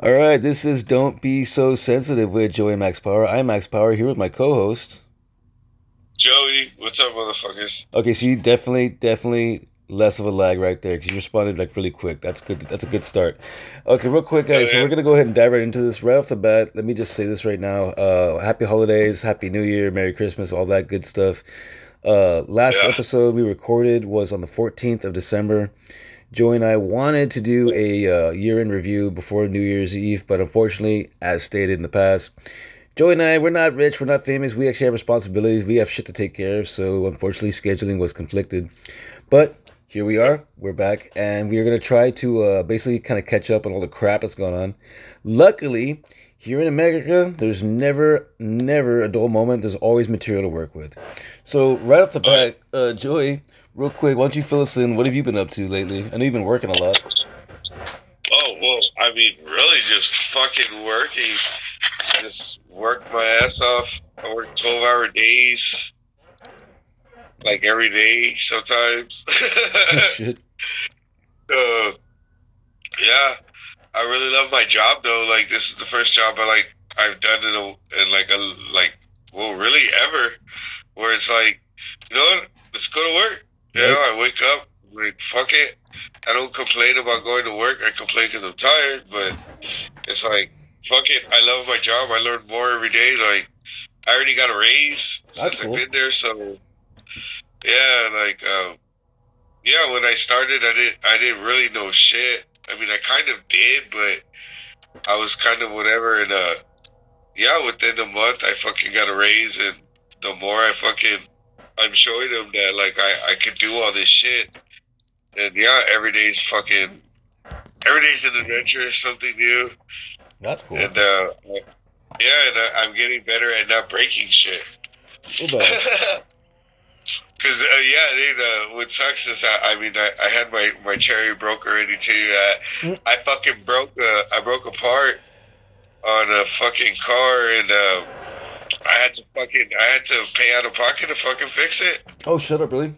All right, this is Don't Be So Sensitive with Joey Max Power. I'm Max Power here with my co host. Joey, what's up, motherfuckers? Okay, so you definitely, definitely less of a lag right there because you responded like really quick. That's good. That's a good start. Okay, real quick, guys. So we're gonna go ahead and dive right into this right off the bat. Let me just say this right now. Uh, happy holidays, happy New Year, Merry Christmas, all that good stuff. Uh, last yeah. episode we recorded was on the 14th of December. Joey and I wanted to do a uh, year in review before New Year's Eve, but unfortunately, as stated in the past, Joey and I, we're not rich, we're not famous, we actually have responsibilities, we have shit to take care of, so unfortunately, scheduling was conflicted. But here we are, we're back, and we are going to try to uh, basically kind of catch up on all the crap that's going on. Luckily, here in America, there's never, never a dull moment. There's always material to work with. So, right off the bat, uh, Joey, real quick, why don't you fill us in? What have you been up to lately? I know you've been working a lot. Oh well, I mean, really, just fucking working. Just work my ass off. I work twelve hour days, like every day sometimes. Shit. Uh, yeah, I really love my job though. Like this is the first job I like I've done in a in like a like well really ever, where it's like you know what, let's go to work. Know, I wake up, like fuck it. I don't complain about going to work. I complain because I'm tired, but it's like fuck it. I love my job. I learn more every day. Like I already got a raise That's since cool. I've been there, so yeah, like um, yeah. When I started, I didn't I didn't really know shit. I mean, I kind of did, but I was kind of whatever. And uh, yeah, within a month, I fucking got a raise, and the more I fucking I'm showing them that like I I could do all this shit, and yeah, every day's fucking every day's an adventure, something new. That's cool. And uh, yeah, and I, am getting better at not breaking shit. Because uh, yeah, it, uh, what sucks is I, I mean I, I, had my, my cherry broke already too. Uh, mm. I fucking broke a, I broke apart on a fucking car and uh, I had to fucking I had to pay out of pocket to fucking fix it. Oh, shut up, really?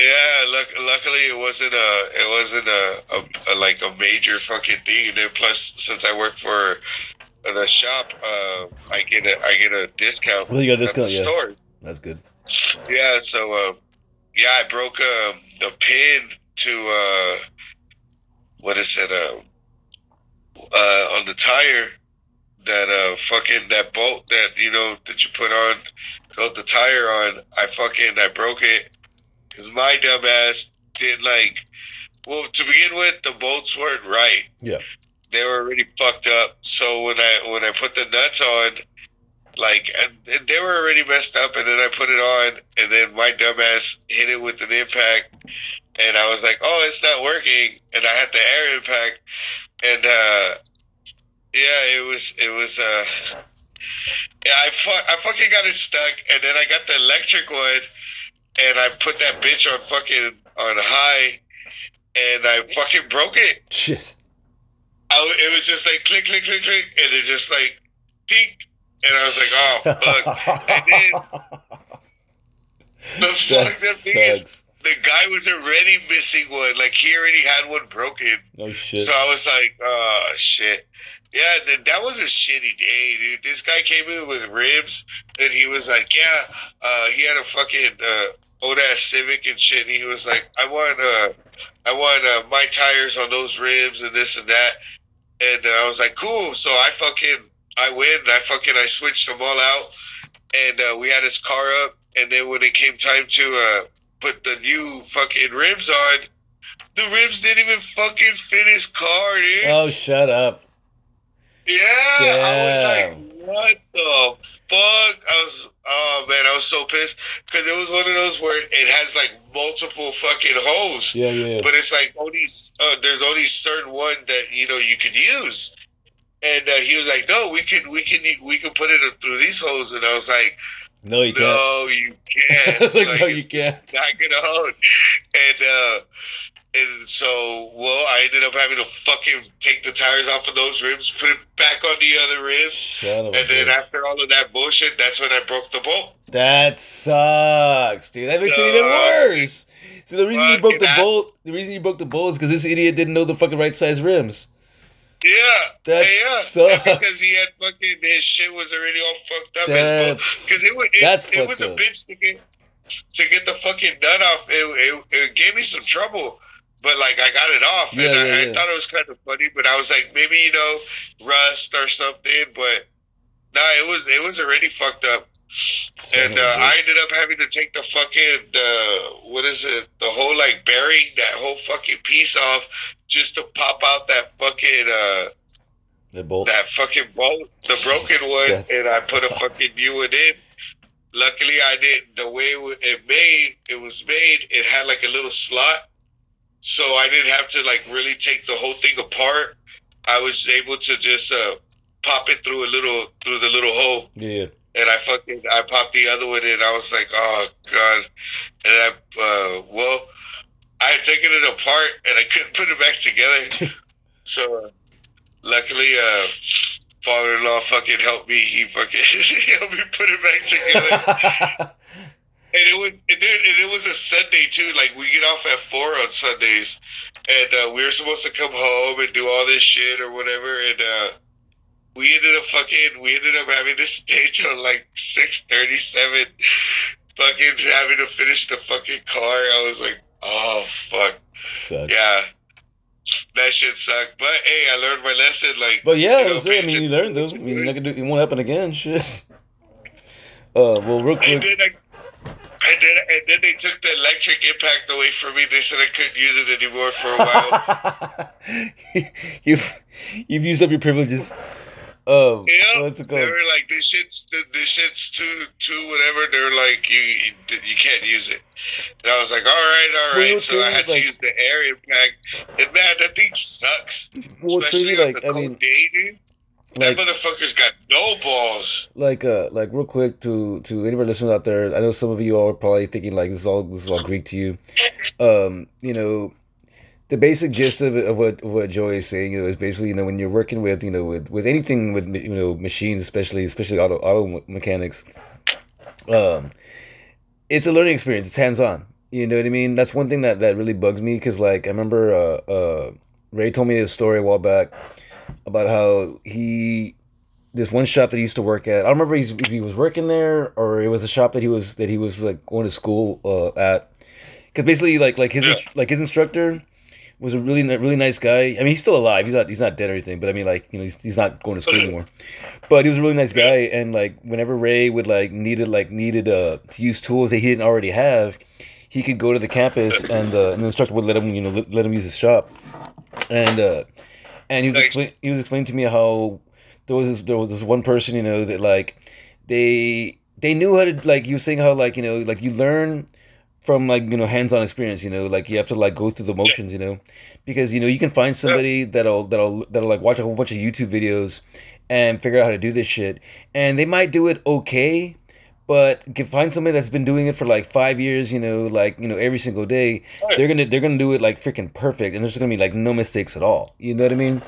Yeah, luck, luckily it wasn't a it wasn't a, a, a, like a major fucking thing. And then plus, since I work for the shop, uh, I get a I get a discount. Well, you got a discount, yeah. Store. That's good. Yeah, so uh, yeah, I broke uh, the pin to uh, what is it? Uh, uh, on the tire that uh fucking that bolt that you know that you put on hold the tire on. I fucking I broke it because my dumbass didn't like. Well, to begin with, the bolts weren't right. Yeah, they were already fucked up. So when I when I put the nuts on, like and, and they were already messed up, and then I put it on, and then my dumbass hit it with an impact, and I was like, "Oh, it's not working," and I had the air impact, and uh, yeah, it was it was uh, yeah, I fu- I fucking got it stuck, and then I got the electric one, and I put that bitch on fucking on high, and I fucking broke it. Shit. I, it was just like click, click, click, click, and it just like tink, and I was like, oh fuck. and then the fuck the thing is the guy was already missing one. Like he already had one broken. Oh shit. So I was like, oh shit. Yeah, that was a shitty day, dude. This guy came in with ribs, and he was like, "Yeah, uh, he had a fucking uh, old ass Civic and shit." And he was like, "I want, uh, I want uh, my tires on those ribs and this and that." And uh, I was like, "Cool." So I fucking I win. I fucking I switched them all out, and uh, we had his car up. And then when it came time to uh, put the new fucking rims on, the rims didn't even fucking fit his car, dude. Oh, shut up. Yeah, Damn. I was like, what the fuck? I was, oh man, I was so pissed because it was one of those where it has like multiple fucking holes. Yeah, yeah. yeah. But it's like only uh, there's only certain one that you know you can use. And uh, he was like, "No, we can, we can, we can put it through these holes." And I was like, "No, you can't. No, you can't. like, no, you can't. not gonna hold." And uh, and so, well, I ended up having to fucking take the tires off of those rims, put it back on the other rims, and then bitch. after all of that bullshit, that's when I broke the bolt. That sucks, dude. That makes uh, it even worse. See, the reason you broke the bolt, the reason you broke the bolt is because this idiot didn't know the fucking right size rims. Yeah, That yeah, sucks. Because he had fucking his shit was already all fucked up. Because it, wa- it, it was a bitch to get to get the fucking nut off. It, it, it gave me some trouble, but like I got it off, and Yeah, I, yeah, I thought it was kind of funny. But I was like, maybe you know, rust or something. But nah, it was it was already fucked up. And uh. I ended up having to take the fucking uh, what is it? The whole like bearing, that whole fucking piece off, just to pop out that fucking uh, the bolt. that fucking bolt, the broken one, That's- and I put a fucking new one in. Luckily, I didn't. The way it made, it was made. It had like a little slot, so I didn't have to like really take the whole thing apart. I was able to just uh, pop it through a little through the little hole Yeah. and I fucking I popped the other one in. I was like, oh god, and I uh, well, I had taken it apart and I couldn't put it back together. so uh, luckily, uh, father-in-law fucking helped me. He fucking helped me put it back together. And it was, and it was a Sunday too. Like we get off at four on Sundays, and uh, we were supposed to come home and do all this shit or whatever. And uh, we ended up fucking, we ended up having to stay till like six thirty-seven, fucking having to finish the fucking car. I was like, oh fuck, Sucks. yeah, that shit sucked. But hey, I learned my lesson. Like, But yeah, You know. I mean, you learned those. I mean, gonna do. It won't happen again. Shit. Uh, well, real quick. And then, and then they took the electric impact away from me. They said I couldn't use it anymore for a while. you've you've used up your privileges. Um, Yeah, they were like, "This shit's this shit's too too whatever." They're like, "You you, you can't use it," and I was like, "All right, all right." Well, you right." So I had to use the air impact, and man, that thing sucks. Well, Especially crazy. on Like, the I cold mean, day, dude. Like, that motherfucker's got no balls. like, uh, like, real quick to to anybody listening out there. I know some of you all are probably thinking like this is all this is all Greek to you. Um, you know, the basic gist of, of what of what Joey is saying, you know, is basically you know when you're working with you know with with anything with you know machines, especially especially auto auto mechanics. Um, it's a learning experience. It's hands on. You know what I mean? That's one thing that that really bugs me because like I remember uh uh Ray told me a story a while back about how he this one shop that he used to work at. I don't remember he's, if he was working there or it was a shop that he was that he was like going to school uh, at. Because basically, like like his Yeah. like his instructor was a really really nice guy. I mean, he's still alive. He's not he's not dead or anything. But I mean, like you know, he's, he's not going to school anymore. But he was a really nice guy, and like whenever Ray would like needed like needed uh to use tools that he didn't already have, he could go to the campus and uh, and the instructor would let him you know let, let him use his shop, and uh and he was Nice. explain, he was explaining to me how there was this, there was this one person you know that like they they knew how to like you were saying how like you know like you learn from like you know hands-on experience you know like you have to like go through the motions you know? Because you know you can find somebody that'll that'll that'll like watch a whole bunch of youtube videos and figure out how to do this shit. And they might do it okay but find somebody that's been doing it for like five years you know like you know every single day they're gonna they're gonna do it like freaking perfect and there's gonna be like no mistakes at all you know what i mean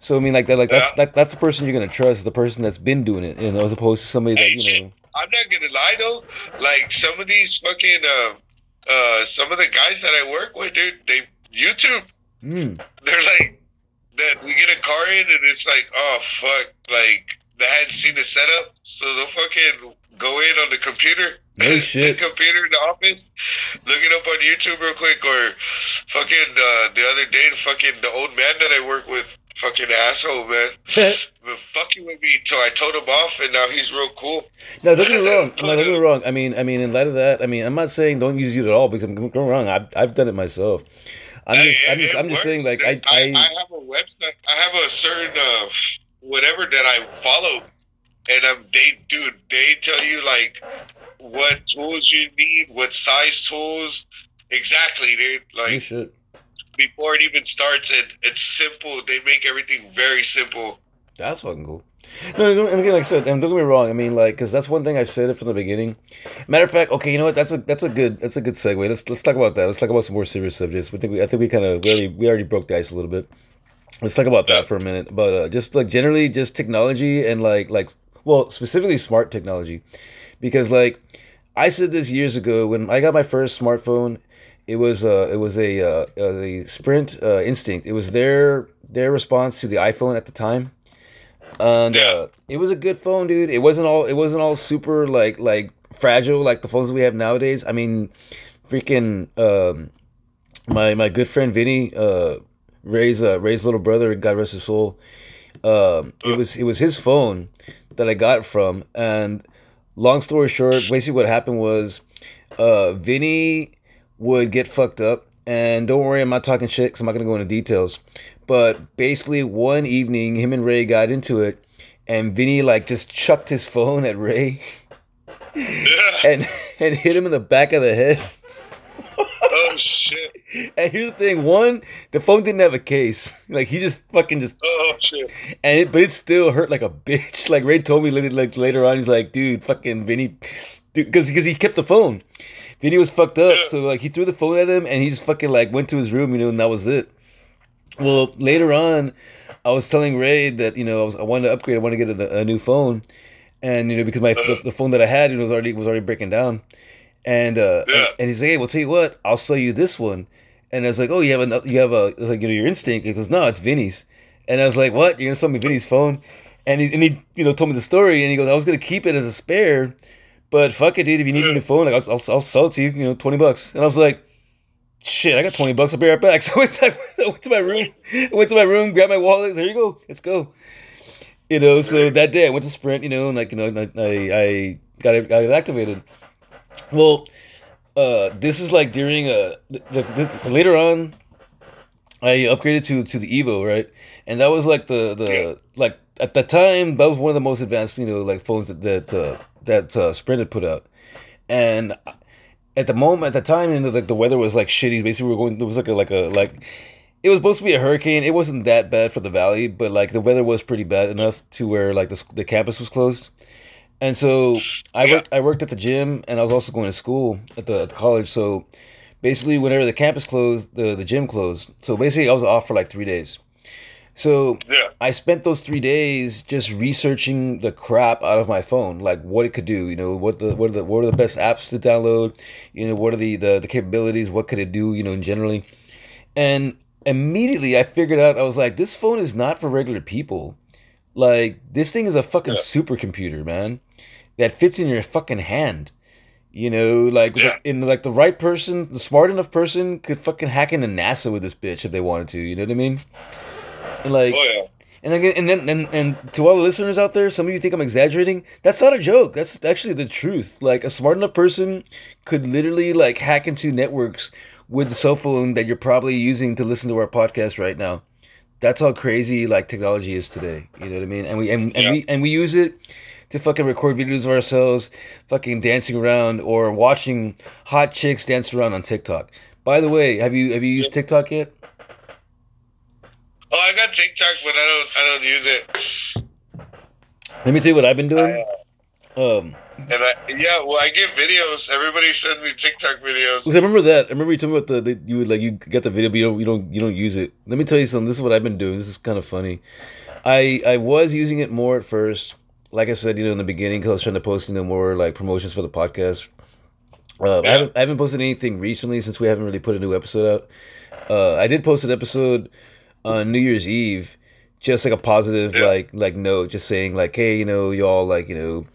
so i mean like that like that's that, that's the person you're gonna trust the person that's been doing it you know as opposed to somebody that you know I'm not gonna lie though. Like some of these fucking uh, uh, some of the guys that I work with, dude, they YouTube. mm, they're like that we get a car in and it's like oh fuck like they hadn't seen the setup so they'll fucking go in on the computer No shit. the computer in the office look it up on youtube real quick or fucking uh, the other day the fucking the old man that i work with fucking asshole man been fucking with me until i told him off and now he's real cool No, don't get me wrong. No, don't get me wrong. I mean, I mean, in light of that, I mean, I'm not saying don't use it at all because I'm going wrong. I've, I've done it myself. I'm just, I'm just, I'm just saying, like, I, I, I, I have a website. I have a certain uh, whatever that I follow, and um, they dude, they tell you like what tools you need, what size tools, exactly, dude. Like before it even starts, and it's simple. They make everything very simple. That's fucking cool. No, no, again, like I said, and don't get me wrong. I mean, like, because that's one thing I've said it from the beginning. Matter of fact, okay, you know what? That's a that's a good that's a good segue. Let's let's talk about that. Let's talk about some more serious subjects. We think we I think we kind of we already we already broke the ice a little bit. Let's talk about that for a minute. But uh, just like generally, just technology and like like well, specifically smart technology, because like I said this years ago when I got my first smartphone. It was uh, it was a uh, a Sprint uh, Instinct. It was their their response to the iPhone at the time, and uh, it was a good phone, dude. It wasn't all it wasn't all super like like fragile like the phones we have nowadays. I mean, freaking um, my my good friend Vinny, uh, Ray's uh, Ray's little brother, God rest his soul. Um, it was it was his phone that I got from, and long story short, basically what happened was, uh, Vinny would get fucked up, and don't worry, I'm not talking shit, because I'm not gonna go into details. But basically, one evening, him and Ray got into it, and Vinny like just chucked his phone at Ray and and hit him in the back of the head. Oh shit. And here's the thing: one, the phone didn't have a case. Like he just fucking just Oh shit. and it, but it still hurt like a bitch. Like Ray told me later, like later on, he's like, dude, fucking Vinny, because because he kept the phone. Vinny was fucked up, Yeah. so like he threw the phone at him, and he just fucking like went to his room, you know, and that was it. Well, later on, I was telling Ray that you know I was I wanted to upgrade, I wanted to get a, a new phone, and you know because my the, uh-huh. the phone that I had you know, was already was already breaking down, and uh Yeah. and he's like, hey, well, tell you what, I'll sell you this one, and I was like, oh, you have another, you have a, like, you know, your instinct. He goes, no, it's Vinny's, and I was like, what? You're gonna sell me Vinny's phone? And he and he you know told me the story, and he goes, I was gonna keep it as a spare, but fuck it, dude. If you need a new phone, like I'll, I'll, I'll sell it to you, you know, twenty bucks. And I was like, shit, I got twenty bucks. I'll be right back. So I went to, I went to my room, I went to my room, grabbed my wallet. There you go, let's go. You know, so that day I went to Sprint, you know, and like you know, I I, I got it got it activated. Well, uh, this is like during uh th- th- this, later on, I upgraded to to the Evo, right? And that was like the the like at the time that was one of the most advanced, you know, like phones that that uh, that uh, Sprint had put out. And at the moment, at the time, you know, like the weather was like shitty. Basically, we were going. There was like a like a like. It was supposed to be a hurricane. It wasn't that bad for the valley, but like the weather was pretty bad enough to where like the the campus was closed. And so I Yeah. worked. I worked at the gym, and I was also going to school at the at the college. So basically, whenever the campus closed, the the gym closed. So basically, I was off for like three days. So Yeah. I spent those three days just researching the crap out of my phone, like what it could do. You know, what the what are the what are the best apps to download? You know, what are the the, the capabilities? What could it do? You know, generally, and immediately I figured out. I was like, this phone is not for regular people. Like this thing is a fucking Yeah. supercomputer, man, that fits in your fucking hand. You know, like Yeah. in like the right person, the smart enough person could fucking hack into NASA with this bitch if they wanted to. You know what I mean? And like, Oh yeah. and again, and then and, and to all the listeners out there, some of you think I'm exaggerating. That's not a joke. That's actually the truth. Like a smart enough person could literally like hack into networks with the cell phone that you're probably using to listen to our podcast right now. That's how crazy like technology is today. You know what I mean? And we and, and Yeah. we and we use it to fucking record videos of ourselves fucking dancing around or watching hot chicks dance around on TikTok. By the way, have you have you used TikTok yet? Oh, I got TikTok, but I don't. I don't use it. Let me tell you what I've been doing. Um, And I yeah. Well, I get videos. Everybody sends me TikTok videos. I remember that. I remember you told me about the, the you would like you get the video, but you don't you don't you don't use it. Let me tell you something. This is what I've been doing. This is kind of funny. I I was using it more at first. Like I said, you know, in the beginning, because I was trying to post you know more like promotions for the podcast. Uh, I haven't I haven't posted anything recently since we haven't really put a new episode out. Uh, I did post an episode on New Year's Eve, just like a positive like like note, just saying like, hey, you know, y'all like you know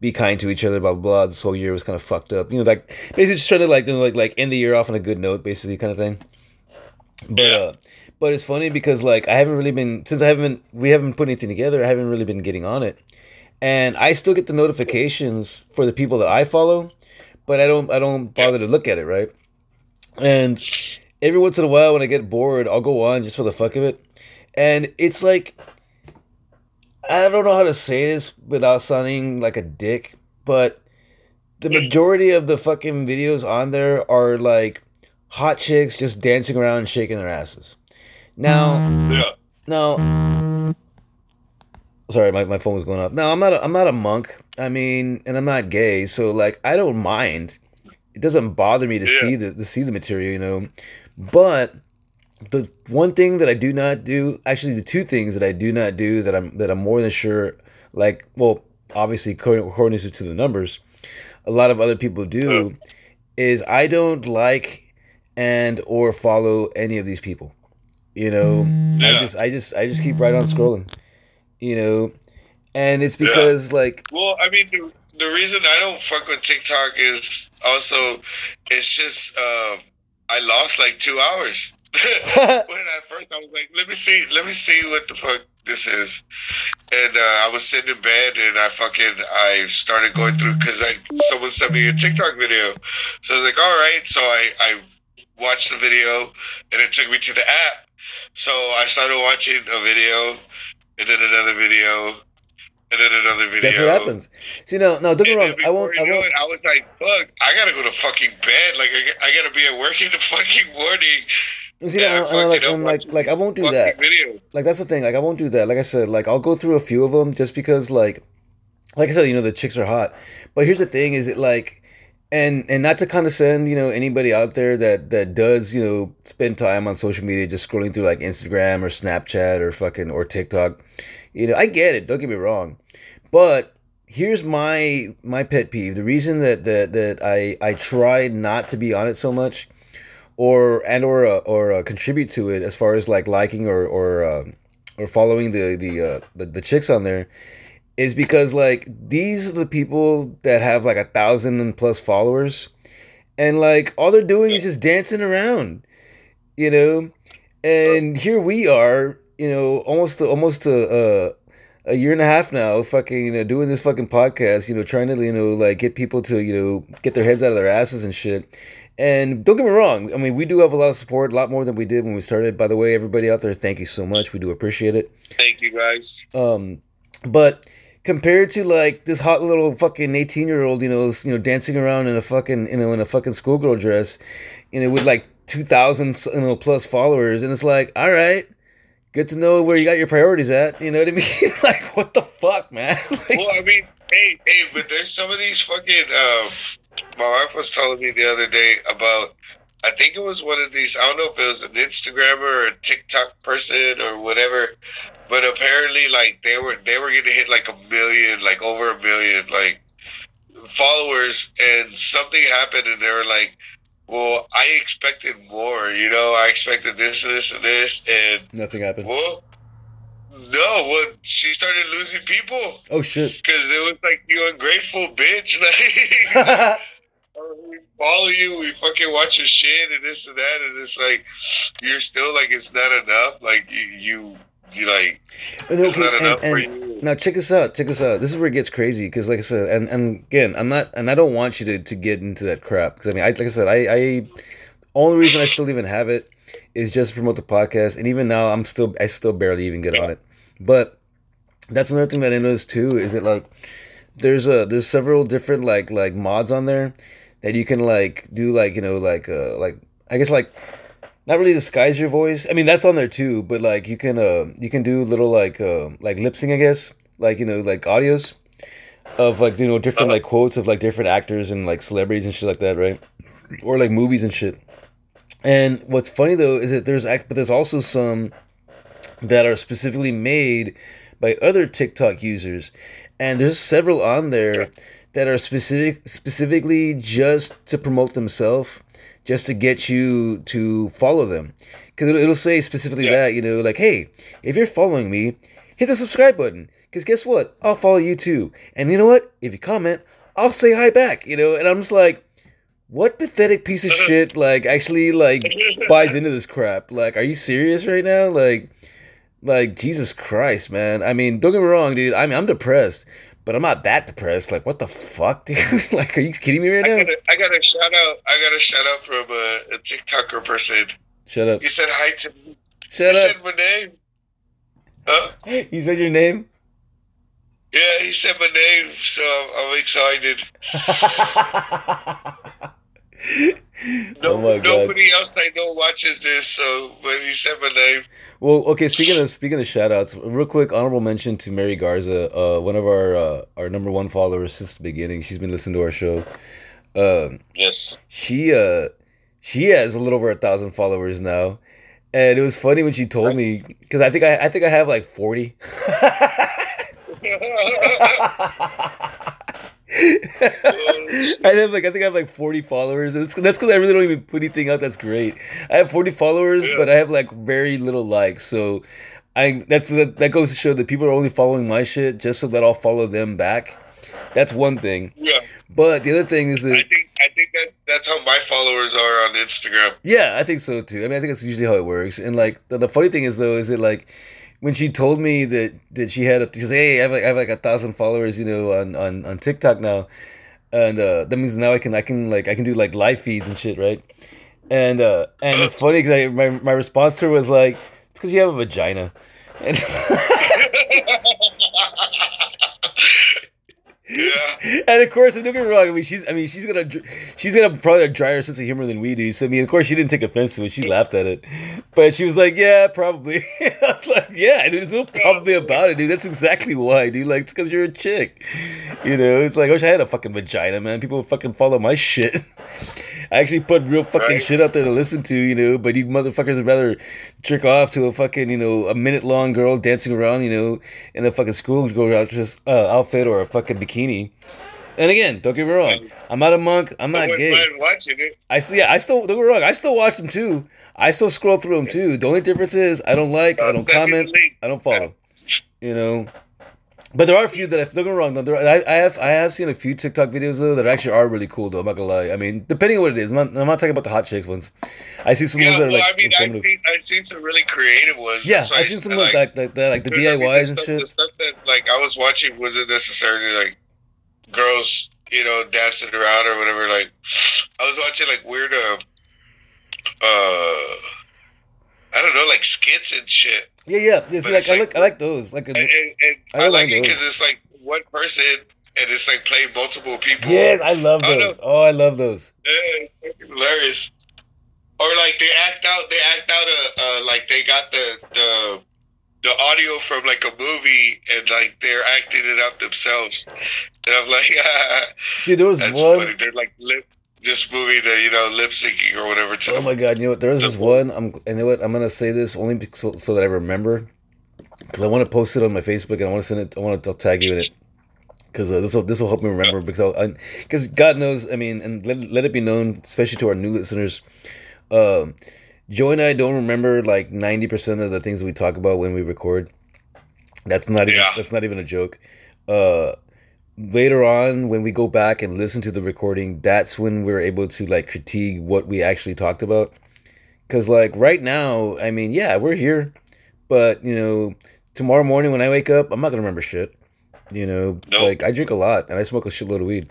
be kind to each other, blah blah blah. This whole year was kind of fucked up. You know, like basically just trying to like you know, like like end the year off on a good note, basically kind of thing. But uh but it's funny because like I haven't really been since I haven't been we haven't put anything together, I haven't really been getting on it. And I still get the notifications for the people that I follow, but I don't I don't bother to look at it, right? And every once in a while when I get bored, I'll go on just for the fuck of it. And it's like I don't know how to say this without sounding like a dick, but the hmm. majority of the fucking videos on there are like hot chicks just dancing around and shaking their asses. Now, Yeah. now, sorry, my, my phone was going off. No, I'm not. A, I'm not a monk. I mean, and I'm not gay, so like I don't mind. It doesn't bother me to Yeah. see the to see the material, you know. But the one thing that I do not do, actually, the two things that I do not do that I'm that I'm more than sure, like, well, obviously according according to the numbers, a lot of other people do, is I don't like and or follow any of these people. You know, Yeah. I just I just I just keep right on scrolling. You know, and it's because like Well, I mean, the, the reason I don't fuck with TikTok is also it's just um, I lost like two hours. when at first I was like, let me see, let me see what the fuck this is, and uh, I was sitting in bed and I fucking I started going through because I someone sent me a TikTok video, so I was like, all right, so I I watched the video and it took me to the app, so I started watching a video and then another video. And then another video. that's what happens. See, no, no, don't get me wrong. I won't. I won't. it, I was like, "Fuck! I gotta go to fucking bed. Like, I, I gotta be at work in the fucking morning." See, Yeah, fuck and like, and like, like I won't do that. Video. like that's the thing like i won't do that like i said like i'll go through a few of them just because like like i said you know the chicks are hot but here's the thing is it like and and not to condescend you know anybody out there that that does you know spend time on social media just scrolling through like instagram or snapchat or fucking or tiktok you know i get it don't get me wrong but here's my my pet peeve. The reason that that that i i try not to be on it so much or and or uh, or uh, contribute to it as far as like liking or or uh, or following the the, uh, the the chicks on there is because like these are the people that have like a thousand and plus followers. And like all they're doing is just dancing around you know? And here we are you know almost almost a, uh, a year and a half now fucking you know doing this fucking podcast you know trying to you know like get people to you know get their heads out of their asses and shit. And don't get me wrong i mean we do have a lot of support a lot more than we did when we started. By the way everybody out there thank you so much. We do appreciate it. Thank you guys. um, but compared to like this hot little fucking eighteen year old, you know, you know, dancing around in a fucking, you know, in a fucking schoolgirl dress, you know, with like two thousand, you know, plus followers, and it's like, all right, good to know where you got your priorities at. You know what I mean? like, what the fuck, man? Like, Well, I mean, hey, hey, but there's some of these fucking. Um, my wife was telling me the other day about. I think it was one of these. I don't know if it was an Instagrammer or a TikTok person or whatever, but apparently, like they were they were gonna hit like a million, like over a million, like followers, and something happened, and they were like, "Well, I expected more. You know, I expected this and this and this, and nothing happened. well, no, well, she started losing people." Oh shit. Because it was like, you ungrateful bitch. Like, follow you, we fucking watch your shit and this and that. And it's like, you're still like, it's not enough. Like, you, you, you like, it's not and, enough for you. Now check us out. Check us out. This is where it gets crazy because, like I said, and, and again, I'm not, and I don't want you to, to get into that crap because I mean, I like I said, I, I only reason I still even have it is just to promote the podcast, and even now, I'm still, I still barely even get on it. But that's another thing that I noticed too is that like there's a there's several different like like mods on there that you can like do like you know like uh like I guess like not really disguise your voice. I mean that's on there too, but like you can uh you can do little like uh like lip sync I guess like you know like audios of like you know different like quotes of like different actors and like celebrities and shit like that, right? Or like movies and shit. And what's funny though is that there's act, but there's also some that are specifically made by other TikTok users, and there's several on there that are specific specifically just to promote themselves, just to get you to follow them, because it'll, it'll say specifically Yeah. that you know like hey if you're following me hit the subscribe button because guess what I'll follow you too, and you know what if you comment I'll say hi back you know, and I'm just like. What pathetic piece of shit like actually like buys into this crap? Like, are you serious right now? Like, like Jesus Christ, man. I mean, don't get me wrong, dude. I mean, I'm depressed, but I'm not that depressed. Like, what the fuck, dude? like, are you kidding me right I now? got, a, I got a shout out. I got a shout out from a, a TikToker person. Shut up. He said hi to me. Shut he up. said my name. Huh? You said your name. Yeah, he said my name, so I'm, I'm excited. No, oh my god. nobody else I know watches this, so but he said my name. Well, okay. Speaking of speaking of shout outs, real quick, honorable mention to Mary Garza, uh, one of our uh, our number one followers since the beginning. She's been listening to our show. Um, Yes. she uh she has a little over a thousand followers now and it was funny when she told me because i think i i think i have like 40 I have like I think I have like forty followers. It's, that's because I really don't even put anything out. That's great. I have forty followers, Yeah. but I have like very little likes. So I that's that, that goes to show that people are only following my shit just so that I'll follow them back. That's one thing. Yeah, But the other thing is I think I think that that's how my followers are on Instagram. yeah, I think so too. I mean, I think that's usually how it works. And like the, the funny thing is though, is it like when she told me that that she had a, she said, hey, I have like I have like a thousand followers, you know, on on on TikTok now, and uh, that means now I can I can like I can do like live feeds and shit, right? And uh, and it's funny because my my response to her was like, it's because you have a vagina. And, yeah, and of course, don't get me wrong. I mean, she's I mean she's gonna she's gonna probably have a drier sense of humor than we do. So I mean, of course, she didn't take offense to it. She laughed at it, but she was like, "Yeah, probably." I was like, "Yeah, dude, there's no probably about it, dude. That's exactly why, dude. Like, it's because you're a chick. You know, it's like I wish I had a fucking vagina, man. People would fucking follow my shit." I actually put real fucking Right. shit out there to listen to, you know, but you motherfuckers would rather jerk off to a fucking, you know, a minute long girl dancing around, you know, in a fucking school just uh, outfit or a fucking bikini. And again, don't get me wrong, I'm not a monk, I'm not wouldn't gay. watching it. I still, yeah, I still don't get me wrong, I still watch them too. I still scroll through them too. The only difference is I don't like, I don't send you the comment. I don't follow. You know. But there are a few that I don't get me wrong. though, There, I, I have I have seen a few TikTok videos though that actually are really cool though. I'm not gonna lie. I mean, depending on what it is, I'm not, I'm not talking about the hot chicks ones. I see some Yeah, ones that are well, like I mean, I've seen, I've seen some really creative ones. Yeah, why I've seen some like like like, like, the I mean, the DIYs and stuff, shit. The stuff that like I was watching wasn't necessarily like girls, you know, dancing around or whatever. Like I was watching like weird, uh, uh, I don't know, like skits and shit. Yeah, yeah. yeah see, like I like- like I like those. Like And, and, and I I, like like it because it's like one person and it's like playing multiple people. yes, I love I those. Oh, I love those. Yeah, hilarious. Or like they act out, they act out a uh, like they got the the the audio from like a movie and like they're acting it out themselves. And I'm like, Dude, there was that's one funny. They're like lip this movie that you know lip syncing or whatever. To Oh my god! You know what? There was this one. I'm. and You know what? I'm gonna say this only so, so that I remember, because I want to post it on my Facebook and I want to send it. I want to tag you in it, because uh, this will this will help me remember. Because because God knows, I mean, and let let it be known, especially to our new listeners. Um, Joe and I don't remember like ninety percent of the things we talk about when we record. That's not even Yeah. that's not even a joke. Uh, later on when we go back and listen to the recording that's when we're able to like critique what we actually talked about. Because like right now i mean yeah we're here but you know tomorrow morning when i wake up i'm not gonna remember shit you know? Nope. like i drink a lot and i smoke a shitload of weed.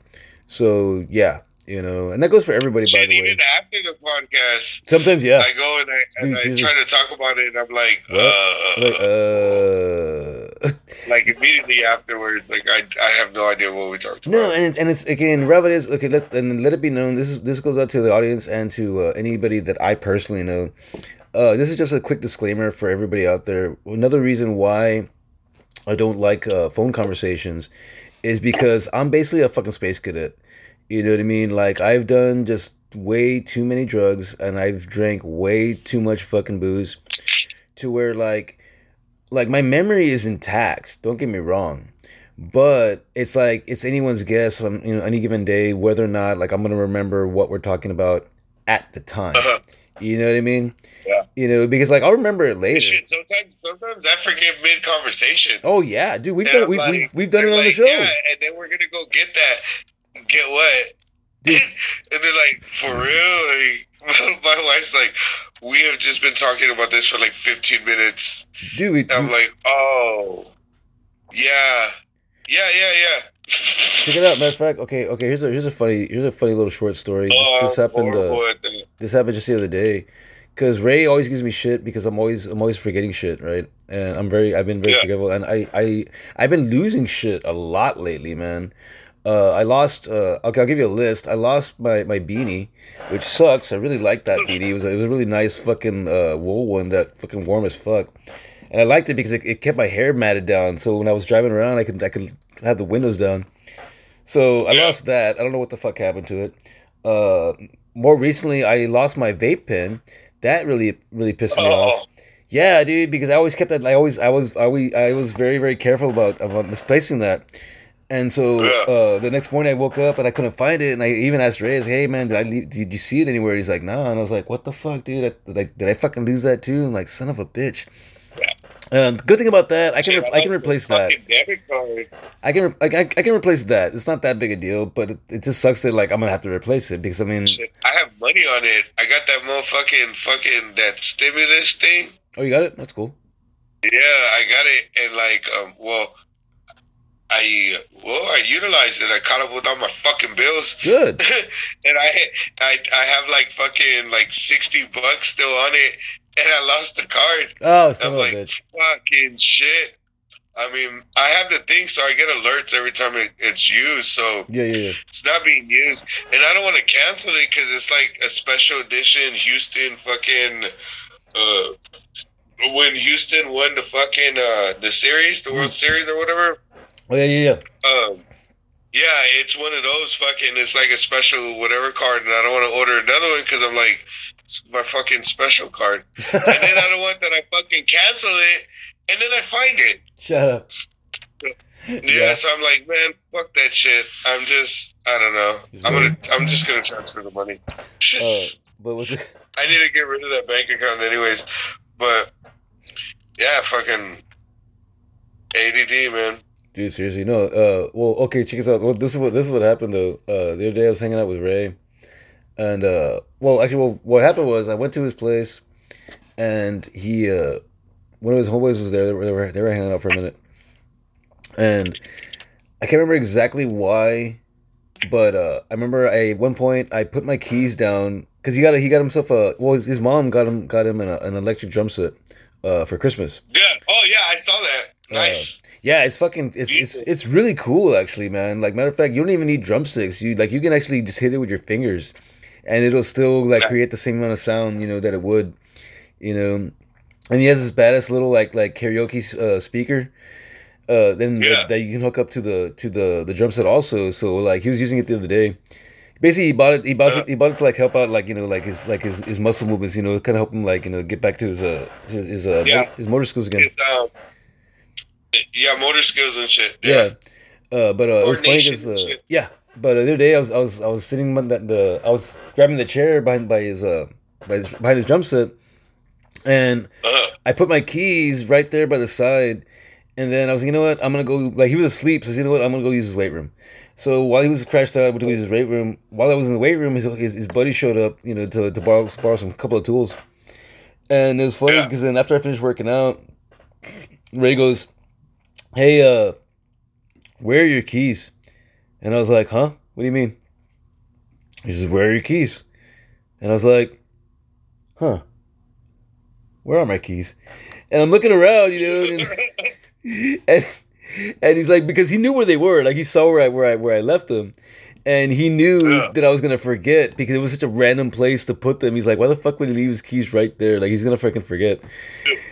So yeah you know and that goes for everybody by the way. even after the podcast, sometimes yeah. I go and I, and Dude, I try to talk about it, and I'm like, What? like uh, uh like immediately afterwards, like I, I have no idea what we talked about. No, and it's, and it's again relevant is okay. Let and let it be known. This is this goes out to the audience and to uh, anybody that I personally know. Uh, this is just a quick disclaimer for everybody out there. Another reason why I don't like uh, phone conversations is because I'm basically a fucking space cadet. You know what I mean? Like I've done just way too many drugs and I've drank way too much fucking booze to where like like my memory is intact. Don't get me wrong, but it's like it's anyone's guess on you know any given day whether or not like I'm gonna remember what we're talking about at the time. Uh-huh. You know what I mean? Yeah. You know because like I'll remember it later. Shit, sometimes, sometimes I forget mid conversation. Oh yeah, dude, we've And done we've, like- we've, we've done it on the show. Yeah, and then we're gonna go get that. Get what? Dude. and they're like, for real? Like, my wife's like, we have just been talking about this for like 15 minutes. Dude, we, I'm like, oh, yeah, yeah, yeah, yeah. check it out. Matter of fact, okay, okay. Here's a here's a funny here's a funny little short story. This, Oh, this happened. Uh, horrible at that. this happened just the other day because ray always gives me shit because i'm always i'm always forgetting shit right and i'm very i've been very Yeah. forgetful and i i i've been losing shit a lot lately man uh i lost uh okay i'll give you a list i lost my my beanie which sucks i really liked that beanie it was a, it was a really nice fucking uh wool one that fucking warm as fuck and i liked it because it, it kept my hair matted down so when i was driving around i could i could have the windows down so I lost that. I don't know what the fuck happened to it. Uh, more recently, I lost my vape pen. That really, really pissed me Oh. off. Yeah, dude, because I always kept that. I always, I was, I always, I was very, very careful about about misplacing that. And so Yeah. uh, the next morning I woke up and I couldn't find it, and I even asked Reyes, "Hey man, did I leave, did you see it anywhere?" He's like, "Nah," and I was like, "What the fuck, dude? I, like, did I fucking lose that too?" And like, son of a bitch. Um, good thing about that, I can re- I can replace that. fucking Debit card. I can re- I, I, I can replace that. It's not that big a deal, but it, it just sucks that like I'm gonna have to replace it because I mean, I have money on it. I got that motherfucking fucking that stimulus thing. oh, you got it. That's cool. Yeah, I got it, and like, um, well, I well, I utilized it. I caught up with all my fucking bills, Good. and I, I, I have like fucking like sixty bucks still on it, and I lost the card. Oh, son I'm like, bitch. fucking shit. I mean, I have the thing, so I get alerts every time it, it's used. So Yeah, yeah, yeah. it's not being used, and I don't want to cancel it because it's like a special edition Houston fucking. Uh, when Houston won the fucking uh the series, the World Series or whatever. Oh yeah, yeah, yeah. Um, yeah, it's one of those fucking. It's like a special whatever card, and I don't want to order another one because I'm like, it's my fucking special card, and then I don't want that I fucking cancel it, and then I find it. Shut up. Yeah, so I'm like, man, fuck that shit. I'm just, I don't know. I'm gonna, I'm just gonna transfer the money. Uh, but what's it? I need to get rid of that bank account anyways. But yeah, fucking ADD, man. Dude, seriously, no. Uh, well, okay, check this out. Well, this is what this is what happened though. Uh, the other day I was hanging out with Ray, and uh, well, actually, well, what happened was I went to his place, and he, uh, one of his homeboys was there. They were, they were they were hanging out for a minute, and I can't remember exactly why, but uh, I remember I at one point I put my keys down because he got a, he got himself a well his, his mom got him got him an, an electric drum set, uh, for Christmas. Yeah. Oh yeah, I saw that. Nice. Yeah, it's fucking it's it's it's really cool actually, man. Like matter of fact, you don't even need drumsticks. You like you can actually just hit it with your fingers, and it'll still like create the same amount of sound, you know, that it would, you know. And he has this badass little like like karaoke uh, speaker, uh, then Yeah. that, that you can hook up to the to the the drum set also. So like he was using it the other day. Basically, he bought it. He bought Uh. it. He bought it to like help out, like you know, like his like his, his muscle movements. You know, kind of help him like you know get back to his uh his his uh Yeah. his motor skills again. It's yeah, motor skills and shit. Yeah. Uh, but uh, it was funny Coordination 'cause, and uh, yeah. But the other day I was I was I was sitting on the, the I was grabbing the chair behind by his uh by his, behind his drum set, and Uh-huh. I put my keys right there by the side, and then I was like, you know what I'm gonna go like he was asleep, so I said, you know what I'm gonna go use his weight room. So while he was crashed out, I went to use his weight room. While I was in the weight room, his his, his buddy showed up, you know, to to borrow borrow some couple of tools, and it was funny Yeah. because then after I finished working out, Ray goes, "Hey, uh, where are your keys?" And I was like, "Huh? What do you mean?" He says, "Where are your keys?" And I was like, "Huh? Where are my keys?" And I'm looking around, you know, and, and and he's like, because he knew where they were, like he saw where I where I where I left them, and he knew Yeah. that I was gonna forget because it was such a random place to put them. He's like, why the fuck would he leave his keys right there? Like he's gonna freaking forget.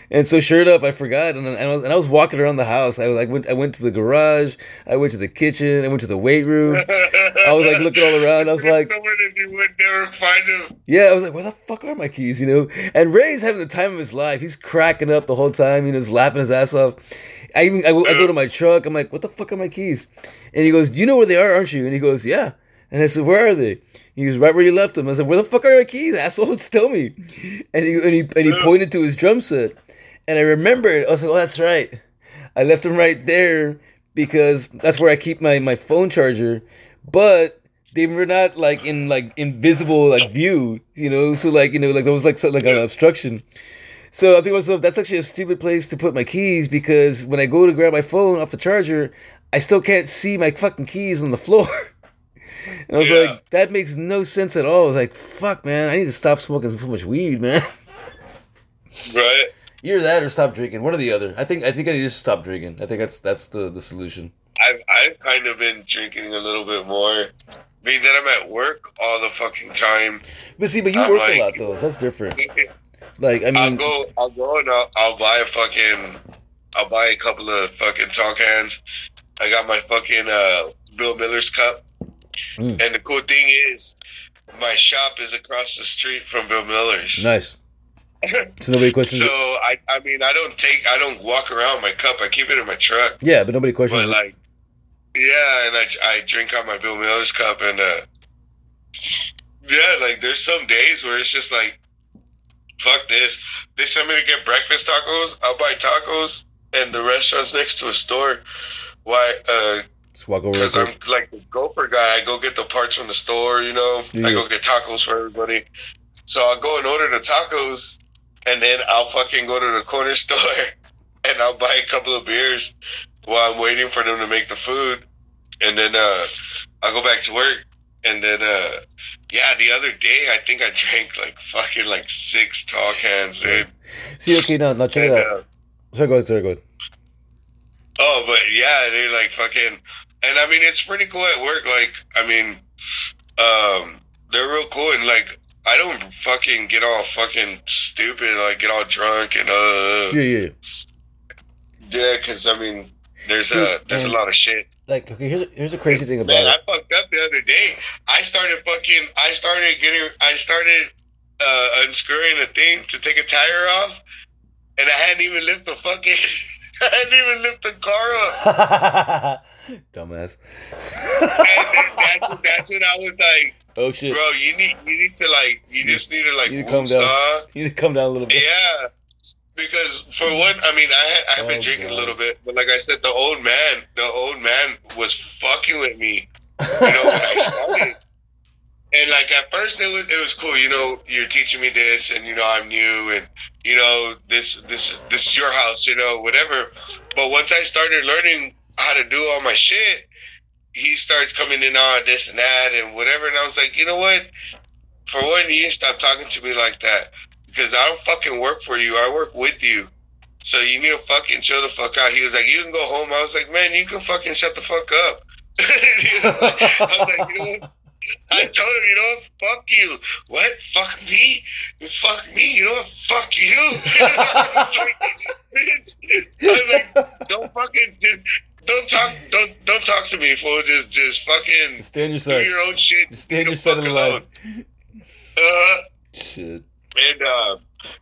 And so sure enough, I forgot, and, and I was and I was walking around the house. I was like, went I went to the garage, I went to the kitchen, I went to the weight room. I was like looking all around. I was like, someone if you would never find him. yeah, I was like, where the fuck are my keys? You know? And Ray's having the time of his life. He's cracking up the whole time. You know, he's laughing his ass off. I even I, I go to my truck. I'm like, what the fuck are my keys? And he goes, do you know where they are, aren't you? And he goes, yeah. And I said, where are they? He goes, right where you left them. I said, where the fuck are my keys, asshole? Just tell me. And he and he and he pointed to his drum set, and I remembered. I was like, oh, that's right. I left them right there because that's where I keep my my phone charger. But they were not like in like invisible like view, you know. So like you know like there was like so, like an obstruction. So I think to myself, that's actually a stupid place to put my keys because when I go to grab my phone off the charger, I still can't see my fucking keys on the floor. And I was Yeah. like, that makes no sense at all. I was like, fuck, man, I need to stop smoking so much weed, man. Right. Either that or stop drinking. One or the other. I think I think I need to stop drinking. I think that's that's the the solution. I've I've kind of been drinking a little bit more. Being that I'm at work all the fucking time. But see, but you I'm work like- a lot though. So that's different. Like I mean, I'll go I'll go and I'll, I'll buy a fucking I'll buy a couple of fucking tall cans. I got my fucking uh Bill Miller's cup. Mm. And the cool thing is my shop is across the street from Bill Miller's. nice. So nobody questions. So. I I mean I don't take I don't walk around my cup. I keep it in my truck. Yeah, but nobody questions. But like, Yeah, and I, I drink out my Bill Miller's cup, and uh, yeah, like there's some days where it's just like, fuck this. They sent me to get breakfast tacos. I'll buy tacos, and the restaurant's next to a store. Why? Uh, over. because I'm like the gopher guy. I go get the parts from the store, you know. I go get tacos for everybody. So I'll go and order the tacos, and then I'll fucking go to the corner store and I'll buy a couple of beers while I'm waiting for them to make the food, and then uh, I'll go back to work. And then, uh, yeah, the other day I think I drank like fucking like six tall cans, dude. See, okay, now, now check it out. uh, Sorry, go ahead. Sorry. Oh, but yeah, they're like fucking, and I mean it's pretty cool at work. Like, I mean, um, they're real cool, and like I don't fucking get all fucking stupid, like get all drunk and uh, Yeah, yeah. yeah. because I mean, there's See, a there's a lot of shit. Like, okay, here's here's a crazy thing about Man, it. I fucked up the other day. I started fucking. I started getting. I started uh, unscrewing a thing to take a tire off, and I hadn't even lift the fucking. I hadn't even lift the car up. Dumbass. And then that's that's when I was like, oh shit! bro, you need you need to like you just need to like You need to calm down. You need to come down a little bit. Yeah. Because for one, I mean, I had, I have been Oh, drinking God. a little bit, but like I said, the old man, the old man was fucking with me you know, when I started. And like at first it was it was cool, you know, you're teaching me this and you know I'm new and you know this this is this is your house, you know, whatever. But once I started learning how to do all my shit, he starts coming in on this and that and whatever and I was like, you know what? For one, you stop talking to me like that. Because I don't fucking work for you. I work with you. So you need to fucking chill the fuck out. He was like, you can go home. I was like, man, you can fucking shut the fuck up. Like- I was like, you know what? I told him, you know what? Fuck you. What? Fuck me? Fuck me? You know what? Fuck you. I was like. I was like, don't fucking just don't talk don't don't talk to me, fool. Just just fucking Stay on your do your own shit. Just stay on your the side of the line. alone. Uh Shit. And uh,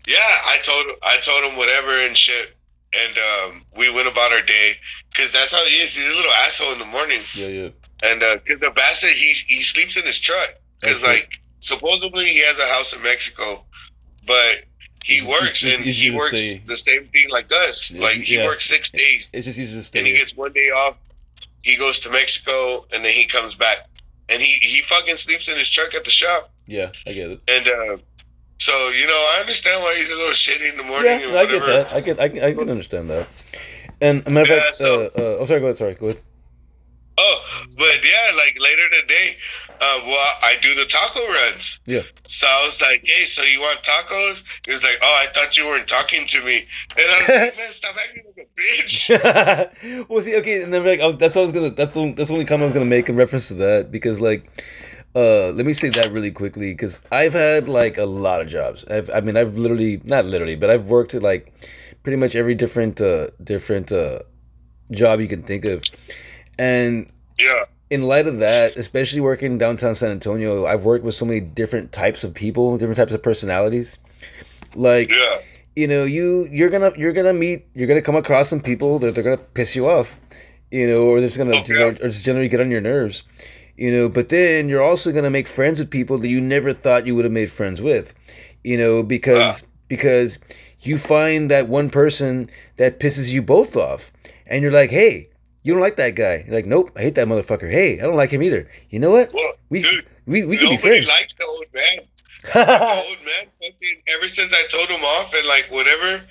yeah, I told I told him whatever and shit, and um, we went about our day because that's how he is. He's a little asshole in the morning, Yeah, yeah. and because the bastard he he sleeps in his truck because like supposedly he has a house in Mexico, but he works it's- and it's he works stay. the same thing like us. Yeah, like he yeah. works six days It's just easier to stay. and he gets one day off. He goes to Mexico and then he comes back, and he he fucking sleeps in his truck at the shop. Yeah, I get it. And uh, so, you know, I understand why he's a little shitty in the morning. Yeah, and I get that. I get. I can, I can understand that. And matter of Yeah, fact, so- uh, uh, oh, sorry. Go ahead. Sorry. Go ahead. Oh, but yeah, like later today, uh, well, I do the taco runs. Yeah. So I was like, hey, so you want tacos? He was like, oh, I thought you weren't talking to me. And I was like, man, stop acting like a bitch. well, see, okay, and then like I was, that's what I was gonna. That's the that's the only comment I was gonna make in reference to that because like, uh, let me say that really quickly because I've had like a lot of jobs. I've, I mean, I've literally not literally, but I've worked at like pretty much every different uh different uh job you can think of, and Yeah. in light of that, especially working downtown San Antonio, I've worked with so many different types of people, different types of personalities. Like Yeah. you know, you you're gonna you're gonna meet you're gonna come across some people that they're gonna piss you off, you know, or they're just gonna just, or just generally get on your nerves, you know. But then you're also gonna make friends with people that you never thought you would have made friends with, you know, because ah. because you find that one person that pisses you both off, and you're like, hey. You don't like that guy. You're like, nope, I hate that motherfucker. Hey, I don't like him either. You know what? Well, We dude, we, we can be friends. likes the old man. The old man, fucking, ever since I told him off and like whatever,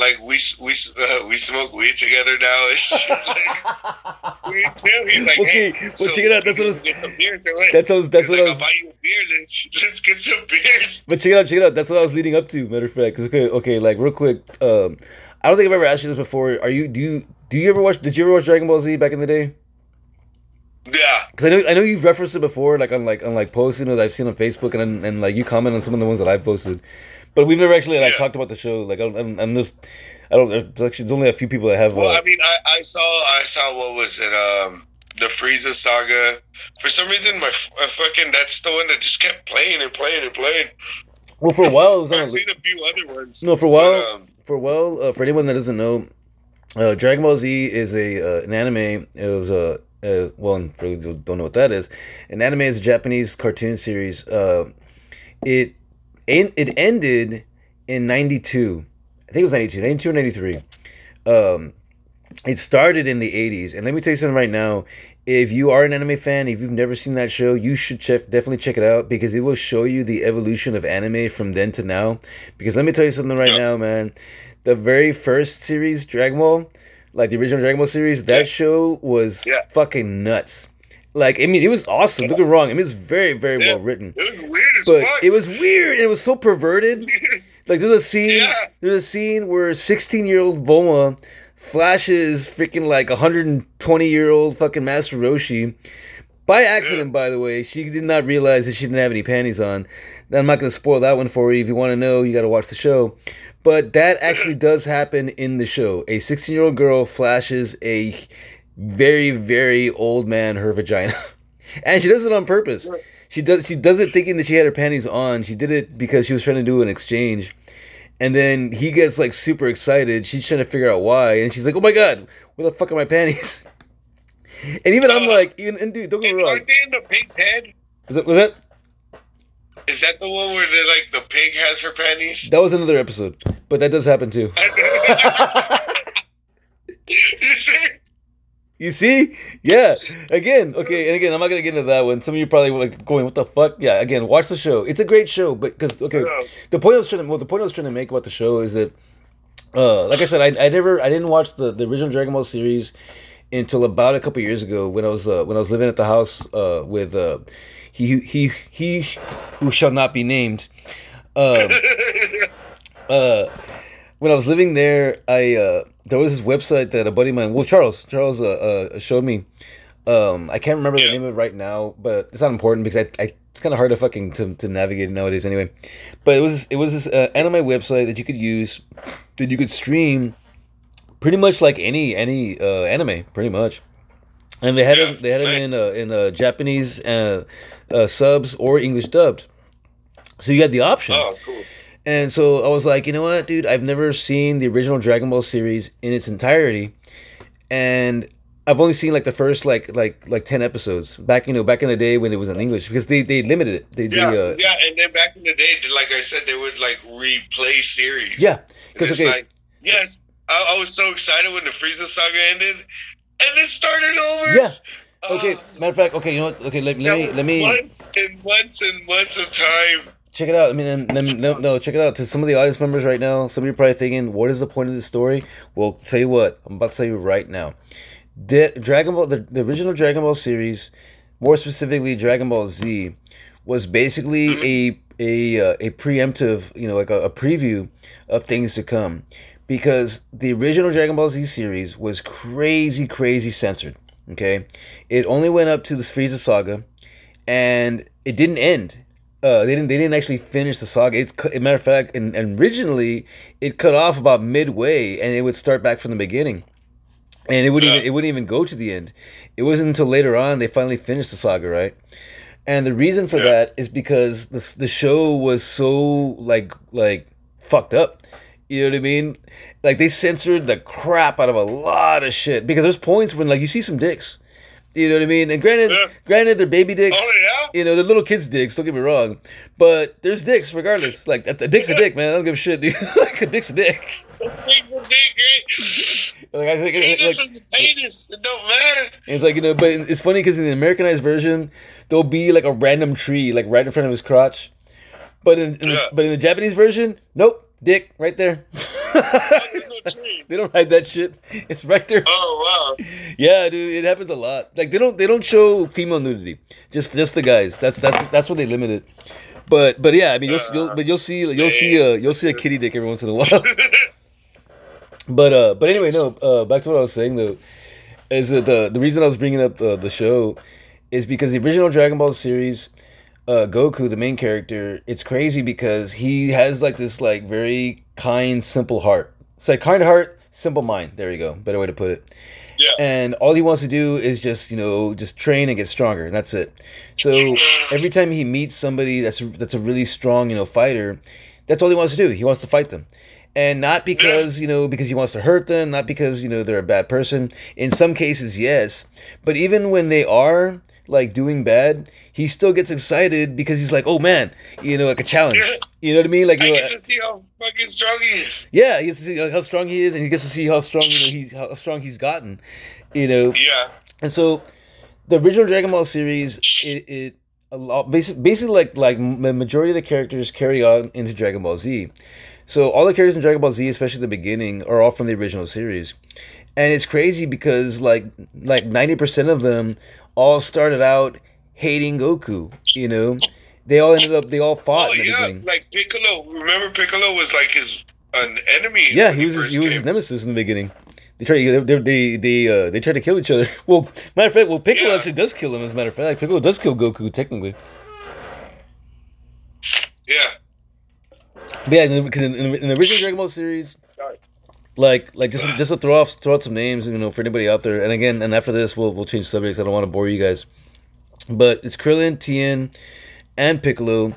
like we we uh, we smoke weed together now shit. Like, we too. He's like, Okay, hey, well, so check it out. That's what I was- get some beers or what? that's what I was, that's what I was I'll buy you a beer. Let's let's get some beers. But check it out, check it out. That's what I was leading up to. Matter of fact, 'Cause, okay, okay, like real quick. Um, I don't think I've ever asked you this before. Are you? Do you? Do you ever watch? Did you ever watch Dragon Ball Z back in the day? Yeah, Because I know I know you've referenced it before, like on like on like posts, you know, that I've seen on Facebook, and and like you comment on some of the ones that I've posted. But we've never actually like Yeah. talked about the show. Like I'm, I'm, I'm just, I don't. There's actually there's only a few people that have. Well, uh, I mean, I, I saw I saw what was it? Um, the Frieza saga. For some reason, my, my fucking that's the one that just kept playing and playing and playing. well, for a while, it I've seen a few other ones. no, for a while, But, um, for a while, uh, for anyone that doesn't know, uh, Dragon Ball Z is a uh, an anime. It was a uh, well, for those who don't know what that is, an anime is a Japanese cartoon series. Uh, it it ended in '92. I think it was 92, 92 93. Um, it started in the 80s. And let me tell you something right now. If you are an anime fan, if you've never seen that show, you should check, definitely check it out because it will show you the evolution of anime from then to now. Because let me tell you something right now, man. The very first series, Dragon Ball, like the original Dragon Ball series, that show was Yeah. fucking nuts. Like, I mean, it was awesome. Don't get me wrong. I mean, it was very, very Yeah. well written. It was weird as But fuck. it was weird. and It was so perverted. Like there's a scene, Yeah. there's a scene where 16 year old Bulma flashes freaking like 120 year old fucking Master Roshi by accident. By the way, she did not realize that she didn't have any panties on. I'm not gonna spoil that one for you. If you want to know, you got to watch the show. But that actually does happen in the show. A 16 year old girl flashes a very very old man her vagina, and she does it on purpose. She does she does it thinking that she had her panties on. She did it because she was trying to do an exchange. And then he gets like super excited. She's trying to figure out why, and she's like, "Oh my god, where the fuck are my panties?" And even I'm like, even and dude, don't get me wrong. Aren't they in the pig's head? Was that, was that Is that the one where the like the pig has her panties? that was another episode? But that does happen too. you see? You see? Yeah. Again, okay, and again, I'm not gonna get into that one. Some of you probably were like going, "What the fuck?" Yeah. Again, watch the show. It's a great show, but because okay, Yeah. the point I was trying to well, the point I was trying to make about the show is that, uh, like I said, I, I never I didn't watch the the original Dragon Ball series until about a couple years ago when I was uh, when I was living at the house uh, with uh, he he he who shall not be named. Um, uh, when I was living there, I uh, there was this website that a buddy of mine, well, Charles, Charles, uh, uh, showed me. Um, I can't remember the name of it right now, but it's not important because I, I it's kind of hard to fucking to, to navigate nowadays anyway. But it was it was this uh, anime website that you could use that you could stream pretty much like any any uh, anime, pretty much. And they had Yeah, them they had them in uh, in uh, Japanese uh, uh, subs or English dubbed. So you had the option. oh, cool. And so I was like, you know what, dude? I've never seen the original Dragon Ball series in its entirety, and I've only seen like the first like like like ten episodes back you know back in the day when it was in English because they they limited it. They, Yeah, they uh, yeah, and then back in the day, like I said, they would like replay series. yeah, because it's okay, like, yes, I, I was so excited when the Frieza saga ended, and it started over. Yeah. Uh, okay. Matter of fact, okay, you know what? Okay, let, let me let me months and months and months of time. Check it out. I mean, no, no, check it out. To some of the audience members right now, some of you are probably thinking, "What is the point of this story?" Well, tell you what, I'm about to tell you right now. The Dragon Ball, the, the original Dragon Ball series, more specifically Dragon Ball Z, was basically a a uh, a preemptive, you know, like a, a preview of things to come, because the original Dragon Ball Z series was crazy, crazy censored. Okay, it only went up to the Frieza saga, and it didn't end. Uh, they didn't. They didn't actually finish the saga. It's cu- a matter of fact, and, and originally it cut off about midway, and it would start back from the beginning, and it wouldn't. Even, it wouldn't even go to the end. It wasn't until later on they finally finished the saga, right? And the reason for that is because the the show was so like like fucked up. You know what I mean? Like they censored the crap out of a lot of shit because there's points when like you see some dicks. You know what I mean? And granted, Yeah. granted they're baby dicks. Oh yeah. You know, they're little kids' dicks. Don't get me wrong, but there's dicks regardless. Like a, dick's a dick, man. I don't give a shit. Dude. like a dick's a dick. Things were big, great. Like I think, eh, like, Penis is a penis. It don't matter. it's like you know, but it's funny because in the Americanized version, there'll be like a random tree like right in front of his crotch, but in, in Yeah. the, but in the Japanese version, nope, dick right there. There's no trees. they don't hide that shit. It's right there. Oh wow. Yeah, dude, it happens a lot. Like they don't they don't show female nudity. Just just the guys. That's that's that's what they limit it. But but yeah, I mean you'll, you'll but you'll see you'll see a you'll see a kitty dick every once in a while. but uh but anyway, no. Uh, back to what I was saying though, is that the the reason I was bringing up the the show is because the original Dragon Ball series, uh, Goku, the main character, it's crazy because he has like this like very kind, simple heart. It's like kind heart, simple mind. There you go. Better way to put it Yeah. and all he wants to do is just you know just train and get stronger and that's it so every time he meets somebody that's that's a really strong you know fighter that's all he wants to do he wants to fight them and not because you know because he wants to hurt them, not because you know they're a bad person. In some cases, yes, but even when they are like doing bad, he still gets excited because he's like, oh man, you know, like a challenge. You know what I mean? Like, I get to see how fucking strong he is. yeah, he gets to see how strong he is, and he gets to see how strong you know he's how strong he's gotten. You know, Yeah. and so the original Dragon Ball series, it, it a lot basically, basically like like the majority of the characters carry on into Dragon Ball Z. So all the characters in Dragon Ball Z, especially the beginning, are all from the original series, and it's crazy because like like ninety percent of them all started out hating Goku. You know, they all ended up they all fought Oh yeah, beginning. like Piccolo. Remember Piccolo was like his an enemy. Yeah, he was his, he was his nemesis in the beginning. They try to they they they uh, they try to kill each other. Well, matter of fact, well Piccolo Yeah. actually does kill him. As a matter of fact, Piccolo does kill Goku technically. Yeah. But yeah, because in, in, in the original Dragon Ball series. Like like just just to throw off throw out some names, you know, for anybody out there. And again, and after this, we'll we'll change subjects. I don't want to bore you guys, but it's Krillin, Tien, and Piccolo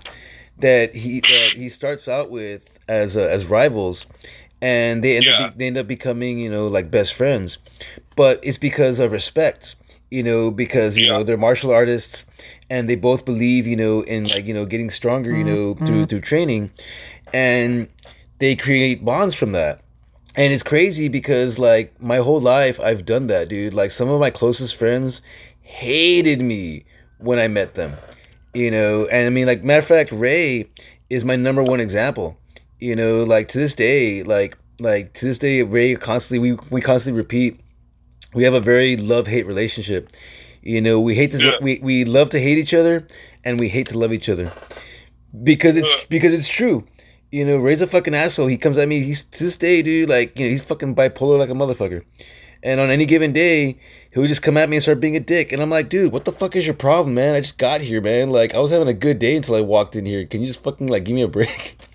that he that he starts out with as uh, as rivals, and they end Yeah. up they end up becoming you know like best friends, but it's because of respect. You know, because you Yeah. know they're martial artists, and they both believe you know in like you know getting stronger. You know through through training, and they create bonds from that. And it's crazy because like my whole life I've done that, dude. Like some of my closest friends hated me when I met them. You know, and I mean like matter of fact, Ray is my number one example. You know, like to this day, like like to this day, Ray constantly we we constantly repeat we have a very love hate relationship. You know, we hate to Yeah. we, we love to hate each other and we hate to love each other. Because it's because it's true. You know, Ray's a fucking asshole. He comes at me, he's to this day, dude, like, you know, he's fucking bipolar like a motherfucker. And on any given day, he'll just come at me and start being a dick. And I'm like, dude, what the fuck is your problem, man? I just got here, man. Like, I was having a good day until I walked in here. Can you just fucking like give me a break?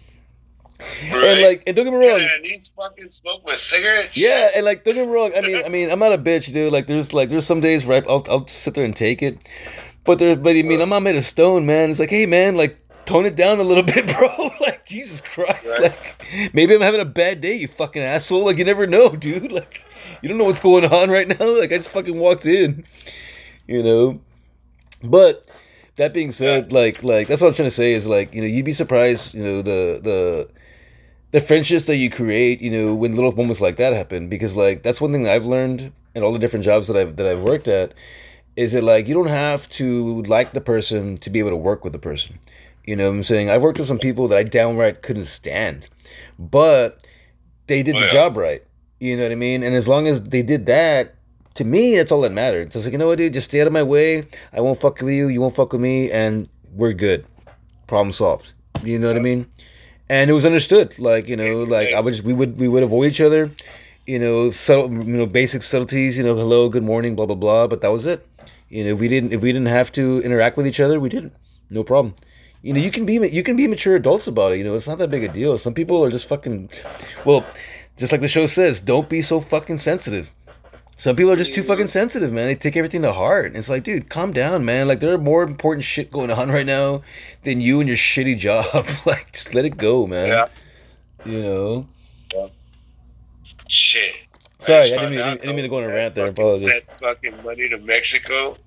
And like, and don't get me wrong. and he's fucking smoke with cigarettes. Yeah, and like don't get me wrong. I mean, I mean, I'm not a bitch, dude. Like there's like there's some days where I- I'll I'll sit there and take it, but there's but I mean I'm not made of stone, man. It's like hey man, like tone it down a little bit, bro. like Jesus Christ, Right. like maybe I'm having a bad day, you fucking asshole. Like you never know, dude. Like you don't know what's going on right now. Like I just fucking walked in, you know. But that being said, like like that's what I'm trying to say is like you know you'd be surprised, you know the the the friendships that you create, you know, when little moments like that happen, because like that's one thing that I've learned in all the different jobs that I've that I've worked at, is that like you don't have to like the person to be able to work with the person. You know what I'm saying? I've worked with some people that I downright couldn't stand, but they did Oh, the yeah. job right. You know what I mean? And as long as they did that, to me, that's all that mattered. So it's like, you know what, dude, just stay out of my way. I won't fuck with you. You won't fuck with me, and we're good. Problem solved. You know what I mean? And it was understood. Like you know, mm-hmm. like I would just we would we would avoid each other. You know, subtle, you know, basic subtleties. You know, hello, good morning, blah blah blah. But that was it. You know, if we didn't if we didn't have to interact with each other, we didn't. No problem. You know, you can be you can be mature adults about it. You know, it's not that big a deal. Some people are just fucking, well, just like the show says, don't be so fucking sensitive. Some people are just too fucking sensitive, man. They take everything to heart. It's like, dude, calm down, man. Like there are more important shit going on right now than you and your shitty job. like, just let it go, man. Yeah. You know. Shit. Sorry, I just didn't mean- I didn't mean to go on a rant there. Apologies. Sent fucking money to Mexico.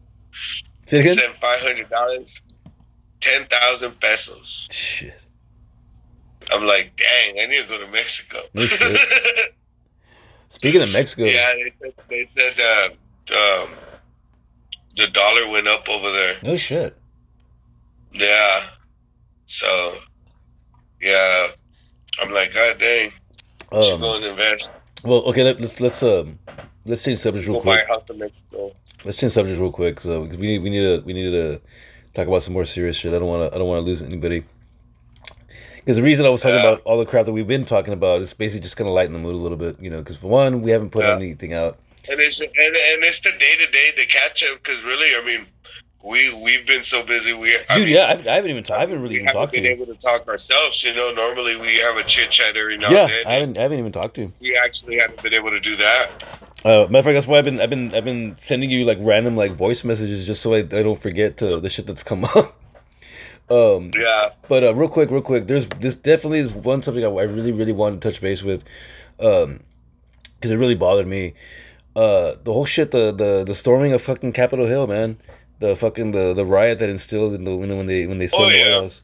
Say it again? Sent five hundred dollars, ten thousand pesos. Shit. I'm like, dang, I need to go to Mexico. No. Speaking of Mexico, yeah, they said, they said uh, um, the dollar went up over there. no shit. Yeah. So, yeah, I'm like, God dang, I should Um, go and invest. well, okay, let, let's let's um let's change subjects real buy quick. a house in Mexico. Let's change subjects real quick, so because we need we need to we need to talk about some more serious shit. I don't want to I don't want to lose anybody. Because the reason I was talking Yeah. about all the crap that we've been talking about is basically just gonna lighten the mood a little bit, you know. Because for one, we haven't put Yeah. anything out. And it's and, and it's the day to day to catch up because really, I mean, we we've been so busy. We I Dude, mean, yeah, I, I haven't even ta- I haven't really we even haven't talked been to. able to talk ourselves. You know, normally we have a chit chat every now Yeah, and then. I haven't I haven't even talked to. You. We actually haven't been able to do that. Uh, matter of fact, that's why I've been I've been I've been sending you like random like voice messages just so I, I don't forget to the shit that's come up. Um, Yeah. but uh, real quick, real quick, there's this definitely is one subject I, I really, really wanted to touch base with, um, because it really bothered me. Uh, the whole shit, the the the storming of fucking Capitol Hill, man. The fucking the the riot that instilled in the you know, when they when they stormed Oh, the White. House.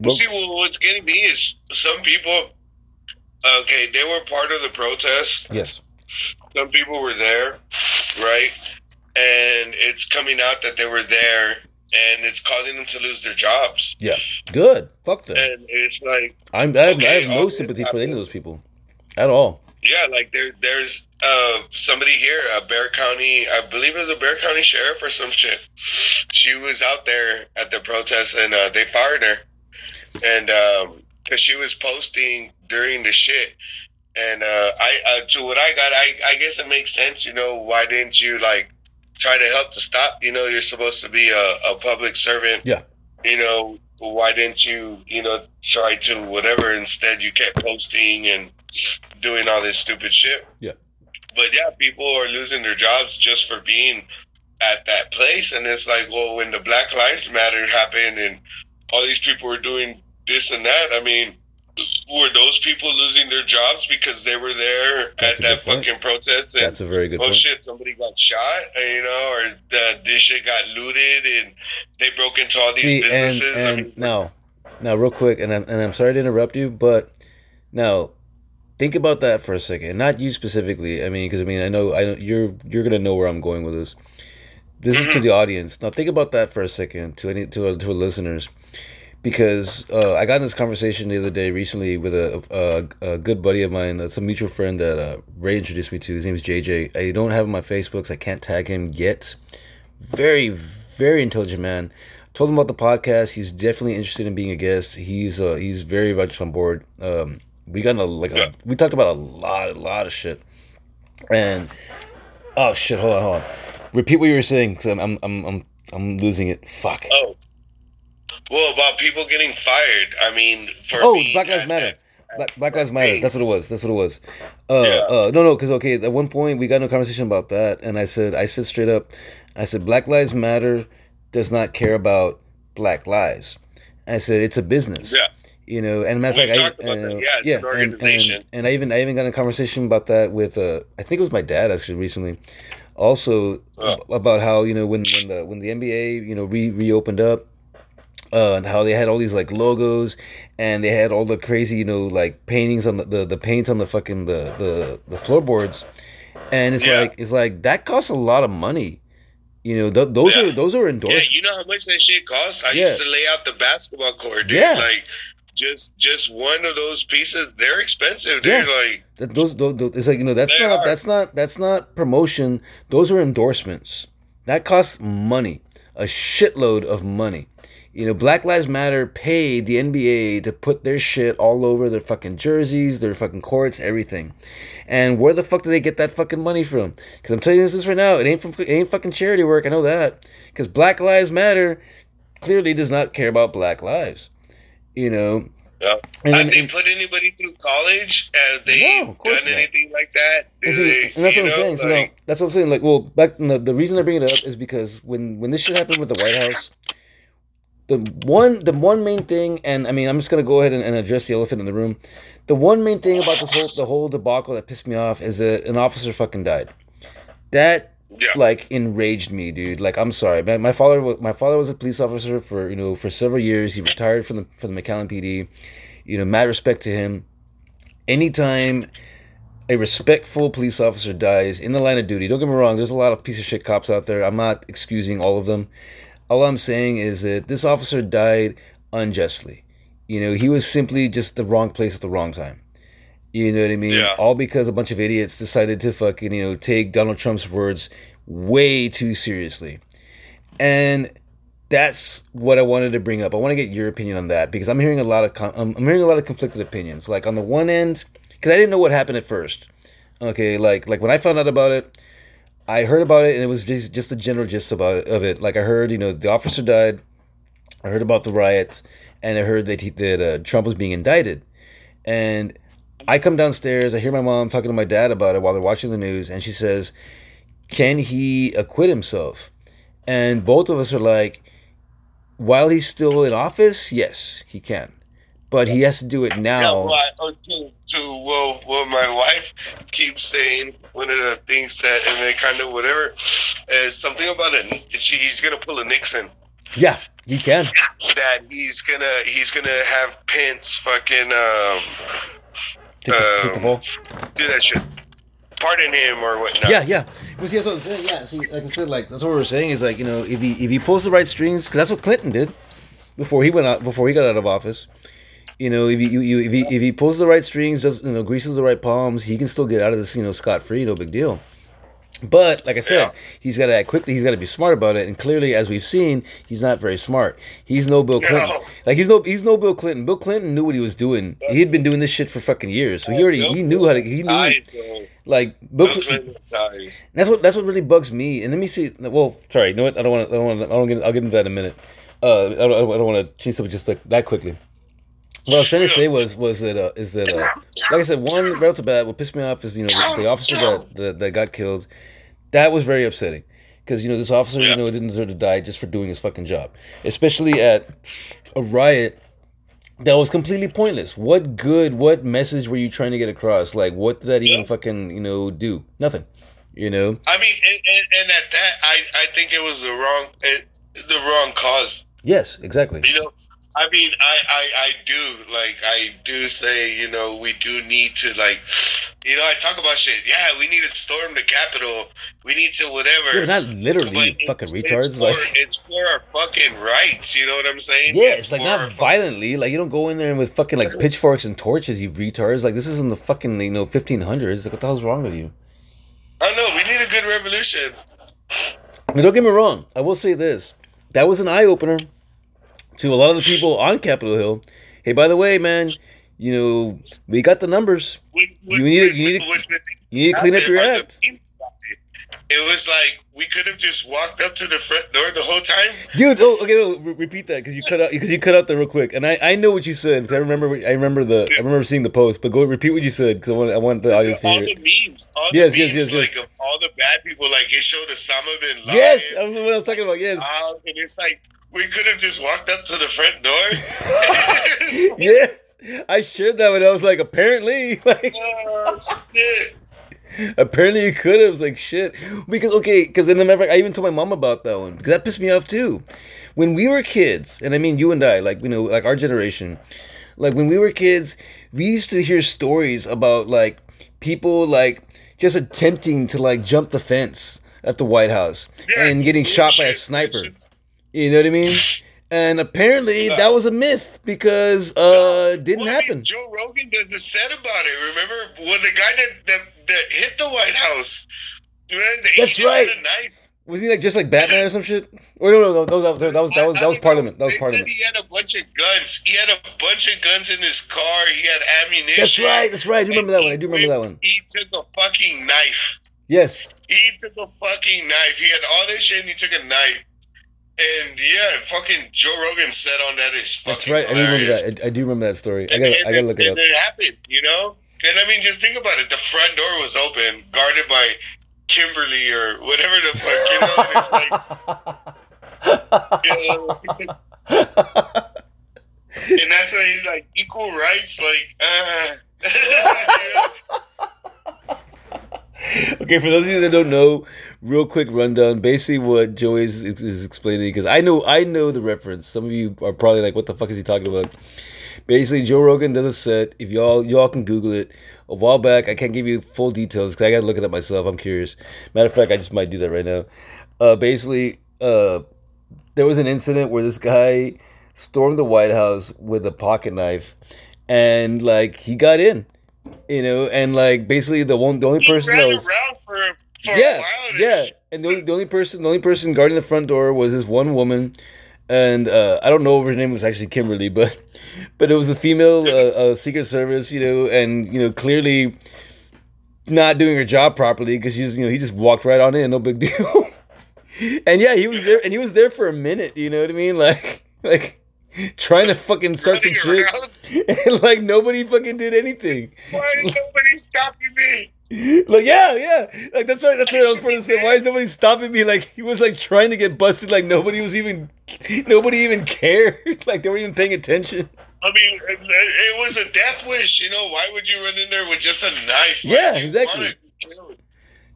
Well- see, well, what's getting me is some people. Okay, they were part of the protest. Yes. Some people were there, right? And it's coming out that they were there, and it's causing them to lose their jobs. Yeah. Good. Fuck them. And it's like, I'm, I have, I have no sympathy for any of those people, at all. yeah, like there, there's uh somebody here, a Bexar County, I believe it was a Bexar County sheriff or some shit. She was out there at the protest, and uh, they fired her, and um, cause she was posting during the shit. And uh, I, uh, to what I got, I, I guess it makes sense. You know, why didn't you like try to help to stop? You know, you're supposed to be a, a public servant. Yeah. You know, why didn't you, you know, try to whatever? Instead, you kept posting and doing all this stupid shit. Yeah. But yeah, people are losing their jobs just for being at that place, and it's like, well, when the Black Lives Matter happened and all these people were doing this and that, I mean, were those people losing their jobs because they were there That's at that good point. fucking protest and That's a very good oh point. shit, somebody got shot, you know, or the, this shit got looted and they broke into all these See, and, businesses. I mean, now, now, real quick, and I'm, and I'm sorry to interrupt you, but now, think about that for a second. Not you specifically. I mean, because I mean, I know, I know you're you're gonna know where I'm going with this. This is to Mhm. the audience. Now, think about that for a second to any to to listeners, because uh, I got in this conversation the other day recently with a a, a good buddy of mine. It's a mutual friend that uh, Ray introduced me to. His name is JJ. I don't have him on my Facebook, so I can't tag him yet. Very, very intelligent man. Told him about the podcast. He's definitely interested in being a guest. He's uh, he's very much on board. Um, we got a, like a, we talked about a lot, a lot of shit. And oh shit, hold on, hold on. Repeat what you were saying, because I'm, I'm, I'm, I'm, I'm losing it. Fuck. oh. Well, about people getting fired. I mean, for Oh, being Black Lives Matter. Black, Black Lives Matter. That's what it was. That's what it was. Uh, Yeah. uh, no, no, because okay, at one point we got in a conversation about that, and I said, I said straight up, I said Black Lives Matter does not care about Black lives. I said it's a business. Yeah. You know, and matter of fact, I, about that. Yeah, yeah, an and, organization. and, and I even I even got in a conversation about that with uh, I think it was my dad actually recently, also Oh. about how you know when when the when the NBA you know re reopened up, uh, and how they had all these like logos and they had all the crazy you know like paintings on the the, the paint on the fucking the the, the floorboards, and it's Yeah. like it's like that costs a lot of money, you know th- those Yeah. are those are endorsements. Yeah, you know how much that shit costs? I Yeah. used to lay out the basketball court, dude. Yeah. Like, just just one of those pieces, they're expensive, dude. Yeah. Like, That- those, those, those- it's like you know that's not are. that's not that's not promotion. Those are endorsements. That costs money, a shitload of money. You know, Black Lives Matter paid the NBA to put their shit all over their fucking jerseys, their fucking courts, everything. And where the fuck do they get that fucking money from? Because I'm telling you this right now, it ain't from it ain't fucking charity work. I know that. Because Black Lives Matter clearly does not care about Black lives. You know, yeah. and, have they put anybody through college? Have they No, done not. anything like that? And, see, and that's what I'm know, saying. So like- now, that's what I'm saying. Like, well, back the the reason I bring it up is because when when this shit happened with the White House, the one the one main thing, and I mean, I'm just gonna go ahead and, and address the elephant in the room. The one main thing about this whole the whole debacle that pissed me off is that an officer fucking died. That yeah. like enraged me, dude. Like I'm sorry, man. My father, wa- my father was a police officer for you know for several years. He retired from the from the McAllen PD. You know, mad respect to him. Anytime a respectful police officer dies in the line of duty, don't get me wrong. There's a lot of piece of shit cops out there. I'm not excusing all of them. All I'm saying is that this officer died unjustly. You know, he was simply just the wrong place at the wrong time. You know what I mean? Yeah. All because a bunch of idiots decided to fucking, you know, take Donald Trump's words way too seriously. And that's what I wanted to bring up. I want to get your opinion on that because I'm hearing a lot of I'm I'm hearing a lot of conflicted opinions. Like on the one end, because I didn't know what happened at first. Okay, like like when I found out about it, I heard about it and it was just just the general gist about of it. Like I heard, you know, the officer died. I heard about the riots, and I heard that he, that uh, Trump was being indicted. And I come downstairs. I hear my mom talking to my dad about it while they're watching the news, and she says, "Can he acquit himself?" And both of us are like, while he's still in office, yes, he can. But he has to do it now. oh, to, to well, what my wife keeps saying, one of the things that, and they kind of whatever, is something about it. she, he's gonna pull a Nixon. Yeah, he can. That he's gonna, he's gonna have Pence fucking um, Take the, take the Um, do that shit, pardon him or whatnot. Yeah, yeah. Well, see, that's what I'm saying. Yeah, see, like I said, like that's what we're saying is like you know if he if he pulls the right strings, because that's what Clinton did before he went out before he got out of office. You know, if he, you, you, if he if he pulls the right strings, does you know greases the right palms, he can still get out of this you know scot free, no big deal. But like I said, he's got to act quickly. He's got to be smart about it. And clearly, as we've seen, he's not very smart. He's no Bill Clinton. No. Like he's no he's no Bill Clinton. Bill Clinton knew what he was doing. He had been doing this shit for fucking years, so he already he knew how to he knew like Bill. Clinton that's what that's what really bugs me. And let me see. Well, sorry, you know what? I don't want to. I don't want. to. I don't get. I'll get into that in a minute. Uh, I don't. I don't want to change something just like that quickly. What I was trying to say was was that uh, is that uh, like I said, one right off the bat, what pissed me off is you know the, the officer that, that that got killed. That was very upsetting because you know this officer you know didn't deserve to die just for doing his fucking job, especially at a riot that was completely pointless. What good? What message were you trying to get across? Like, what did that even fucking you know do? Nothing. You know. I mean, and, and, and at that, I, I think it was the wrong, it, the wrong cause. Yes, exactly. You know, I mean, I, I, I do like I do say, you know, we do need to like, you know, I talk about shit. Yeah, we need to storm the Capitol. We need to whatever. But not literally, But you fucking it's- retards. It's for, like, it's for our fucking rights. You know what I'm saying? yeah, it's like not violently. Like you don't go in there with fucking like pitchforks and torches, you retards. Like this isn't the fucking you know 1500s. Like what the hell's wrong with you? I know we need a good revolution. Now, don't get me wrong. I will say this: that was an eye opener to a lot of the people on Capitol Hill. Hey, by the way, man, you know we got the numbers. We, You need to- you need to- You need to clean up your act, It was like we could have just walked up to the front door the whole time. dude. Oh, okay, no, re- repeat that because you cut out because you cut out there real quick. And I, I know what you said because I remember I remember the I remember seeing the post. But go repeat what you said because I want I want the audience to hear it. the memes, all Yes, the yes, memes, yes, yes. like of all the bad people. Like it showed Osama bin Laden. Yes, that was what I was talking about. Yes. Um, and it's like we could have just walked up to the front door. yes, I shared that when I was like, apparently, like, oh, shit. apparently you could have. Like, shit. Because okay, because in the matter of fact, I even told my mom about that one because that pissed me off too. When we were kids, and I mean you and I, like you know, like our generation, like when we were kids, we used to hear stories about like people like just attempting to like jump the fence at the White House Yeah, and getting shot by a sniper. Just- You know what I mean? And apparently that was a myth because uh didn't Well, I mean, happen. Joe Rogan does a set about it. Remember, well, the guy that that, that hit the White House. That's right. Had a knife. Was he like just like Batman or some shit? Or no, no, no, no that, that was that was that was I- I don't Parliament. That was they Parliament. Said he had a bunch of guns. He had a bunch of guns in his car. He had ammunition. That's right. That's right. I do remember that one. I do remember that one. He took a fucking knife. Yes. He took a fucking knife. He had all this shit and he took a knife. And yeah, fucking Joe Rogan said on that is fucking. That's right. I do remember that. I, I do remember that story. I gotta and I gotta look it and up. it happened, you know? And I mean, just think about it. The front door was open, guarded by Kimberly or whatever the fuck, you know? And it's like, you know, and that's why he's like, equal rights, like, uh. okay, for those of you that don't know, real quick rundown. Basically, what Joey is, is, explaining because I know I know the reference. Some of you are probably like, "What the fuck is he talking about?" Basically, Joe Rogan does a set. If y'all y'all can Google it. A while back, I can't give you full details because I gotta look it up myself. I'm curious. Matter of fact, I just might do that right now. Uh, basically, uh, there was an incident where this guy stormed the White House with a pocket knife, and like he got in, you know, and like basically the one the only he person that was around for, for yeah, a while. yeah. And the only, the only person, the only person guarding the front door was this one woman, and uh, I don't know if her name was actually Kimberly, but but it was a female uh, uh, Secret Service, you know, and you know clearly not doing her job properly because she's you know he just walked right on in, no big deal. and yeah, he was there, and he was there for a minute. You know what I mean? Like like trying to fucking start some shit, and like nobody fucking did anything. Why is nobody stopping me? Like yeah, yeah, like that's right. That's what I was trying to say. Why is nobody stopping me? Like he was like trying to get busted. Like nobody was even, nobody even cared. Like they weren't even paying attention. I mean, it, was a death wish. You know, why would you run in there with just a knife? Why Yeah, exactly. kill?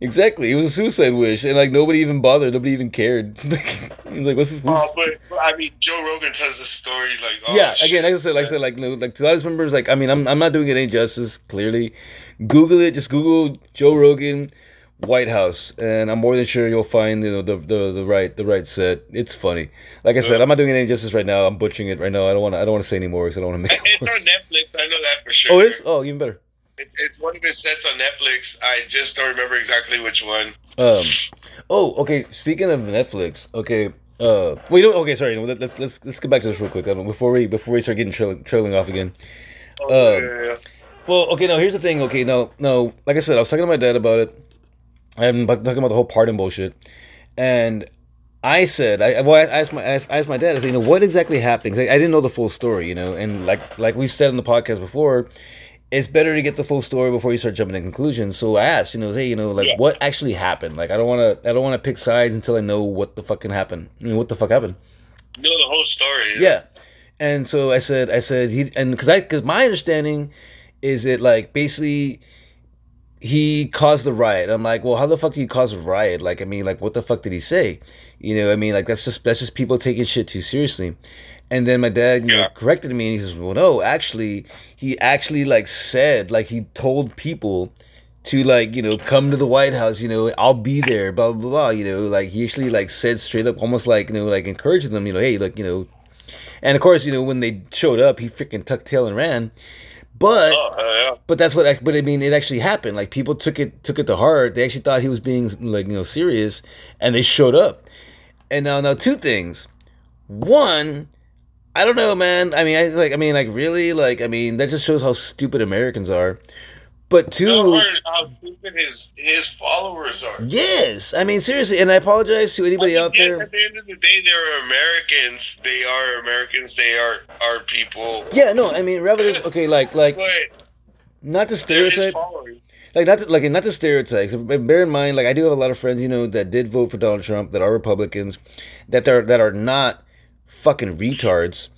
Exactly, it was a suicide wish, and like nobody even bothered. Nobody even cared. he was like, "What's this?" Oh, but I mean, Joe Rogan tells the story like, oh, yeah, shit, again, like I said, like I said, like no, like to a lot of members, like I mean, I'm I'm not doing it any justice. Clearly, Google it. Just Google Joe Rogan White House, and I'm more than sure you'll find you know the the, the right the right set. It's funny. Like I said, I'm not doing it any justice right now. I'm butchering it right now. I don't want to I don't want to say any more because I don't want to make it It's worse. on Netflix. I know that for sure. Oh, it is. Oh, even better. It's, it's one of his sets on Netflix. I just don't remember exactly which one. Um. Oh, okay. Speaking of Netflix, okay. Uh. Wait. No, okay. Sorry. Let- Let's let's let's get back to this real quick um, before we before we start getting trailing, trailing off again. Oh, Um, yeah, yeah. Well, okay. Now here's the thing. Okay. No, no. Like I said, I was talking to my dad about it. I'm talking about the whole pardon bullshit, and I said, I well, I asked my I asked my dad. I said, you know, what exactly happened? I, I didn't know the full story. You know, and like like we said in the podcast before. It's better to get the full story before you start jumping to conclusions. So I asked, you know, hey, you know, like Yeah. what actually happened? Like I don't want to, I don't want to pick sides until I know what the fucking happened. I mean, what the fuck happened? You know the whole story. Yeah. And so I said, I said he, and because I, because my understanding is it like basically he caused the riot. I'm like, well, how the fuck did he cause a riot? Like, I mean, like, what the fuck did he say? You know, I mean, like that's just that's just people taking shit too seriously. And then my dad, you know, Yeah. corrected me, and he says, "Well, no, actually, he actually like said, like he told people to like, you know, come to the White House. You know, I'll be there. Blah blah blah. You know, like he actually like said straight up, almost like you know, like encouraging them. You know, hey, like you know, and of course, you know, when they showed up, he freaking tucked tail and ran. But Oh, yeah. but that's what. But I mean, it actually happened. Like people took it took it to heart. They actually thought he was being like you know serious, and they showed up. And now now two things. One, I don't know, man. I mean, I like. I mean, like really, like. I mean, that just shows how stupid Americans are. But two, No, how stupid his his followers are. yes. I mean, seriously, and I apologize to anybody I mean, out yes, there. At the end of the day, they're Americans. They are Americans. They are our people. Yeah, no. I mean, rather just okay, like like But not to stereotype. like not to, like not to stereotypes. But bear in mind, like I do have a lot of friends, you know, that did vote for Donald Trump, that are Republicans, that are that are not fucking retards,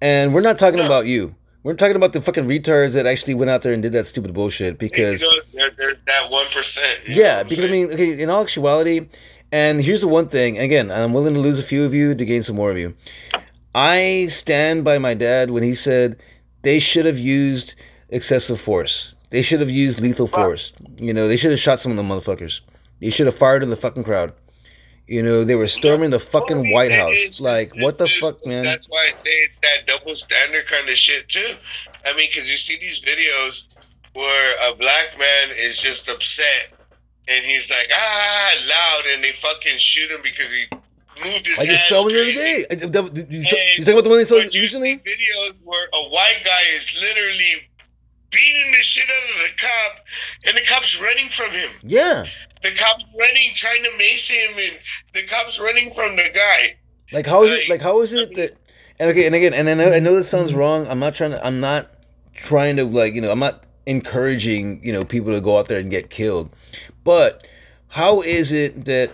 and we're not talking No. about you. We're talking about the fucking retards that actually went out there and did that stupid bullshit. Because you know, they're, they're that one percent. yeah, because I mean, okay, in all actuality, and here's the one thing. Again, I'm willing to lose a few of you to gain some more of you. I stand by my dad when he said they should have used excessive force. They should have used lethal force. You know, they should have shot some of the motherfuckers. They should have fired in the fucking crowd. You know, they were storming the fucking White House. It's- Like, what the fuck, man? That's why I say it's that double standard kind of shit too. I mean, because you see these videos where a black man is just upset and he's like ah loud, and they fucking shoot him because he moved his I just saw one the other day. I- you, talking about the one they saw But you see recently? videos where a white guy is literally beating the shit out of the cop, and the cop's running from him. Yeah. The cop's running, trying to mace him, and the cop's running from the guy. Like how is it? Like, Like how is it that? And okay, and again, and I know I know this sounds wrong. I'm not trying to. I'm not trying to like you know. I'm not encouraging you know people to go out there and get killed. But how is it that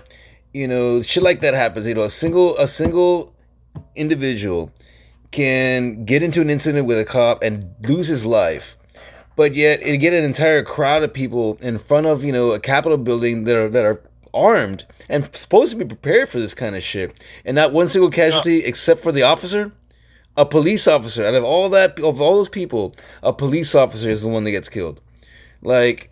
you know shit like that happens? You know, a single a single individual can get into an incident with a cop and lose his life. But yet, it get an entire crowd of people in front of you know a Capitol building that are that are armed and supposed to be prepared for this kind of shit, and not one single casualty except for the officer, a police officer. Out of all that, of all those people, a police officer is the one that gets killed. Like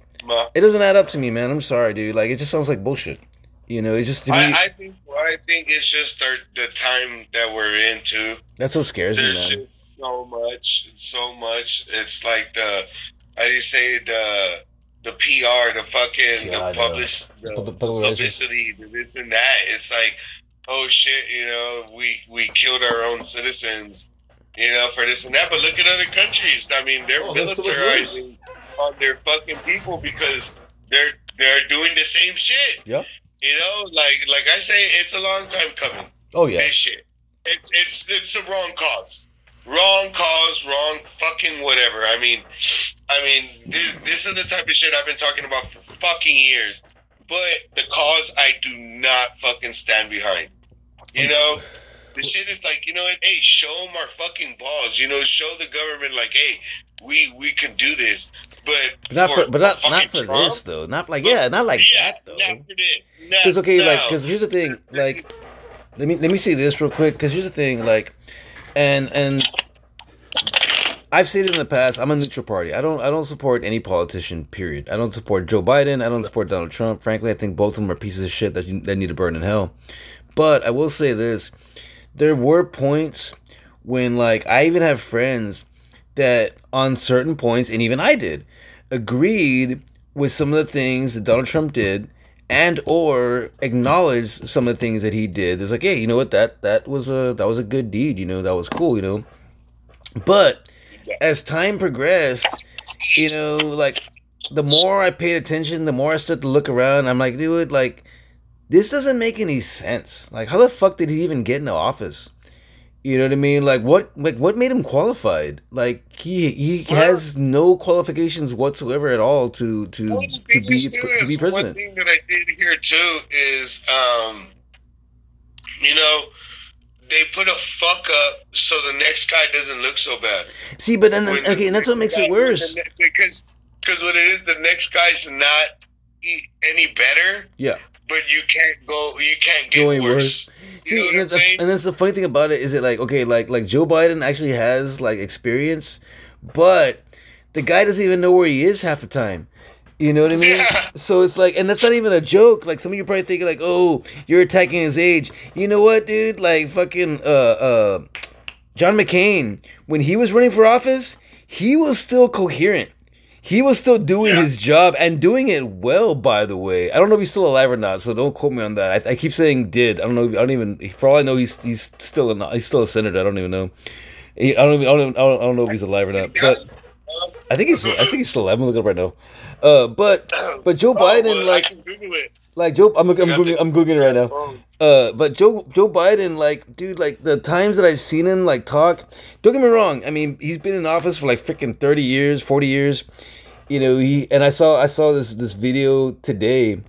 it doesn't add up to me, man. I'm sorry, dude. Like it just sounds like bullshit. You know, it just to me I, I think I think it's just our, the time that we're into. that's what scares me, There's just so much, so much. It's like the how do you say the the PR, the fucking Yeah, the public, the, the public publicity, the this and that. It's like, oh shit, you know, we we killed our own citizens, you know, for this and that. But look at other countries. I mean, they're Oh, that's so much worse. militarizing on their fucking people because they're they're doing the same shit. Yeah. You know, like like I say, it's a long time coming. Oh yeah. This shit. it's it's it's the wrong cause. Wrong cause, wrong fucking whatever. I mean, I mean, this, this is the type of shit I've been talking about for fucking years. But the cause I do not fucking stand behind. You know, the shit is like, you know what? Hey, show them our fucking balls. You know, show the government like, hey, we we can do this. But Not for, but not, not for Trump? this though. Not like yeah, not like yeah, that though. Not for this. Because okay, like, because here's the thing, like, let me let me say this real quick. Because here's the thing, like, and and I've said it in the past. I'm a neutral party. I don't I don't support any politician. Period. I don't support Joe Biden. I don't support Donald Trump. Frankly, I think both of them are pieces of shit that you, that need to burn in hell. But I will say this: there were points when, like, I even have friends that on certain points, and even I did, agreed with some of the things that Donald Trump did and or acknowledge some of the things that he did. It's like, hey, you know what? That that was a that was a good deed, you know, that was cool, you know. But as time progressed, you know, like the more I paid attention, the more I started to look around. I'm like, dude, like this doesn't make any sense. Like, how the fuck did he even get into office? You know what I mean? Like, what, like, what made him qualified? Like, he he has no qualifications whatsoever at all to to to be to be One thing that I did here too is, um, you know, they put a fuck up so the next guy doesn't look so bad. See, but then When the okay, and that's what makes it worse. because because what it is, the next guy's not any better, Yeah. But you can't go, you can't get Going worse. See, You know and, that's the, and that's the funny thing about it is it like okay, like like Joe Biden actually has like experience, but the guy doesn't even know where he is half the time. You know what I mean? Yeah. So it's like, and that's not even a joke. Like some of you probably thinking like, oh, you're attacking his age. You know what, dude? Like fucking uh uh, John McCain when he was running for office, he was still coherent. He was still doing Yeah. his job and doing it well, by the way. I don't know if he's still alive or not, so don't quote me on that. I, I keep saying did. I don't know. I don't even. For all I know, he's he's still a he's still a senator. I don't even know. I don't. even- I don't. I don't, I don't know if he's alive or not. But I think he's. I think he's still alive. I'm looking up right now. Uh, but but Joe Oh, Biden, like I can Google it. like Joe, I'm I'm googling, I'm googling it right now. Uh, but Joe Joe Biden, like, dude, like the times that I've seen him like talk, don't get me wrong. I mean, he's been in office for like freaking thirty years, forty years. You know, he and I saw I saw this this video today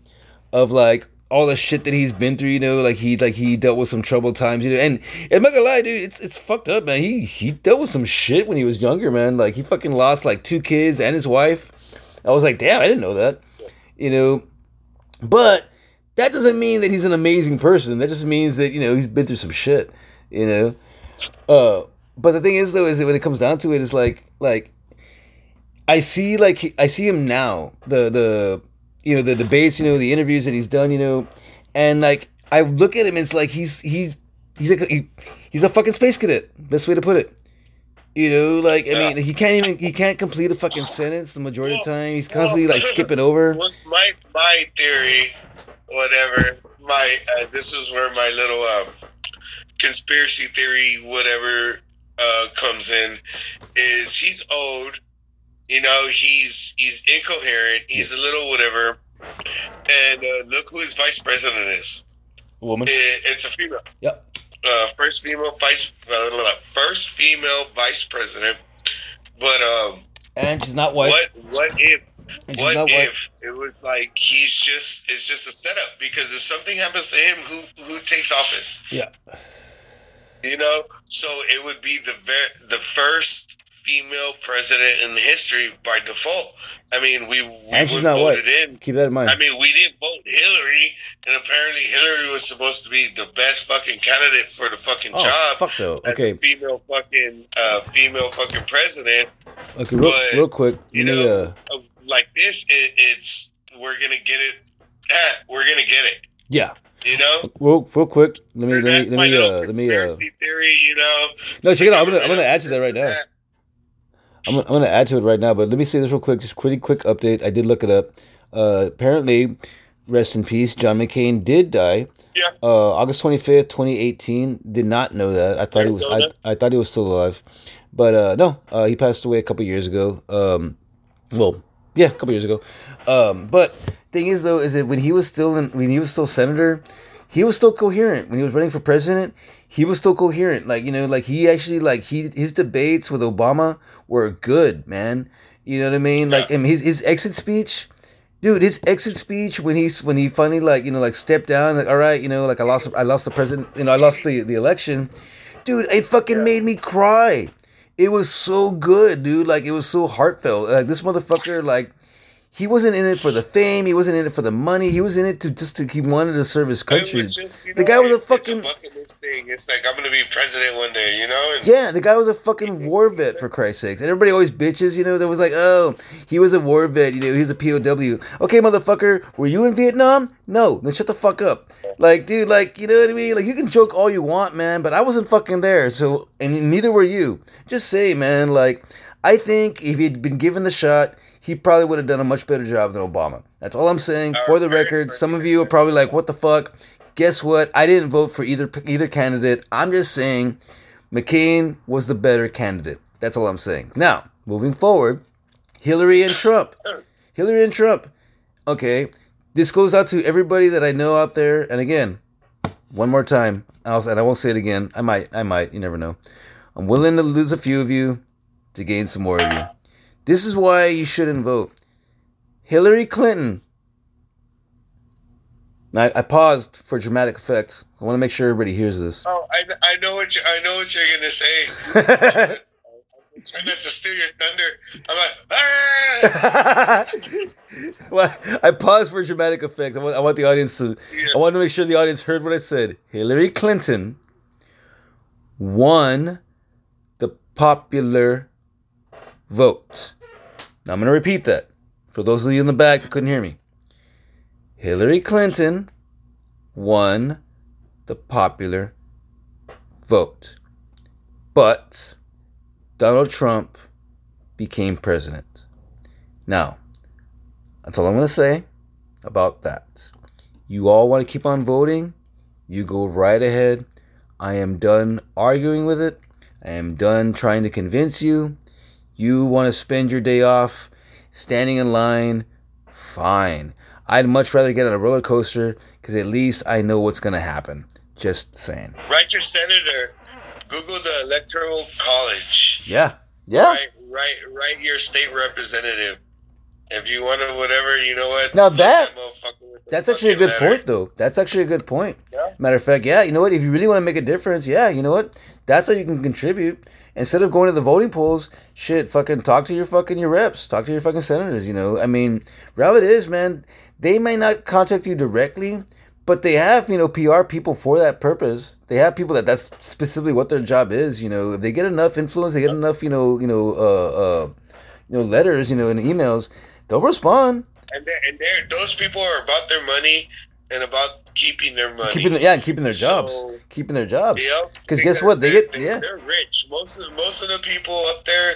of like all the shit that he's been through. You know, like he like he dealt with some troubled times. You know, and I'm not gonna lie, dude, it's it's fucked up, man. He he dealt with some shit when he was younger, man. Like he fucking lost like two kids and his wife. I was like, damn, I didn't know that. You know, but that doesn't mean that he's an amazing person. That just means that you know he's been through some shit. You know, uh, but the thing is though is that when it comes down to it, it's like like I see like I see him now the the you know the debates, you know the interviews that he's done, you know, and like I look at him, it's like he's he's he's like he, he's a fucking space cadet. Best way to put it. You know, like I Yeah. mean, he can't even he can't complete a fucking sentence the majority of the time. He's constantly like skipping over. My my theory, whatever. My uh, this is where my little um, conspiracy theory, whatever, uh, comes in. Is he's old, you know, he's he's incoherent, he's a little whatever, and uh, look who his vice president is. Woman. It, it's a female. Yep. Uh, first female vice, blah, blah, first female vice president. But um, And she's not white. what what if what white. if it was like he's just it's just a setup because if something happens to him who who takes office Yeah. You know so it would be the ver- the first female president in history by default i mean we we And were not voted in Keep that in mind. I mean, we didn't vote Hillary, and apparently Hillary was supposed to be the best fucking candidate for the fucking oh job. fuck though. Okay. female fucking uh, female fucking president. Okay. Real, but, real quick. you know, uh, Like this, it, it's we're gonna get it. Ah, we're gonna get it. yeah. You know, Real, real quick. Let me. Let me. Let me. Uh, let me. Uh, theory. You know, no, check it out. I'm gonna. I'm gonna add to that right now. I'm, gonna- I'm gonna add to it right now, but let me say this real quick. Just pretty quick update. I did look it up. Uh, apparently, rest in peace. John McCain did die. Yeah. Uh, August 25th, 2018. Did not know that. I thought he was. I, I thought he was still alive, but uh, no. Uh, he passed away a couple years ago. Um, well, yeah, a couple years ago. Um, but thing is though, is that when he was still in, when he was still senator, he was still coherent when he was running for president. He was still coherent. Like you know, like he actually like he his debates with Obama were good, man. You know what I mean? Like, and his his exit speech, dude. His exit speech when he's when he finally like you know like stepped down. Like, all right, you know, like I lost I lost the president. You know, I lost the the election. Dude, it fucking made me cry. It was so good, dude. Like it was so heartfelt. Like this motherfucker, like he wasn't in it for the fame. He wasn't in it for the money. He was in it to just to he wanted to serve his country. Just, you know, the guy was a fucking it's a thing. It's like I'm gonna be president one day, you know. And yeah. The guy was a fucking war vet for Christ's sakes, and everybody always bitches. You know, there was like, oh, he was a war vet. You know, he was a POW. Okay, motherfucker, were you in Vietnam? No, then shut the fuck up. Like, dude, like, you know what I mean? Like, you can joke all you want, man, but I wasn't fucking there. So, and neither were you. Just say, man, like, I think if he'd been given the shot, he probably would have done a much better job than Obama. That's all I'm saying. For the record, some of you are probably like, "What the fuck?" Guess what? I didn't vote for either either candidate. I'm just saying McCain was the better candidate. That's all I'm saying. Now, moving forward, Hillary and Trump. Hillary and Trump. Okay, this goes out to everybody that I know out there. And again, one more time, I'll, and I won't say it again. I might. I might. You never know. I'm willing to lose a few of you to gain some more of you. This is why you shouldn't vote. Hillary Clinton. I, I paused for dramatic effect. I want to make sure everybody hears this. Oh, I, I know what you I know what you're gonna say. Try not to steal your thunder. I'm like, ah! well, I paused for dramatic effect. I want, I want the audience to. Yes. I want to make sure the audience heard what I said. Hillary Clinton won the popular vote. Now I'm going to repeat that for those of you in the back that couldn't hear me. Hillary Clinton won the popular vote. But Donald Trump became president. Now, that's all I'm going to say about that. You all want to keep on voting? You go right ahead. I am done arguing with it. I am done trying to convince you. You want to spend your day off standing in line? Fine. I'd much rather get on a roller coaster because at least I know what's going to happen. Just saying. write your senator. Google the electoral college. Yeah. Yeah. Write, write, write your state representative. If you want to, whatever, you know what? Now that- motherfucker with the That's actually a good letter. point, though. That's actually a good point. Yeah. Matter of fact, yeah, you know what? If you really want to make a difference, yeah, you know what? That's how you can contribute. Instead of going to the voting polls, shit, fucking talk to your fucking your reps, talk to your fucking senators. You know, I mean, reality is, man, they may not contact you directly, but they have you know PR people for that purpose. They have people that that's specifically what their job is. You know, if they get enough influence, they get enough you know you know uh uh you know letters, you know, and emails, they'll respond. And they're, and they're, those people are about their money and about keeping their money. Keeping the, yeah, and keeping their jobs, So- keeping their jobs. Yep. 'Cause guess what? They get- yeah. they're rich. Most of most of the people up there,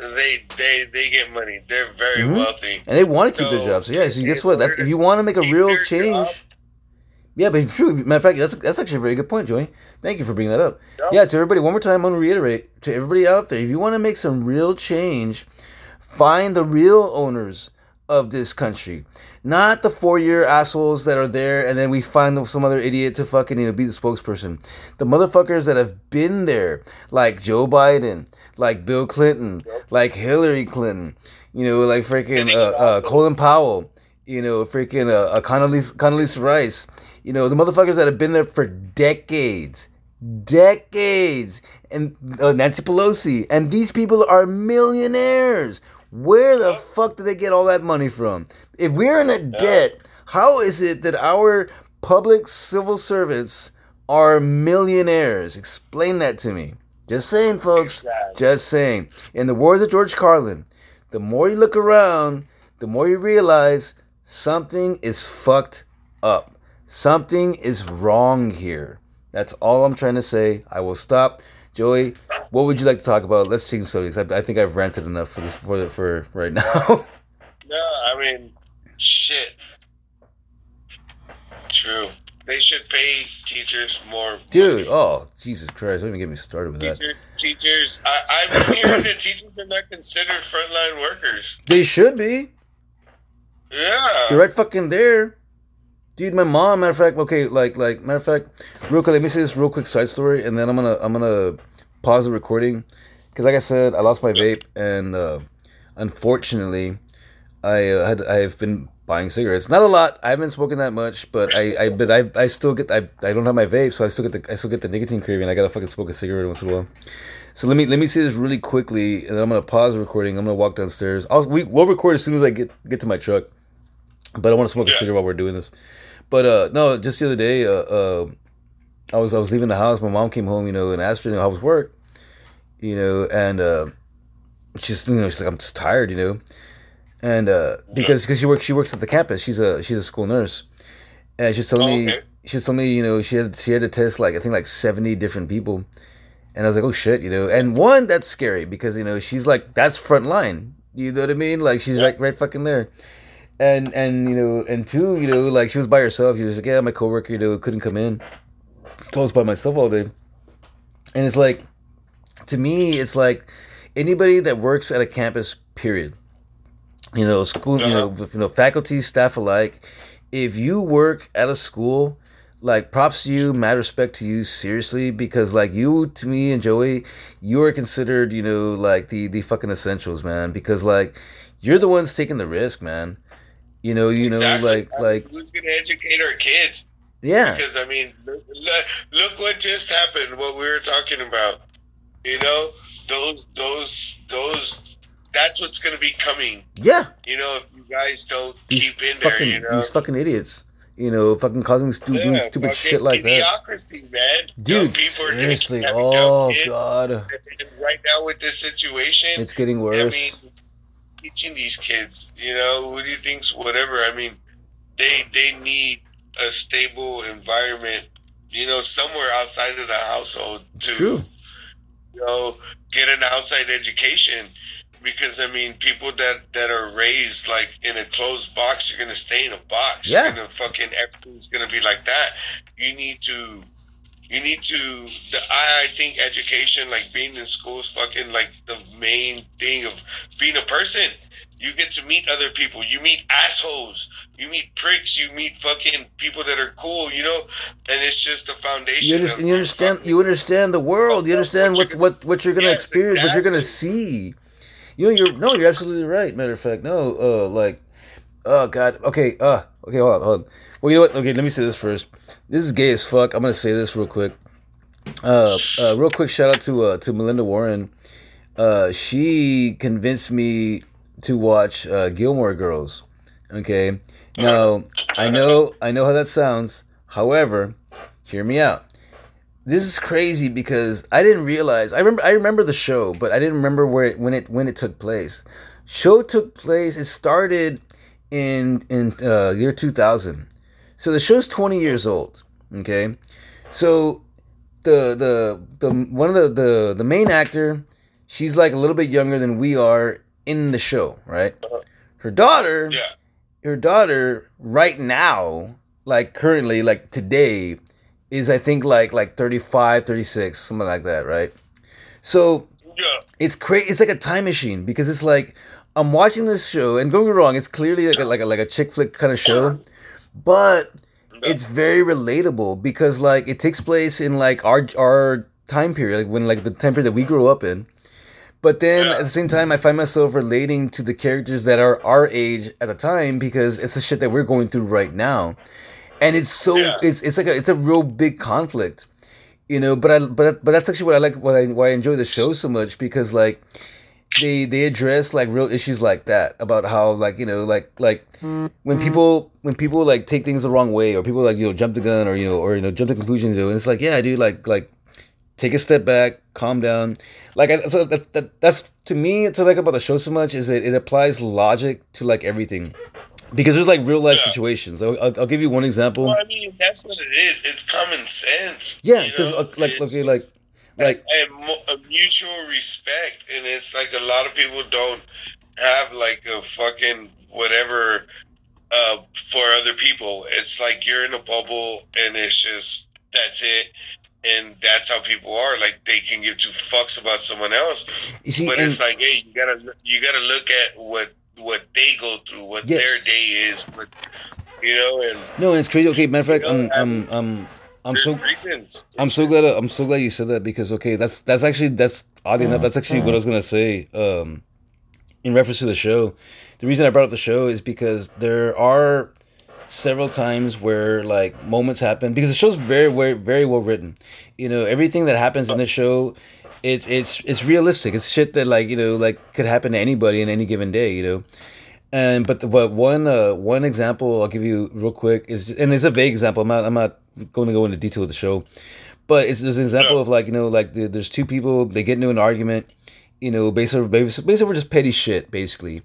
they they they get money. They're very Mhm. wealthy. and they want to keep So, their jobs. So yeah, so guess what? That, order if you want to make a real change, job- yeah, but true. Matter of fact, that's that's actually a very good point, Joey. Thank you for bringing that up. Yep. Yeah, to everybody, one more time, I'm gonna reiterate to everybody out there: if you want to make some real change, find the real owners of this country, not the four-year assholes that are there, and then we find some other idiot to fucking you know be the spokesperson. The motherfuckers that have been there, like Joe Biden, like Bill Clinton, like Hillary Clinton, you know, like freaking uh, uh. Colin Powell, you know, freaking uh, uh, Condoleezza, Condoleezza Rice, you know, the motherfuckers that have been there for decades, decades, and uh, Nancy Pelosi, and these people are millionaires. Where the fuck do they get all that money from? If we're in a debt, how is it that our public civil servants are millionaires? Explain that to me. Just saying, folks. Exactly. Just saying. In the words of George Carlin, the more you look around, the more you realize something is fucked up. Something is wrong here. That's all I'm trying to say. I will stop. Joey, what would you like to talk about? Let's change subjects. I, I think I've ranted enough for this for for right now. No, I mean, shit. True. They should pay teachers more. Dude, oh Jesus Christ! Don't even get me started with that. Teachers, I, been hearing that teachers are not considered frontline workers. They should be. Yeah. You're right fucking there. Dude, my mom. Matter of fact, okay, like like matter of fact, real quick. Let me say this real quick side story, and then I'm gonna I'm gonna pause the recording because, like I said, I lost my vape, and uh, unfortunately, I uh, had I've been buying cigarettes. Not a lot. I haven't spoken that much, but I, I but I, I still get I, I don't have my vape, so I still get the I still get the nicotine craving. I gotta fucking smoke a cigarette once in a while. So let me let me say this really quickly, and I'm gonna pause the recording. I'm gonna walk downstairs. I'll we, we'll record as soon as I get get to my truck, but I want to smoke a cigarette while we're doing this. But uh no, just the other day, uh, uh I was I was leaving the house. My mom came home, you know, and asked know, how was work, you know, and uh, she's you know she's like I'm just tired, you know, and uh, because because she works she works at the campus. She's a she's a school nurse, and she's telling Oh, me okay. she's telling me you know she had she had to test like I think like seventy different people, and I was like oh shit you know, and one that's scary because you know she's like that's front line. You know what I mean? Like she's right right fucking there. And and you know and two you know like she was by herself. She was like yeah my coworker you know couldn't come in. I was by myself all day, and it's like to me it's like anybody that works at a campus period you know school you uh-huh. know you know faculty staff alike if you work at a school like props to you mad respect to you seriously because like you to me and joey you are considered you know like the the fucking essentials man because like you're the ones taking the risk man you know you know like like who's gonna educate our kids? yeah Because I mean, look, look what just happened. What we were talking about. You know, those those those. That's what's gonna be coming. yeah You know, if you guys don't these keep in there. You know, these fucking idiots you know fucking causing stu- doing Yeah, stupid shit like that idiocracy, man. Dude seriously oh god And right now with this situation, it's getting worse. I mean, teaching these kids, you know, who do you think's whatever? I mean, they they need a stable environment, you know, somewhere outside of the household to, True. Know, get an outside education. Because I mean, people that that are raised like in a closed box, you're gonna stay in a box. Yeah. You're gonna fucking everything's gonna be like that. You need to you need to the, I, I think education like being in school is fucking like the main thing of being a person you get to meet other people. You meet assholes. You meet pricks. You meet fucking people that are cool you know? And it's just the you, foundation under- of, you understand you understand the world. You understand what what what you're gonna Yes, experience what you're gonna see. You know you're no you're absolutely right. Matter of fact no uh like oh god. Okay uh okay hold on hold on. Well you know what? Okay let me say this first. This is gay as fuck. I'm gonna say this real quick. Uh, uh real quick shout out to uh to melinda warren. Uh she convinced me to watch uh gilmore girls okay now i know i know how that sounds however hear me out this is crazy because I didn't realize. I remember. I remember the show, but I didn't remember where it, when it when it took place. Show took place. It started in in uh, year two thousand. So the show's twenty years old. Okay, so the the the one of the the the main actor, she's like a little bit younger than we are in the show, right? Uh-huh. Her daughter yeah. her daughter right now like currently like today is i think like like 35 36 something like that right? So yeah. it's crazy it's like a time machine because it's like i'm watching this show and don't get me wrong it's clearly like a, like a, like a chick flick kind of show but it's very relatable because like it takes place in like our our time period like when like the time period that we grew up in but then Yeah. at the same time i find myself relating to the characters that are our age at the time because it's the shit that we're going through right now and it's so Yeah. it's it's like a, it's a real big conflict you know but i but but that's actually what i like what i why i enjoy the show so much because like they they address like real issues like that about how like you know like like when mm-hmm. people when people like take things the wrong way or people like you know jump the gun or you know or you know jump to conclusions you know, and it's like yeah dude like like take a step back calm down. Like I, so that, that that's to me it's like about the show so much is that it applies logic to like everything. Because there's like real life Yeah. situations. I'll, I'll, I'll give you one example. Well, I mean that's what it is. It's common sense yeah you because know? uh, like It's- okay like like and mutual respect. And it's like a lot of people don't have like a fucking whatever uh for other people. It's like you're in a bubble and it's just that's it and that's how people are like they can give two fucks about someone else see but it's like hey you gotta you gotta look at what what they go through what Yes. their day is what you know, and No, it's crazy. Okay, matter of fact, I'm I'm I'm I'm so reasons. I'm so glad I'm so glad you said that because okay, that's that's actually that's odd enough. That's actually what I was gonna say. Um, in reference to the show, the reason I brought up the show is because there are several times where like moments happen because the show's very very very well written. You know, everything that happens in the show, it's it's it's realistic. It's shit that like you know like could happen to anybody in any given day. You know. And but the, but one uh, one example I'll give you real quick is and it's a vague example. I'm not I'm not going to go into detail of the show, but it's there's an example of like you know like the, there's two people they get into an argument, you know based basically basically over just petty shit basically,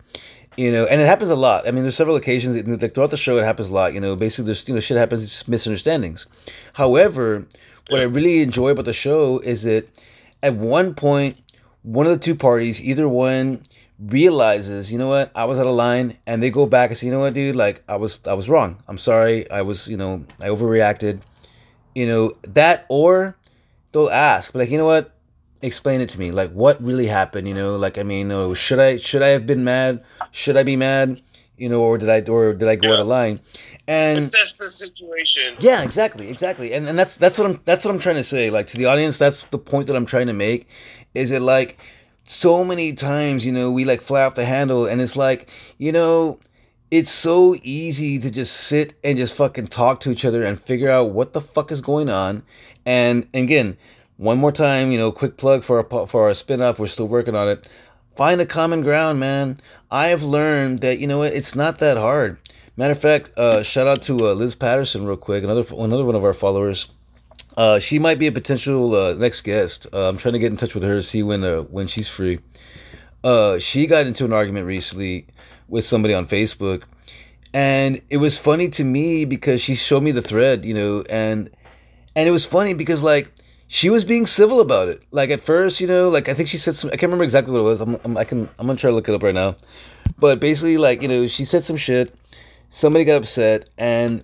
you know and it happens a lot. I mean there's several occasions like throughout the show it happens a lot. You know basically there's you know shit happens just misunderstandings. However, what I really enjoy about the show is that at one point one of the two parties either one realizes, you know what, I was out of line, and they go back and say, you know what, dude, like I was, I was wrong. I'm sorry. I was, you know, I overreacted. You know that, or they'll ask, but like, you know what, explain it to me. Like, what really happened? You know, like, I mean, oh, should I, should I have been mad? Should I be mad? You know, or did I, or did I go out of line? And Assess the situation. yeah, exactly, exactly, and and that's that's what I'm that's what I'm trying to say. Like to the audience, that's the point that I'm trying to make. Is it like so many times, you know, we like fly off the handle, and it's like, you know, it's so easy to just sit and just fucking talk to each other and figure out what the fuck is going on. And, and again, one more time, you know, quick plug for our for our spin-off. We're still working on it. Find a common ground, man. I have learned that you know it's not that hard. Matter of fact, uh, shout out to uh, Liz Patterson real quick, another another one of our followers. Uh, she might be a potential uh, next guest. Uh, I'm trying to get in touch with her to see when uh, when she's free. She got into an argument recently with somebody on Facebook, and it was funny to me because she showed me the thread, you know, and and it was funny because like she was being civil about it. Like at first, you know, like I think she said some. I can't remember exactly what it was. I'm, I'm I can I'm gonna try to look it up right now, but basically, like you know, she said some shit. Somebody got upset and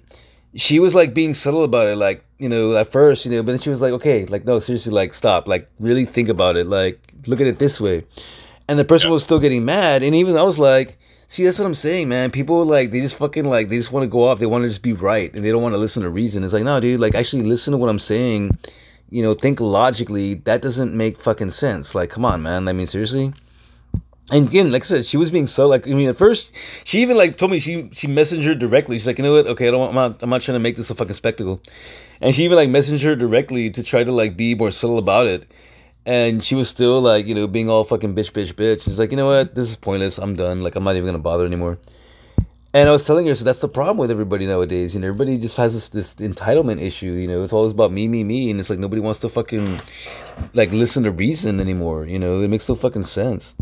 she was like being subtle about it like you know at first you know but then she was like okay like no seriously like stop like really think about it like look at it this way and the person was still getting mad and even i was like see that's what i'm saying man people like they just fucking like they just want to go off they want to just be right and they don't want to listen to reason it's like no dude like actually listen to what i'm saying you know think logically that doesn't make fucking sense like come on man i mean seriously and again, like I said, she was being so like I mean, at first she even like told me she she messaged her directly. She's like, you know what? Okay, I don't want, I'm not I'm not trying to make this a fucking spectacle. And she even like messaged her directly to try to like be more subtle about it. And she was still like, you know, being all fucking bitch, bitch, bitch. She's like, you know what? This is pointless. I'm done. Like I'm not even gonna bother anymore. And I was telling her, so that's the problem with everybody nowadays. You know, everybody just has this, this entitlement issue. You know, it's always about me, me, me, and it's like nobody wants to fucking like listen to reason anymore. You know, it makes no fucking sense.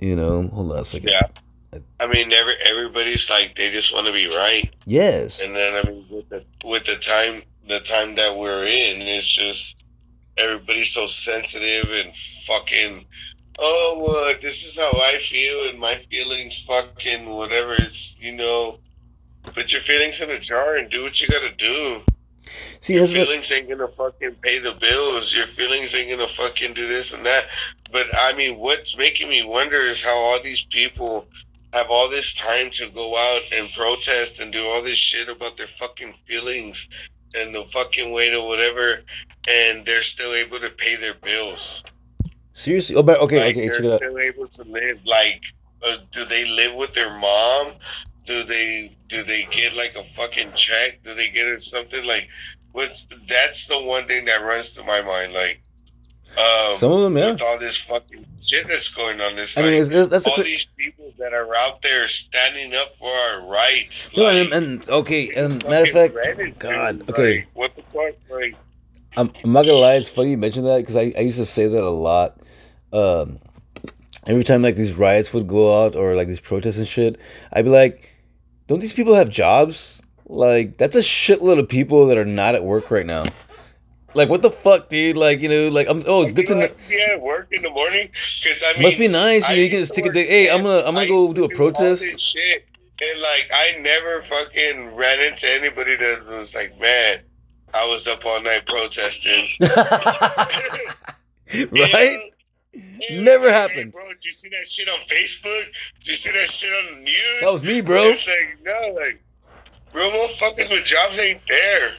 You know, hold on a second. Yeah. I mean, every everybody's like they just want to be right, Yes. and then I mean, with the with the time the time that we're in, it's just everybody's so sensitive and fucking. Oh, well, this is how I feel, and my feelings, fucking whatever. It's you know, put your feelings in a jar and do what you gotta do. See, Your feelings ain't gonna fucking pay the bills. Your feelings ain't gonna fucking do this and that. But I mean, what's making me wonder is how all these people have all this time to go out and protest and do all this shit about their fucking feelings and the fucking weight or whatever, and they're still able to pay their bills. Seriously. Oh, but okay, like okay, they're still able to live. Like, uh, do they live with their mom? Do they do they get like a fucking check? Do they get it something like? What's that's the one thing that runs through my mind. Like, um, Some of them, yeah. with all this fucking shit that's going on, this I like mean, it's, it's, that's all these people that are out there standing up for our rights. no, like, and, and okay, and matter of fact, God, okay. like, what the fuck, like. I'm, I'm not gonna lie. It's funny you mentioned that because I, I used to say that a lot. Um, every time like these riots would go out or like these protests and shit, I'd be like, "Don't these people have jobs? Like that's a shitload of people that are not at work right now. Like what the fuck, dude? Like you know, like I'm oh, it's good to be at work in the morning because I mean, Must be nice. You know, you can just take a day. Hey, I'm gonna I'm gonna go do a protest. shit, and like I never fucking ran into anybody that was like, man, I was up all night protesting. right? You know? Never Hey, happened. bro. Did you see that shit on Facebook? Did you see that shit on the news? That was me, bro. It's like no, like, real motherfuckers with jobs ain't there.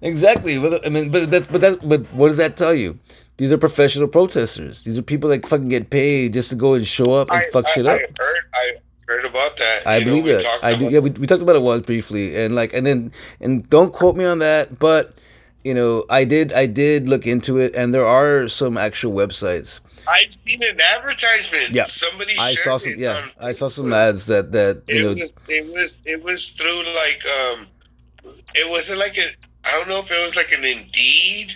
Exactly. I mean, but that, but that, but what does that tell you? These are professional protesters. These are people that fucking get paid just to go and show up and I, fuck I, shit I up. heard, I heard about that. I You know, believe we it. talked I do. Yeah, we, we talked about it once briefly, and like, and then, and don't quote me on that, but you know, I did, I did look into it, and there are some actual websites. I've seen an advertisement. Yeah. Somebody I saw some, it yeah, I saw some ads that that It know, was it was it was through like um it wasn't like a I don't know if it was like an Indeed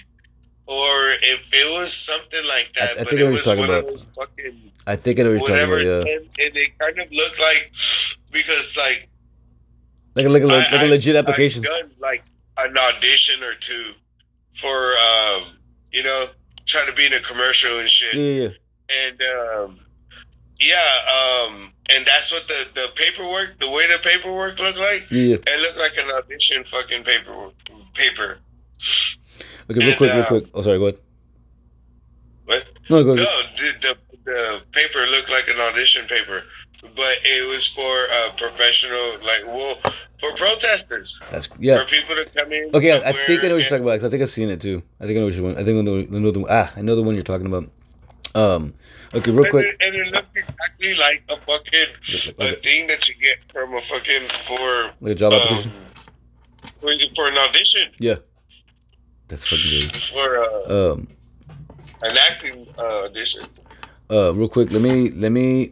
or if it was something like that, I- I but it was one about. of those fucking I think I know what talking whatever, about. Yeah, and, and it kind of looked like because like like a like a, I- like a I- legit application. Done like an audition or two for um you know trying to be in a commercial and shit, Yeah, and um yeah um and that's what the the paperwork the way the paperwork looked like. yeah. It looked like an audition fucking paper. Paper. Okay, real And, quick, real uh, quick. Oh, sorry. Go ahead. What? No, go No, the, the the paper looked like an audition paper, but it was for uh, professional, like well, for protesters, That's yeah. for people to come in. Okay, I, think I know what you're and- talking about. I think I've seen it too. I think I know what you're. I think I know, I know the ah. I know the one you're talking about. Um. Okay, real And quick. it, and it looked exactly like a fucking a thing that you get from a fucking for Like a job um, application. for, for an audition Yeah. That's fucking good. for uh. Um. an acting uh, audition. Uh. Real quick. Let me. Let me.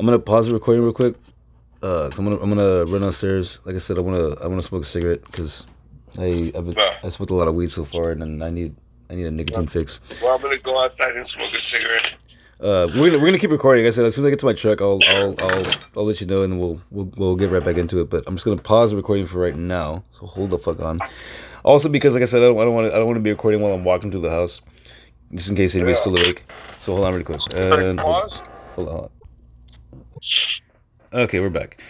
I'm gonna pause the recording real quick. Uh. I'm gonna. I'm gonna run downstairs. Like I said, I wanna. I wanna smoke a cigarette because I. I've been, Yeah. I smoked a lot of weed so far, and then I need. I need a nicotine fix. Well, I'm gonna go outside and smoke a cigarette. Uh, we're gonna we're gonna keep recording. Like I said, as soon as I get to my truck, I'll I'll I'll, I'll let you know, and we'll, we'll we'll get right back into it. But I'm just gonna pause the recording for right now. So hold the fuck on. Also, because like I said, I don't want to I don't want to be recording while I'm walking through the house, just in case anybody's still awake. So hold on really quick. And hold, Pause. hold on. Okay, we're back.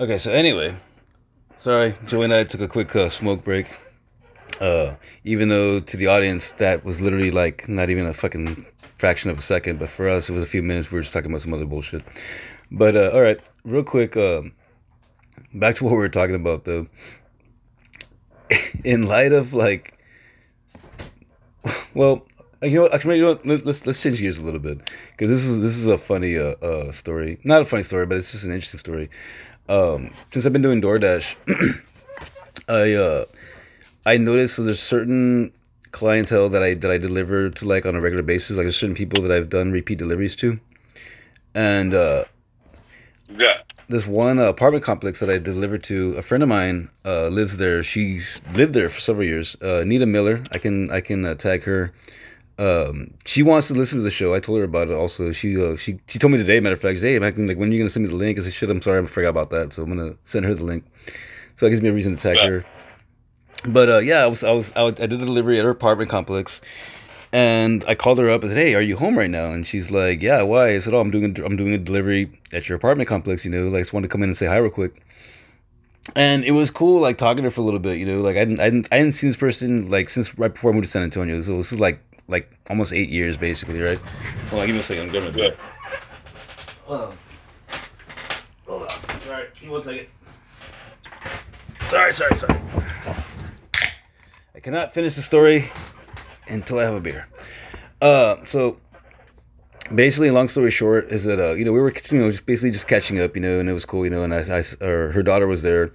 Okay, so anyway, sorry, Joey and I took a quick uh, smoke break. Uh, even though to the audience that was literally like not even a fucking fraction of a second, but for us it was a few minutes. We were just talking about some other bullshit. But uh, all right, real quick, um, back to what we were talking about though. In light of like, well, you know, what, actually, you know, what, let- let's let's change gears a little bit because this is this is a funny uh, uh story, not a funny story, but it's just an interesting story. Um, since I've been doing DoorDash, I uh. I noticed that there's certain clientele that I that I deliver to like on a regular basis. Like there's certain people that I've done repeat deliveries to, and uh, Yeah. this one uh, apartment complex that I delivered to a friend of mine uh, lives there. She's lived there for several years. Uh, Nita Miller. I can I can uh, tag her. Um, she wants to listen to the show. I told her about it. Also, she uh, she she told me today. Matter of fact, hey, man, like when are you gonna send me the link? I said, shit, I'm sorry, I forgot about that. So I'm gonna send her the link. So that gives me a reason to tag Yeah. her. But uh, yeah, I was I was I, did a delivery at her apartment complex, and I called her up and said, "Hey, are you home right now?" And she's like, "Yeah, why?" I said, "Oh, I'm doing a, I'm doing a delivery at your apartment complex. You know, like I just wanted to come in and say hi real quick." And it was cool, like talking to her for a little bit. You know, like I didn't I didn't I hadn't seen this person like since right before I moved to San Antonio. So this is like like almost eight years basically, right? Hold on, give me a second. I'm grabbing a Yeah. drink. Hold on. Hold on. All right, give me one second. Sorry, sorry, sorry. I cannot finish the story until I have a beer. Uh, so basically, long story short, is that uh, you know we were you know just basically just catching up, you know, and it was cool, you know, and I, I or her daughter was there.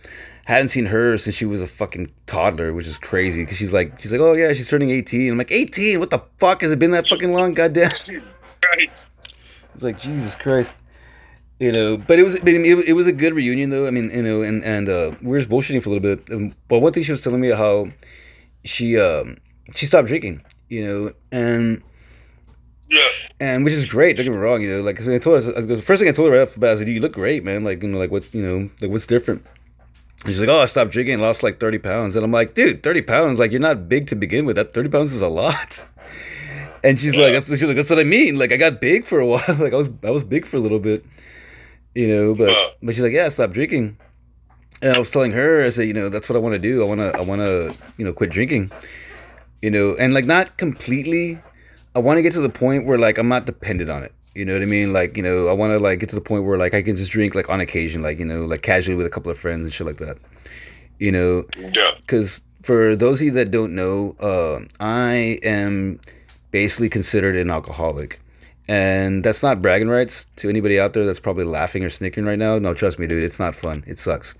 Hadn't seen her since she was a fucking toddler, which is crazy because she's like she's like oh yeah she's turning eighteen. I'm like eighteen, what the fuck has it been that fucking long? Goddamn. Christ. It's like Jesus Christ, you know. But it was, it, it was a good reunion though. I mean, you know, and and uh, we were just bullshitting for a little bit. Um, but one thing she was telling me how she um she stopped drinking, you know, and Yeah. and which is great. Don't get me wrong, you know. Like 'cause I told her, I the first thing I told her right off the bat, I said, "You look great, man. Like you know, like what's you know, like what's different." She's like, "Oh, I stopped drinking, lost like thirty pounds." And I'm like, "Dude, thirty pounds? Like you're not big to begin with. That thirty pounds is a lot." And she's like, that's, she's like, that's what I mean. Like I got big for a while. Like I was, I was big for a little bit, you know. But Yeah. but she's like, yeah, stop drinking. And I was telling her, I said, you know, that's what I want to do. I want to, I want to, you know, quit drinking, you know, and like not completely. I want to get to the point where like I'm not dependent on it. You know what I mean? Like you know, I want to like get to the point where like I can just drink like on occasion, like you know, like casually with a couple of friends and shit like that. You know, Yeah. because for those of you that don't know, uh, I am basically considered an alcoholic. And that's not bragging rights to anybody out there that's probably laughing or snickering right now. No, trust me, dude, it's not fun. It sucks.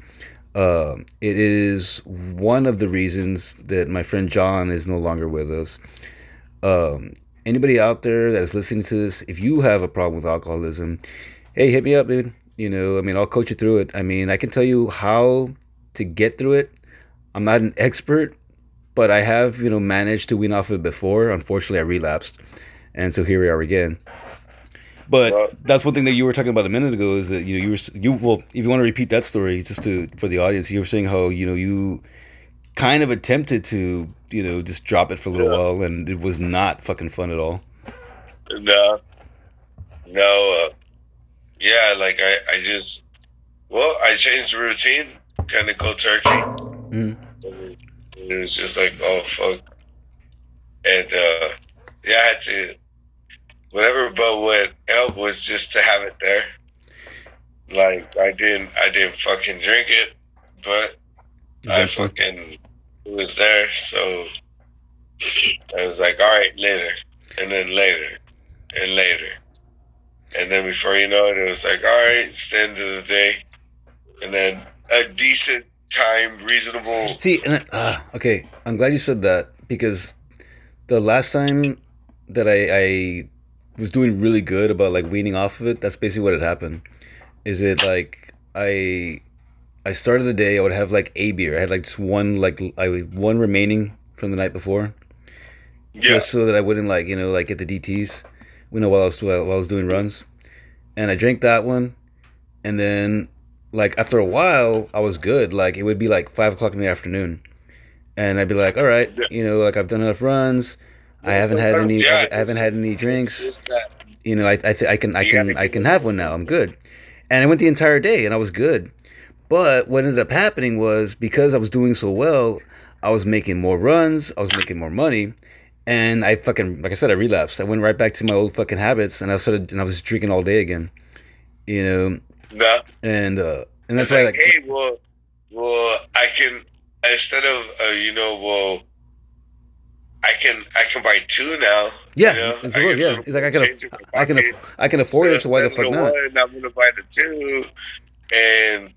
Um, it is one of the reasons that my friend John is no longer with us. Um, anybody out there that's listening to this, if you have a problem with alcoholism, hey, hit me up, dude. You know, I mean, I'll coach you through it. I mean, I can tell you how to get through it. I'm not an expert, but I have, you know, managed to wean off of it before. Unfortunately, I relapsed. And so here we are again. But Well- that's one thing that you were talking about a minute ago is that you know you were you well if you want to repeat that story just to for the audience you were saying how you know you kind of attempted to you know just drop it for a little Yeah. while and it was not fucking fun at all. No. No. Uh, yeah, like I, I just, well, I changed the routine, kind of cold turkey. And It was just like, oh fuck, and uh, yeah, I had to, whatever. But what helped was just to have it there. Like I didn't, I didn't fucking drink it, but I fucking was there. So I was like, all right, later, and then later, and later, and then before you know it, it was like, all right, it's the end of the day, and then a decent time, reasonable. See, and then- ah, okay, I'm glad you said that because the last time that I, I was doing really good about like weaning off of it, that's basically what had happened. Is it like I I started the day, I would have like a beer. I had like just one like I one remaining from the night before, Yeah, just so that I wouldn't like you know like get the DTS, you know while I was while I was doing runs, and I drank that one, and then like after a while I was good. Like it would be like five o'clock in the afternoon, and I'd be like, all right, Yeah. you know, like I've done enough runs. I haven't had any. Yeah, I haven't had any drinks. You know, I I, th- I can I can I can have one now. I'm good, and I went the entire day and I was good. But what ended up happening was because I was doing so well, I was making more runs. I was making more money. And I fucking, like I said, I relapsed. I went right back to my old fucking habits, and I started, and I was drinking all day again, you know. No, And uh, and that's why, like, like, hey, well, well, I can instead of uh, you know, well, I can I can buy two now. yeah, you know? it's, I yeah, get a little it's like I can, I can. I can afford it. So why the fuck not? One, I'm gonna buy the two, and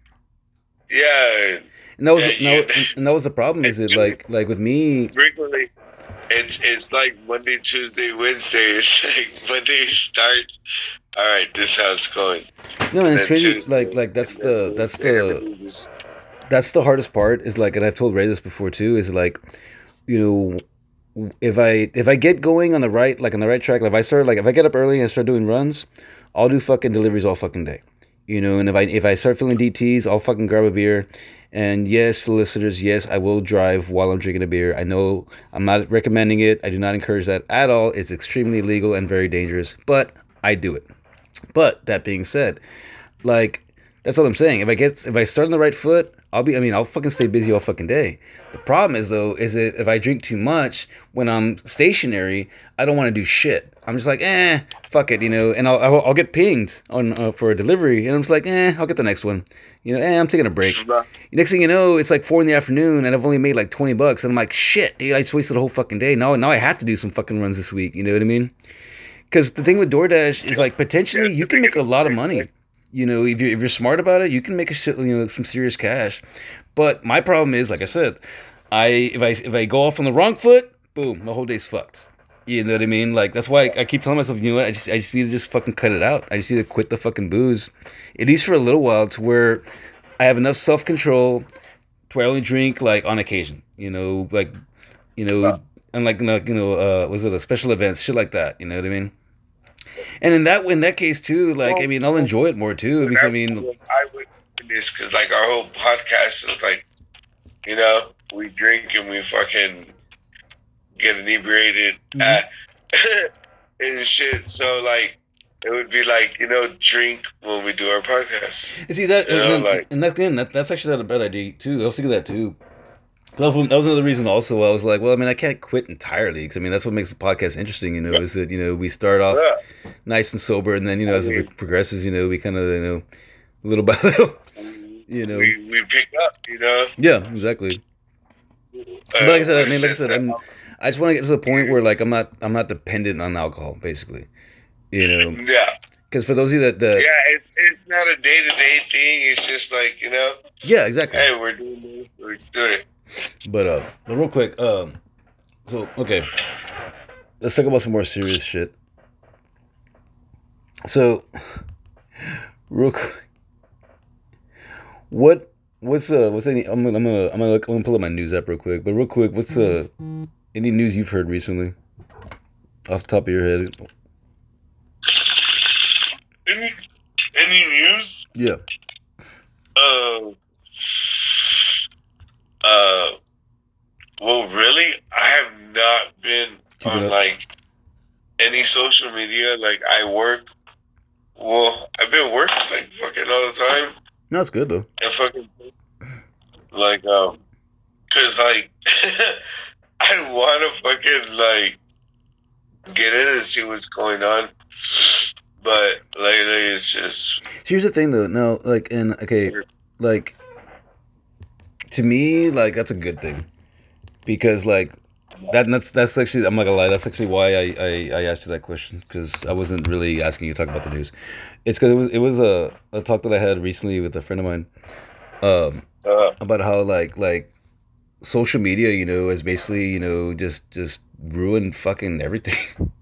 yeah, And that was, Yeah, no, you- and that was the problem. Is it like, like with me? frequently. It's it's like Monday, Tuesday, Wednesday. It's like Monday starts. All right, this is how it's going. No, and And it's really Tuesday, like, like that's the, that's the, that's the hardest part is like and i've told ray this before too is like you know if i if i get going on the right like on the right track like if i start like if i get up early and start doing runs i'll do fucking deliveries all fucking day you know and if i if i start feeling dts i'll fucking grab a beer. And yes solicitors yes i will drive while i'm drinking a beer. I know i'm not recommending it. I do not encourage that at all. It's extremely illegal and very dangerous but i do it. But that being said like that's what I'm saying. If I get if I start on the right foot, I'll be I mean, I'll fucking stay busy all fucking day. The problem is though, is that if I drink too much when I'm stationary, I don't want to do shit. I'm just like, eh, fuck it, you know, and I'll I'll, I'll get pinged on uh, for a delivery, and I'm just like, eh, I'll get the next one, you know, eh, I'm taking a break. Next thing you know, it's like four in the afternoon, and I've only made like twenty bucks, and I'm like, shit, dude, I just wasted a whole fucking day. Now now I have to do some fucking runs this week. You know what I mean? Because the thing with DoorDash is like potentially you can make a lot of money. You know, if you're if you're smart about it, you can make a shit, you know, some serious cash. But my problem is, like I said, I if I if I go off on the wrong foot, boom, my whole day's fucked. You know what I mean? Like that's why I, I keep telling myself, you know what? I just I just need to just fucking cut it out. I just need to quit the fucking booze, at least for a little while, to where I have enough self control to where I only drink like on occasion. You know, like you know, and like you know, uh, was it a special events, shit like that. You know what I mean? And in that in that case too, like I mean, I'll enjoy it more too because I mean, I would this because like our whole podcast is like, you know, we drink and we fucking get inebriated Mhm. uh, and shit. So like, it would be like you know, drink when we do our podcast. You see that, You know, and, like- and that, again, that, that's actually not a bad idea too. I was thinking that too. That was, that was another reason. Also, I was like, well, I mean, I can't quit entirely because I mean, that's what makes the podcast interesting. You know, Yeah. is that you know we start off Yeah. nice and sober, and then you know as it progresses, you know, we kind of you know little by little You know. we, we pick up. You know. Yeah, exactly. Uh, But like I said, I mean, like I said, I'm, I just want to get to the point where like I'm not I'm not dependent on alcohol, basically. You know, yeah, because for those of you that, that yeah. It's it's not a day to day thing. It's just like you know, yeah, exactly. hey, we're doing this. Let's do it. But uh, but real quick, um, so okay, let's talk about some more serious shit. So, real quick, what what's uh what's any? I'm gonna I'm gonna I'm gonna, look, I'm gonna pull up my news app real quick. But real quick, what's uh any news you've heard recently, off the top of your head? Any any news? Yeah. Uh, uh, well, really, I have not been on like any social media. Like I work. Well, I've been working like fucking all the time. No, it's good though. and fucking like um because like i want to fucking like get in and see what's going on but lately it's just here's the thing though. No, like and okay, like to me, like that's a good thing because like that that's that's actually I'm not gonna lie. That's actually why I I, I asked you that question because I wasn't really asking you to talk about the news. It's because it was it was a, a talk that I had recently with a friend of mine um, uh, about how like like social media, you know, is basically you know just just ruined fucking everything.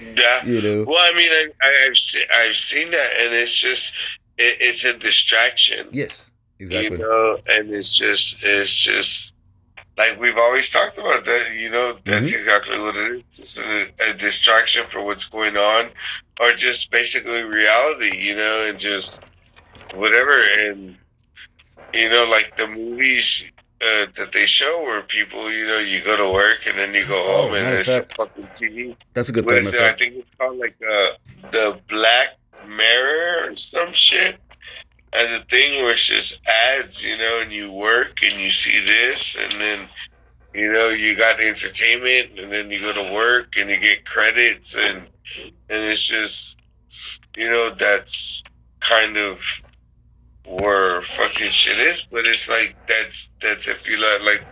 yeah you know. well i mean I, I, i've seen i've seen that and it's just it, it's a distraction Yes, exactly. you know and it's just it's just like we've always talked about that you know that's Mhm. exactly what it is it's a, a distraction for what's going on or just basically reality you know and just whatever and you know like the movies uh, that they show where people you know you go to work and then you go Oh, home and it's a fucking tv That's a good what is it? I think it's called like uh, the Black Mirror or some shit. As a thing where it's just ads, you know, and you work and you see this, and then you know you got entertainment, and then you go to work and you get credits, and and it's just you know that's kind of where fucking shit is. But it's like that's that's if you like like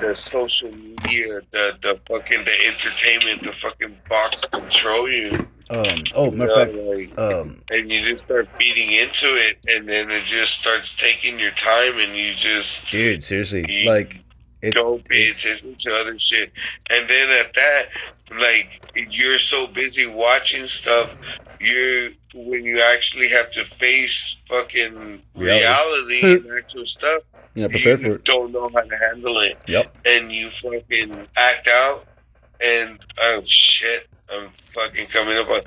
the social media, the the fucking the entertainment, the fucking box control you. Um. Oh, matter of fact. like, Um. and you just start feeding into it, and then it just starts taking your time, and you just Dude, seriously, like it's, don't pay it's attention to other shit. And then at that, like you're so busy watching stuff, you when you actually have to face fucking Reality. reality, and actual stuff, you're not prepared you don't know how to handle it. Yep. and you fucking act out and oh shit i'm fucking coming up on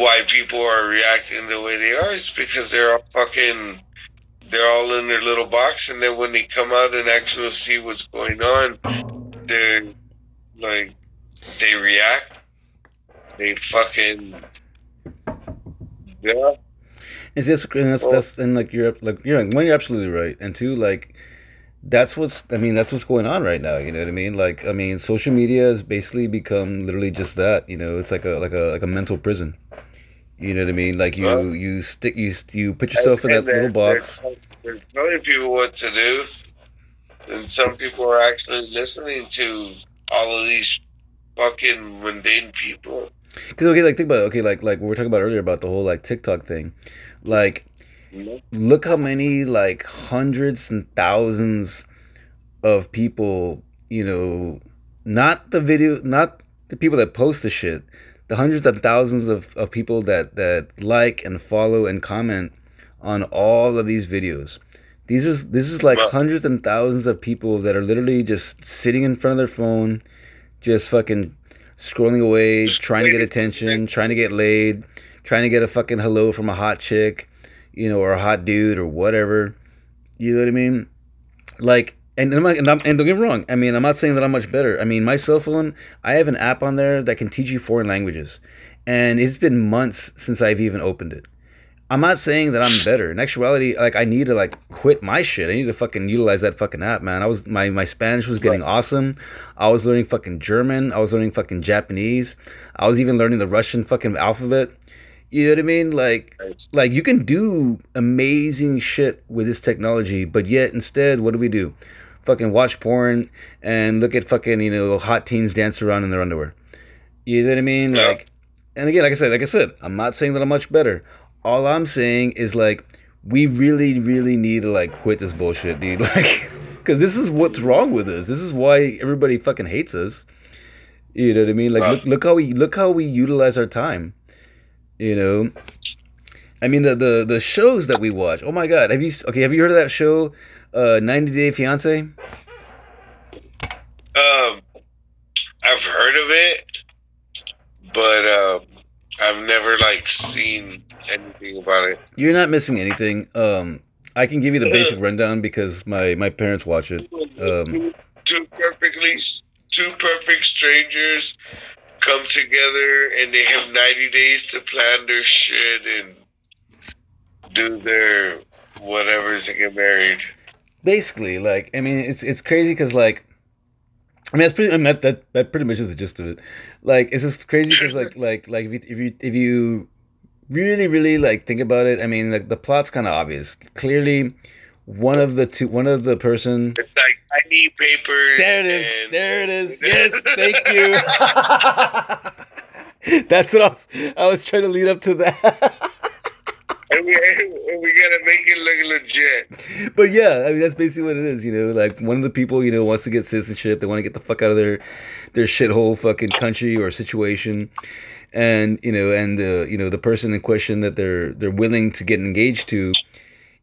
why people are reacting the way they are it's because they're all fucking they're all in their little box and then when they come out and actually see what's going on they're like they react they fucking yeah. It's just and that's that's and like you're like you're one you're absolutely right, and two like that's what's I mean that's what's going on right now. You know what I mean? Like I mean, social media has basically become literally just that. You know, it's like a like a like a mental prison. You know what I mean? Like you Well- you stick you you put yourself in that And they're- little box. They're, they're telling people what to do, and some people are actually listening to all of these fucking mundane people. Because okay, like think about it. Okay, like like we were talking about earlier about the whole like TikTok thing. Like? Look how many like hundreds and thousands of people you know not the video not the people that post the shit the hundreds of thousands of, of people that that like and follow and comment on all of these videos. These is this is like hundreds and thousands of people that are literally just sitting in front of their phone just fucking scrolling away trying to get attention trying to get laid trying to get a fucking hello from a hot chick you know, or a hot dude or whatever. You know what I mean? Like, and and, I'm, and don't get me wrong. I mean, I'm not saying that I'm much better. I mean, my cell phone, I have an app on there that can teach you foreign languages, and it's been months since I've even opened it. I'm not saying that I'm better. In actuality, like I need to like quit my shit. I need to fucking utilize that fucking app, man. I was my my Spanish was getting awesome. I was learning fucking German. I was learning fucking Japanese. I was even learning the Russian fucking alphabet. You know what I mean? Like, like you can do amazing shit with this technology, but yet instead, what do we do? Fucking watch porn and look at fucking you know hot teens dance around in their underwear. You know what I mean? Yeah. Like, and again, like I said, like I said, I'm not saying that I'm much better. All I'm saying is like we really, really need to like quit this bullshit, dude. Like, because this is what's wrong with us. This is why everybody fucking hates us. You know what I mean? Like, Right. look, look how we look how we utilize our time. You know, I mean the the the shows that we watch. Oh my god, have you okay? Have you heard of that show, uh, 90 Day Fiance? Um, I've heard of it, but um, I've never like seen anything about it. You're not missing anything. Um, I can give you the basic rundown because my my parents watch it. Um, two, two perfectly, two perfect strangers come together and they have ninety days to plan their shit and do their whatever to get married. basically like i mean it's it's crazy because like i mean that's pretty I mean, that, that that pretty much is the gist of it like it's just crazy because like like like if you, if you if you really really like think about it i mean like the plot's kind of obvious clearly one of the two one of the person It's like I need papers. there it is and- there it is yes thank you that's what I was, I was trying to lead up to that and we, and we gotta make it look legit. but yeah, I mean that's basically what it is. You know, like one of the people you know wants to get citizenship. They want to get the fuck out of their their shithole fucking country or situation, and you know, and the you know the person in question that they're they're willing to get engaged to,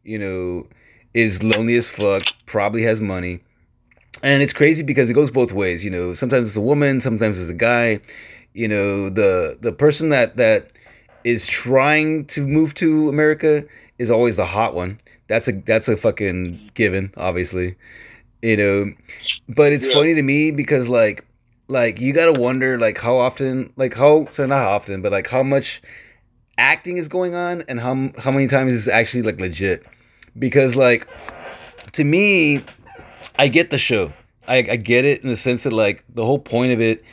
you know, is lonely as fuck. Probably has money, and it's crazy because it goes both ways. You know, sometimes it's a woman, sometimes it's a guy. You know, the the person that that is trying to move to America is always the hot one. That's a that's a fucking given, obviously. You know, but it's Yeah. funny to me because like like you gotta wonder like how often like how so not how often but like how much acting is going on and how how many times is actually like legit because like to me I get the show I, I get it in the sense that like the whole point of it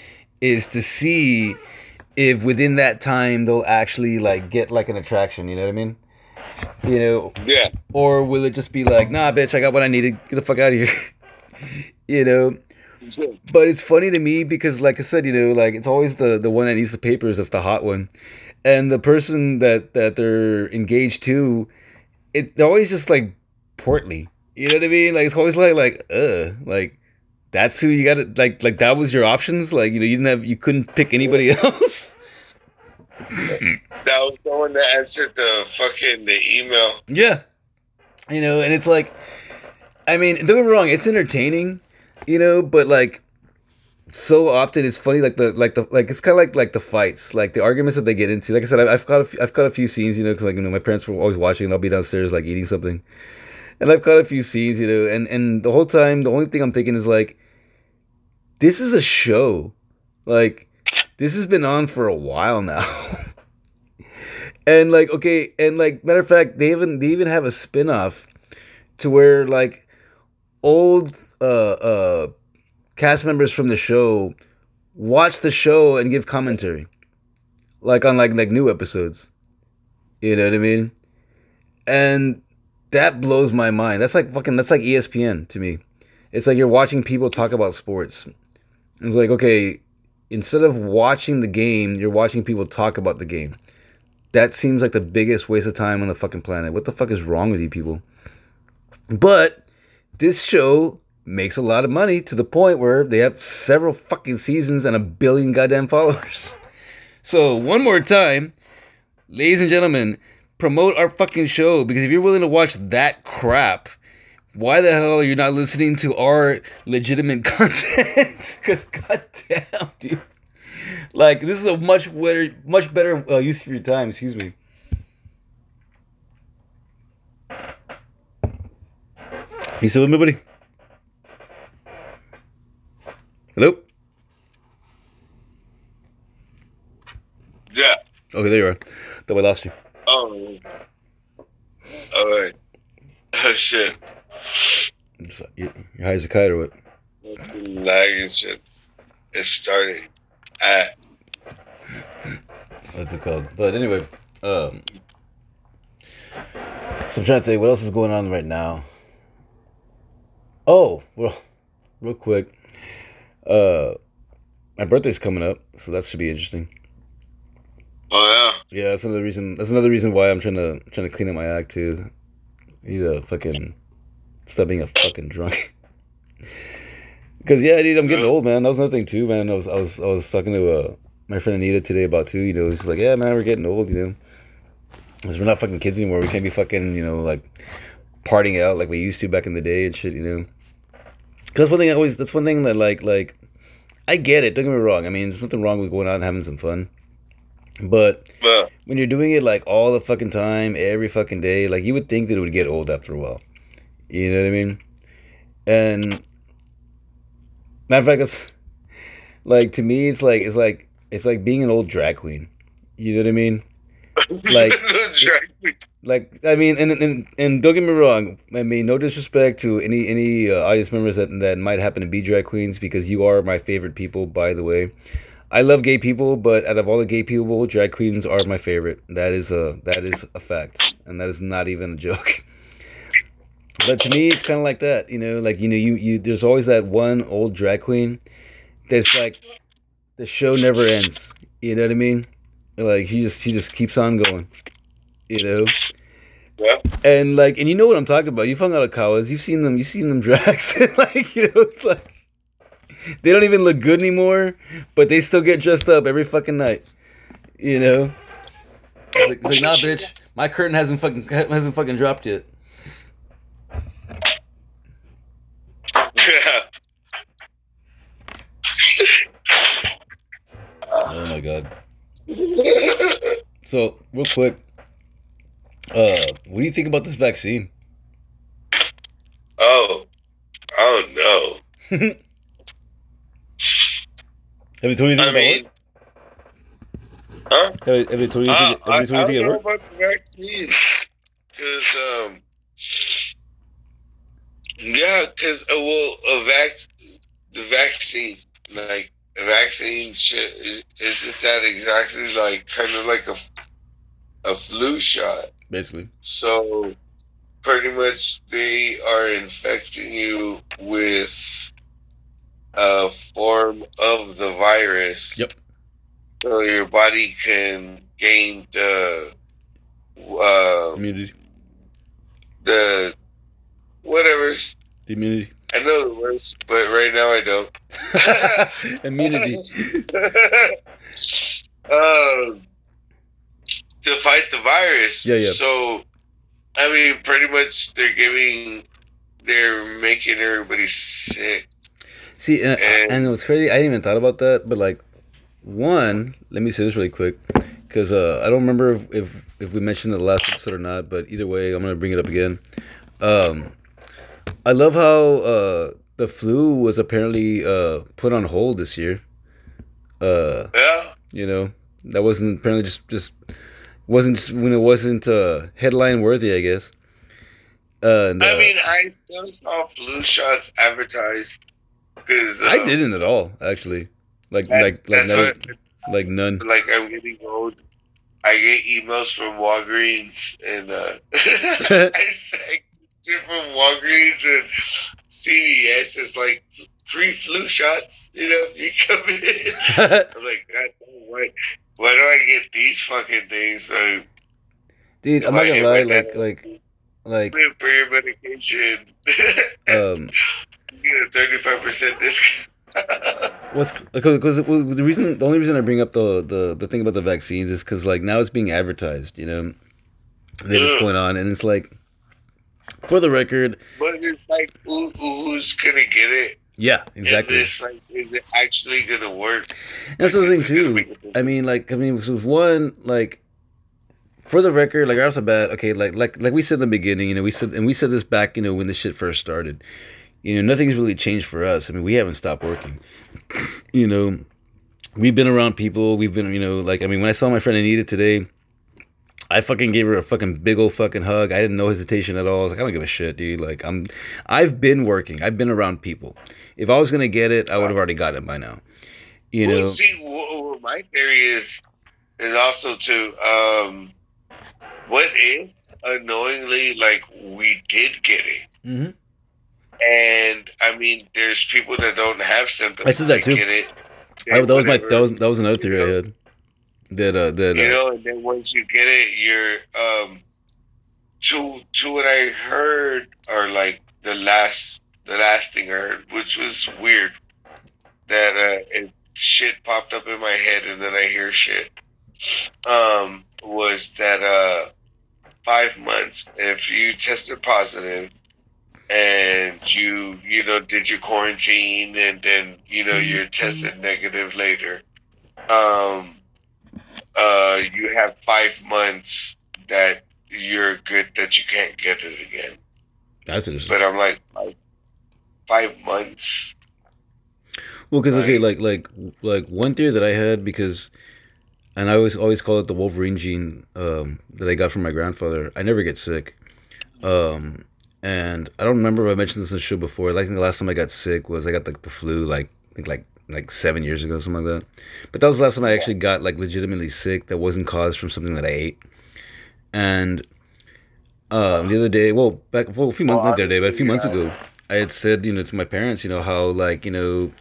is to see if within that time they'll actually like get like an attraction you know what I mean you know Yeah. or will it just be like, nah, bitch, I got what I needed. Get the fuck out of here. you know? But it's funny to me because, like I said, you know, like it's always the the one that needs the papers that's the hot one, and the person that that they're engaged to, it they're always just like portly. You know what I mean? Like it's always like like uh like that's who you got to like like that was your options. Like you know you didn't have you couldn't pick anybody else. That was the one that answered the fucking the email. Yeah. You know, and it's like, I mean, don't get me wrong, it's entertaining, you know, but like, so often it's funny, like the like the like it's kind of like like the fights, like the arguments that they get into. Like I said, caught a few, I've caught a few scenes, you know, because like you know my parents were always watching, and I'll be downstairs like eating something, and I've caught a few scenes, you know, and and the whole time the only thing I'm thinking is like, this is a show, like this has been on for a while now. And like okay, and like matter of fact, they even they even have a spin-off to where like old uh uh cast members from the show watch the show and give commentary. Like on like like new episodes. You know what I mean? And that blows my mind. That's like fucking that's like ESPN to me. It's like you're watching people talk about sports. It's like okay, instead of watching the game, you're watching people talk about the game. That seems like the biggest waste of time on the fucking planet. What the fuck is wrong with you people? But this show makes a lot of money to the point where they have several fucking seasons and a billion goddamn followers. So, one more time, ladies and gentlemen, promote our fucking show because if you're willing to watch that crap, why the hell are you not listening to our legitimate content? Because goddamn, dude. Like this is a much better, much better uh, use of your time. Excuse me. You still with me, buddy? Hello. Yeah. Okay, there you are. Though we lost you. Oh. All right. Oh shit. It's- You, you're high as a kite or what? Lagging shit. It started at What's it called? But anyway, Um, so I'm trying to think what else is going on right now. Oh, well, real quick. Uh, my birthday's coming up, so that should be interesting. Oh Yeah, Yeah, that's another reason. That's another reason why I'm trying to trying to clean up my act too. I need to fucking stop being a fucking drunk. Cause yeah, dude, I'm getting old, man. That was another thing too, man. I was I was I was talking to uh, my friend Anita today about too. You know, just like, yeah, man, we're getting old. You know, because we're not fucking kids anymore. We can't be fucking, you know, like partying out like we used to back in the day and shit. You know, because one thing I always that's one thing that like like I get it. Don't get me wrong. I mean, there's nothing wrong with going out and having some fun, but yeah. When you're doing it like all the fucking time, every fucking day, like you would think that it would get old after a while. You know what I mean? And matter of fact, it's like to me, it's like it's like it's like being an old drag queen. You know what I mean? Like- Like I mean, and and and don't get me wrong. I mean, no disrespect to any any uh, audience members that that might happen to be drag queens because you are my favorite people. By the way, I love gay people, but out of all the gay people, drag queens are my favorite. That is a that is a fact, and that is not even a joke. But to me, it's kind of like that, you know. Like you know, you you there's always that one old drag queen that's like the show never ends. You know what I mean? Like she just she just keeps on going. You know. Yeah. And like, and you know what I'm talking about. You've hung out of Kawas. You've seen them. You've seen them drags. like, you know, it's like they don't even look good anymore, but they still get dressed up every fucking night. You know. It's like, it's like, nah, bitch. My curtain hasn't fucking hasn't fucking dropped yet. Yeah. Oh my god. So real quick, uh, what do you think about this vaccine? oh. Oh no. Have you told anything I about mean, huh? Have you, have told you Uh, anything, I, have told I you anything don't know about the vaccine. Cause um, yeah, cause uh, well, a vac, the vaccine, like vaccine, shit, is- isn't that exactly like kind of like a, a flu shot? Basically. So pretty much they are infecting you with a form of the virus. Yep. So your body can gain the uh, Immunity. the whatever. The immunity. I know the words, but right now I don't. immunity. um, to fight the virus. Yeah, yeah. So, I mean, pretty much they're giving, they're making everybody sick. See, and, And- and what's crazy, I didn't even thought about that, but like, one, let me say this really quick, because uh, I don't remember if, if if we mentioned the last episode or not, but either way, I'm gonna bring it up again. Um, I love how uh, the flu was apparently uh, put on hold this year. Uh, Yeah. you know, that wasn't apparently just just wasn't just when it wasn't uh, headline worthy, I guess. Uh, and, I mean, I still saw flu shots advertised. Cause, uh, I didn't at all, actually. Like, that- like, like, never, like none. like I'm getting old. I get emails from Walgreens and uh, I say from Walgreens and CVS is like free flu shots. You know, you come in. I'm like, God, why, why do I get these fucking things? Like, Dude, I'm not gonna lie, like, like, like, for your medication. um, you get a thirty-five percent discount. what's because the reason, the only reason I bring up the the the thing about the vaccines is because like now it's being advertised, you know, that it's Yeah. going on, and it's like, for the record, but it's like, who, who's gonna get it? yeah, exactly. this, like, is it actually gonna work? That's the thing is it gonna too. make a difference? I mean, like, I mean, so one, like, for the record, like right off the bat, okay, like, like, like we said in the beginning, you know, we said, and we said this back, you know, when this shit first started. You know, nothing's really changed for us. I mean, we haven't stopped working. you know, we've been around people. We've been, you know, like, I mean, when I saw my friend Anita today, I fucking gave her a fucking big old fucking hug. I didn't know hesitation at all. I was like, I don't give a shit, dude. Like, I'm, I've been working. I've been around people. If I was gonna get it, I would have already got it by now. You know. See, what my theory is is also to um, what if unknowingly, like we did get it? Mm-hmm. And I mean, there's people that don't have symptoms. I said that that too. Get it. I, that was my that was that was another theory you know, I had. That uh that You uh, know, and then once you get it, you're um. To to what I heard, or like the last the last thing I heard, which was weird, that uh, it, shit popped up in my head, and then I hear shit. Um, was that uh five months if you tested positive and you you know did your quarantine and then you know you're tested negative later um uh you have five months that you're good that you can't get it again that's interesting. but i'm like like five months Well, because okay, like like like one theory that I had because, and I always always call it the Wolverine gene um, that I got from my grandfather. I never get sick, um, and I don't remember if I mentioned this in the show before. Like I think the last time I got sick was I got like the flu like I think like like seven years ago, something like that. But that was the last time I actually got like legitimately sick that wasn't caused from something that I ate. And um, the other day, well, back well, a few months not the other day, but a few months ago, I had said, you know, to my parents, you know, how like, you know,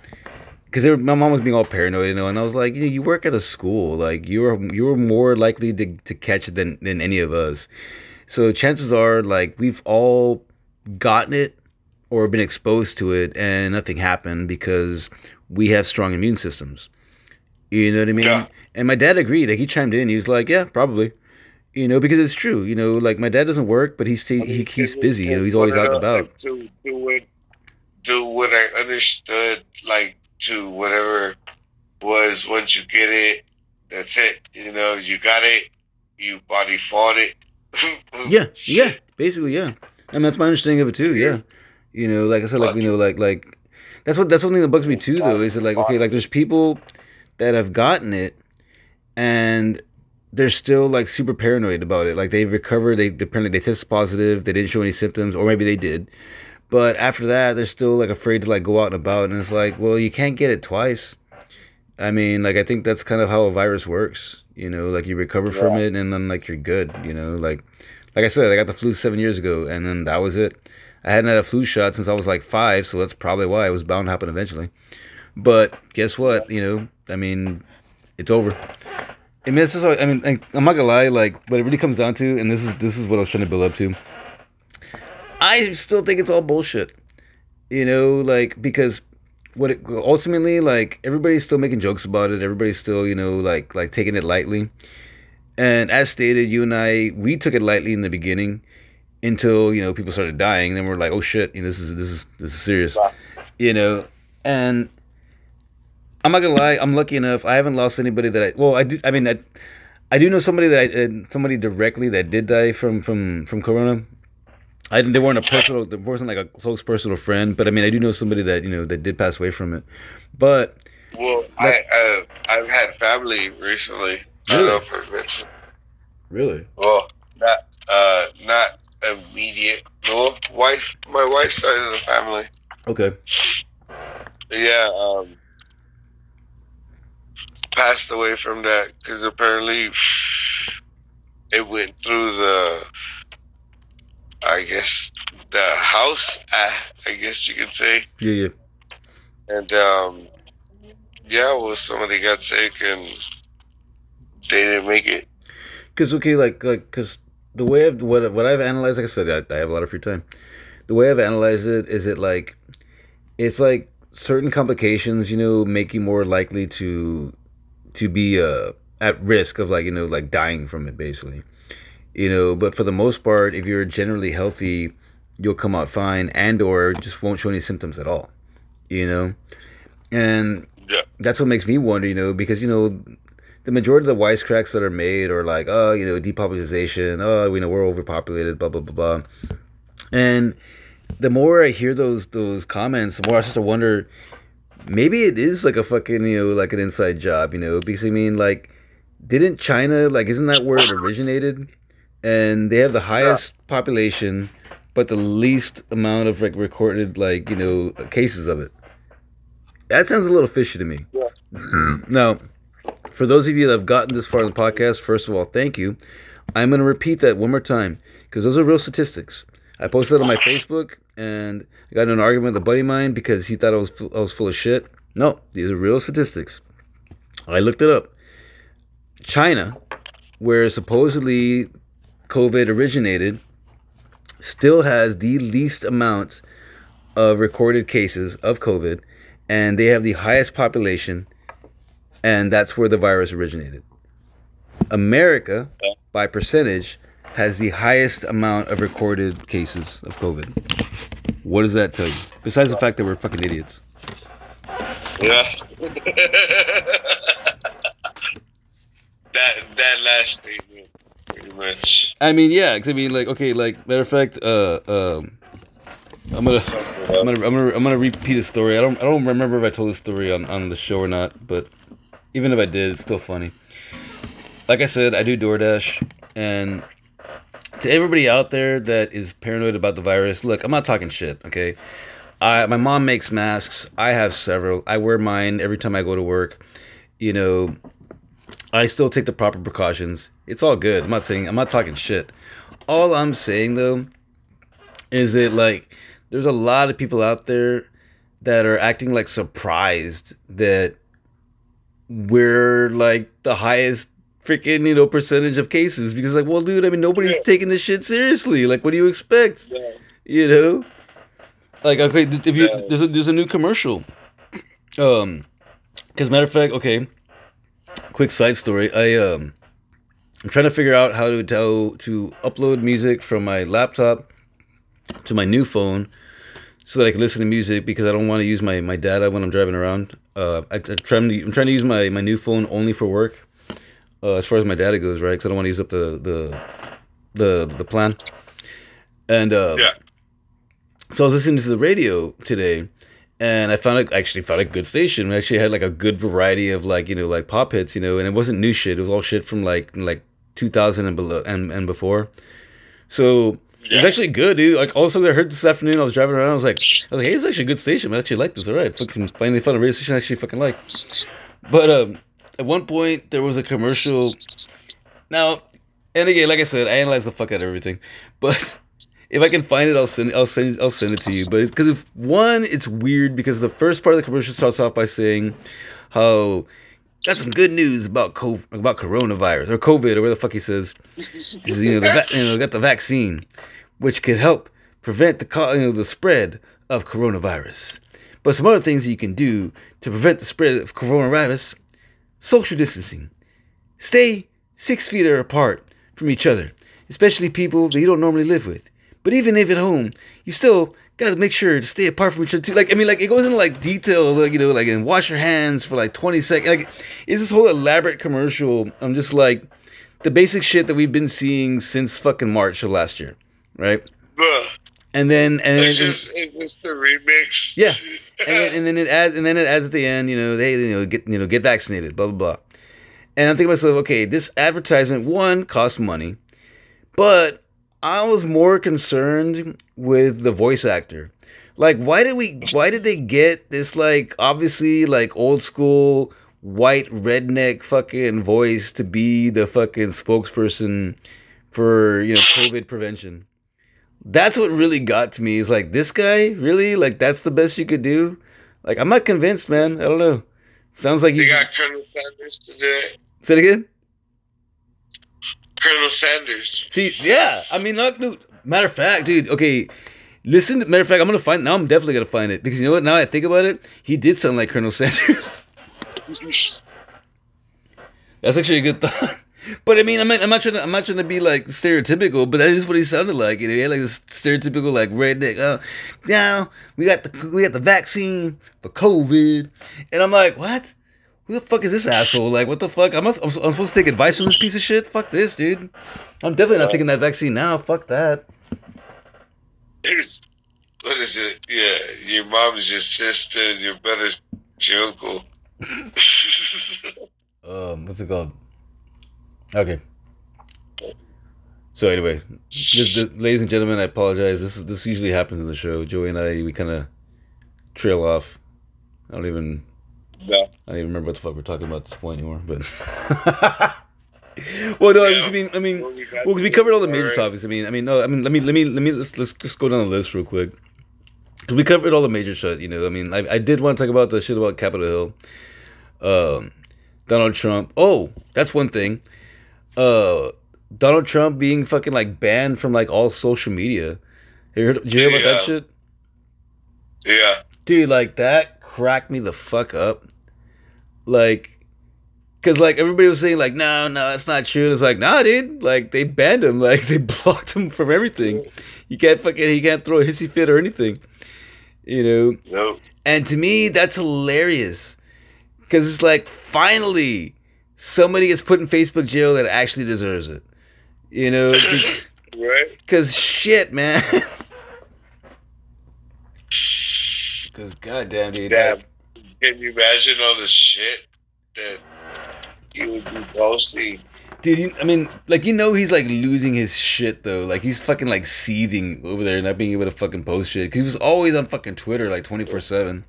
because my mom was being all paranoid, you know, and I was like, you know, you work at a school, like you're you're more likely to, to catch it than than any of us. So chances are, like, we've all gotten it or been exposed to it, and nothing happened because we have strong immune systems. You know what I mean? Yeah. And my dad agreed. Like he chimed in. He was like, "Yeah, probably." You know, because it's true. You know, like my dad doesn't work, but he's he, he keeps busy. You know, he's always out and about. to do what do what I understood like to whatever was once you get it, that's it. You know, you got it, you body fought it. Yeah, yeah, basically, yeah. I mean, that's my understanding of it too. Yeah, you know, like I said, like you know, like like that's what that's one thing that bugs me too, though. Is that like okay, like there's people that have gotten it, and they're still like super paranoid about it. Like they've recovered, they apparently they tested positive, they didn't show any symptoms, or maybe they did, but after that, they're still like afraid to like go out and about, and it's like, well, you can't get it twice. I mean, like I think that's kind of how a virus works. You know, like you recover from it, and then like you're good. You know, like like I said, I got the flu seven years ago, and then that was it. I hadn't had a flu shot since I was like five, so that's probably why it was bound to happen eventually. But guess what? You know, I mean, it's over. I mean, it's just, I mean, I'm not gonna lie. Like, what it really comes down to, and this is this is what I was trying to build up to. I still think it's all bullshit. You know, like because what it, ultimately, like everybody's still making jokes about it. Everybody's still, you know, like like taking it lightly. And as stated, you and I, we took it lightly in the beginning until you know people started dying. Then we're like, oh shit, you know, this is this is this is serious. You know, and I'm not gonna lie, I'm lucky enough. I haven't lost anybody that I well, I do. I mean, I, I do know somebody that I, uh, somebody directly that did die from from from corona. I didn't. They weren't a personal. They wasn't like a close personal friend, but I mean, I do know somebody that you know that did pass away from it. But Well, I uh, I've had family recently. I don't know if I mentioned. really, Well, not uh, not immediate. No, wife. My wife's side of the family. okay, Yeah, um, passed away from that because apparently it went through the, I guess, the house. Uh, I guess you could say, yeah, yeah, and um, yeah, well, somebody got sick and they didn't make it. because okay, like like because the way I've what what I've analyzed, like I said, I, I have a lot of free time. The way I've analyzed it is it like it's like certain complications, you know, make you more likely to to be uh at risk of like you know like dying from it basically you know but for the most part if you're generally healthy you'll come out fine and or just won't show any symptoms at all you know and Yeah. that's what makes me wonder you know because you know the majority of the wisecracks that are made are like oh you know depopulation oh we know we're overpopulated blah blah blah blah. And the more i hear those those comments the more i start to wonder maybe it is like a fucking you know like an inside job you know because i mean like didn't china like isn't that where it originated? And they have the highest population but the least amount of like recorded like you know cases of it. That sounds a little fishy to me. Yeah. now for those of you that have gotten this far in the podcast first of all thank you I'm going to repeat that one more time because those are real statistics. I posted it on my Facebook and I got in an argument with a buddy of mine because he thought I was I was full of shit. No, these are real statistics. I looked it up. China, where supposedly COVID originated, still has the least amount of recorded cases of COVID, and they have the highest population, and that's where the virus originated. America, by percentage, has the highest amount of recorded cases of COVID. What does that tell you? Besides the fact that we're fucking idiots. Yeah. that that last statement, pretty much. I mean, yeah. Cause I mean, like, okay, like, matter of fact, uh, um, I'm gonna, I'm gonna, I'm gonna, I'm gonna repeat a story. I don't, I don't remember if I told this story on, on the show or not, but even if I did, it's still funny. Like I said, I do DoorDash, and to everybody out there that is paranoid about the virus, look, I'm not talking shit, okay? I, my mom makes masks. I have several. I wear mine every time I go to work. You know, I still take the proper precautions. It's all good. I'm not saying I'm not talking shit. All I'm saying though is that like there's a lot of people out there that are acting like surprised that we're like the highest freaking you know percentage of cases because like well dude I mean nobody's Yeah. taking this shit seriously like what do you expect Yeah. you know like okay if you Yeah. there's a there's a new commercial um because matter of fact okay quick side story i um i'm trying to figure out how to tell to upload music from my laptop to my new phone so that i can listen to music because i don't want to use my my data when i'm driving around uh I, I'm, trying to, I'm trying to use my my new phone only for work uh, as far as my data goes right because i don't want to use up the the the the plan and uh Yeah. so I was listening to the radio today, and I found a, actually found a good station. It actually had like a good variety of like you know like pop hits, you know, and it wasn't new shit. It was all shit from like like 2000 and below and, and before. So it Yeah. actually good, dude. Like all of a sudden I heard this afternoon, I was driving around, I was like, I was like, hey, it's actually a good station. I actually like this. All right, fucking finally found a radio station I actually fucking like. But um, at one point there was a commercial. Now, and again, like I said, I analyze the fuck out of everything, but if I can find it, I'll send I'll send I'll send it to you. But because if one, it's weird because the first part of the commercial starts off by saying how got some good news about co- about coronavirus or COVID or where the fuck he says. you know, the va- you know, got the vaccine, which could help prevent the you know the spread of coronavirus. But some other things you can do to prevent the spread of coronavirus: social distancing, stay six feet apart from each other, especially people that you don't normally live with. But even if at home, you still gotta make sure to stay apart from each other too. Like I mean, like it goes into like detail, like you know, like and wash your hands for like twenty seconds. Like it's this whole elaborate commercial. I'm just like the basic shit that we've been seeing since fucking March of last year, right? Bruh. And then and It's then, just it's just the remix. Yeah. and then, and then it adds and then it adds at the end, you know, they you know get you know get vaccinated, blah blah blah. And I'm thinking to myself, okay, this advertisement one cost money, but I was more concerned with the voice actor. Like, why did we? Why did they get this? Like, obviously, like old school white redneck fucking voice to be the fucking spokesperson for you know COVID prevention. That's what really got to me. Is like this guy really like that's the best you could do. Like, I'm not convinced, man. I don't know. Sounds like you. got Colonel Sanders to do it. Say it again. Colonel Sanders. See, yeah. I mean, look, dude. Matter of fact, dude. Okay, listen. Matter of fact, I'm gonna find. Now I'm definitely gonna find it because you know what? Now I think about it, he did sound like Colonel Sanders. That's actually a good thought. But I mean, I'm not, I'm not trying to, I'm not trying to be like stereotypical, but that is what he sounded like. You know, he had like this stereotypical like redneck. Uh, now we got the we got the vaccine for COVID, and I'm like, what? Who the fuck is this asshole? Like, what the fuck? I'm, not, I'm, I'm supposed to take advice from this piece of shit? Fuck this, dude. I'm definitely not taking that vaccine now. Fuck that. It's- what is it? Yeah, your mom's your sister, and your brother's your uncle. Um, what's it called? Okay. So anyway, this, this, ladies and gentlemen, I apologize. This is this usually happens in the show. Joey and I we kind of trail off. I don't even no. I don't even remember what the fuck we're talking about at this point anymore. But well, no, I mean, I mean, well, because we covered all the major topics. I mean, I mean, no, I mean, let me, let me, let me, let's let's just go down the list real quick. Because we covered all the major shit, you know. I mean, I, I did want to talk about the shit about Capitol Hill, um, Donald Trump. Oh, that's one thing. Uh, Donald Trump being fucking like banned from like all social media. You heard, did you hear about that shit? Yeah. Dude, like that cracked me the fuck up. Like, cause like everybody was saying like, no, no, that's not true. And It's like, nah, dude. Like they banned him. Like they blocked him from everything. You can't fucking he can't throw a hissy fit or anything. You know. No. And to me, that's hilarious. Cause it's like finally somebody gets put in Facebook jail that actually deserves it. You know. right. Cause shit, man. Cause goddamn, dude. Damn. Can you imagine all the shit that he would be posting? Dude, you, I mean, like you know, he's like losing his shit though. Like he's fucking like seething over there, not being able to fucking post shit because he was always on fucking Twitter like twenty four seven.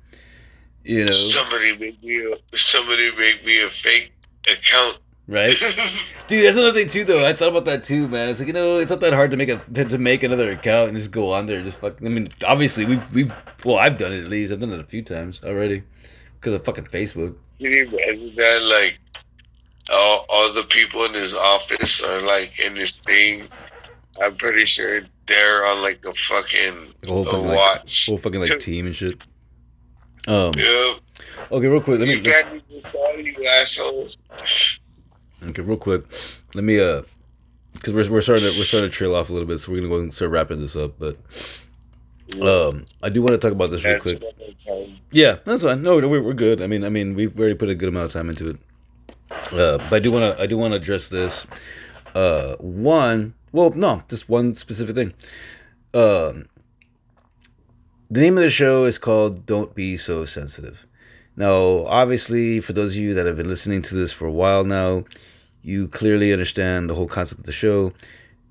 You know, somebody make me a, somebody make me a fake account. Right, dude. That's another thing too, though. I thought about that too, man. It's like you know, it's not that hard to make a to make another account and just go on there. And just fucking. I mean, obviously, we've we've well, I've done it at least. I've done it a few times already because of fucking Facebook. Can you imagine that? Like, all all the people in his office are like in this thing. I'm pretty sure they're on like a fucking a whole fucking, watch, like, whole fucking like team and shit. Um. Yeah. Okay, real quick. Let me. You got me saw you asshole. Okay, real quick. Let me uh, because we're we're starting to we're starting to trail off a little bit, so we're gonna go and start wrapping this up. But um, I do want to talk about this real quick. Yeah, that's fine. No, we're we're good. I mean, I mean, we've already put a good amount of time into it. Uh, but I do want to I do want to address this. Uh, one, well, no, just one specific thing. Um, the name of the show is called "Don't Be So Sensitive." Now, obviously, for those of you that have been listening to this for a while now, you clearly understand the whole concept of the show.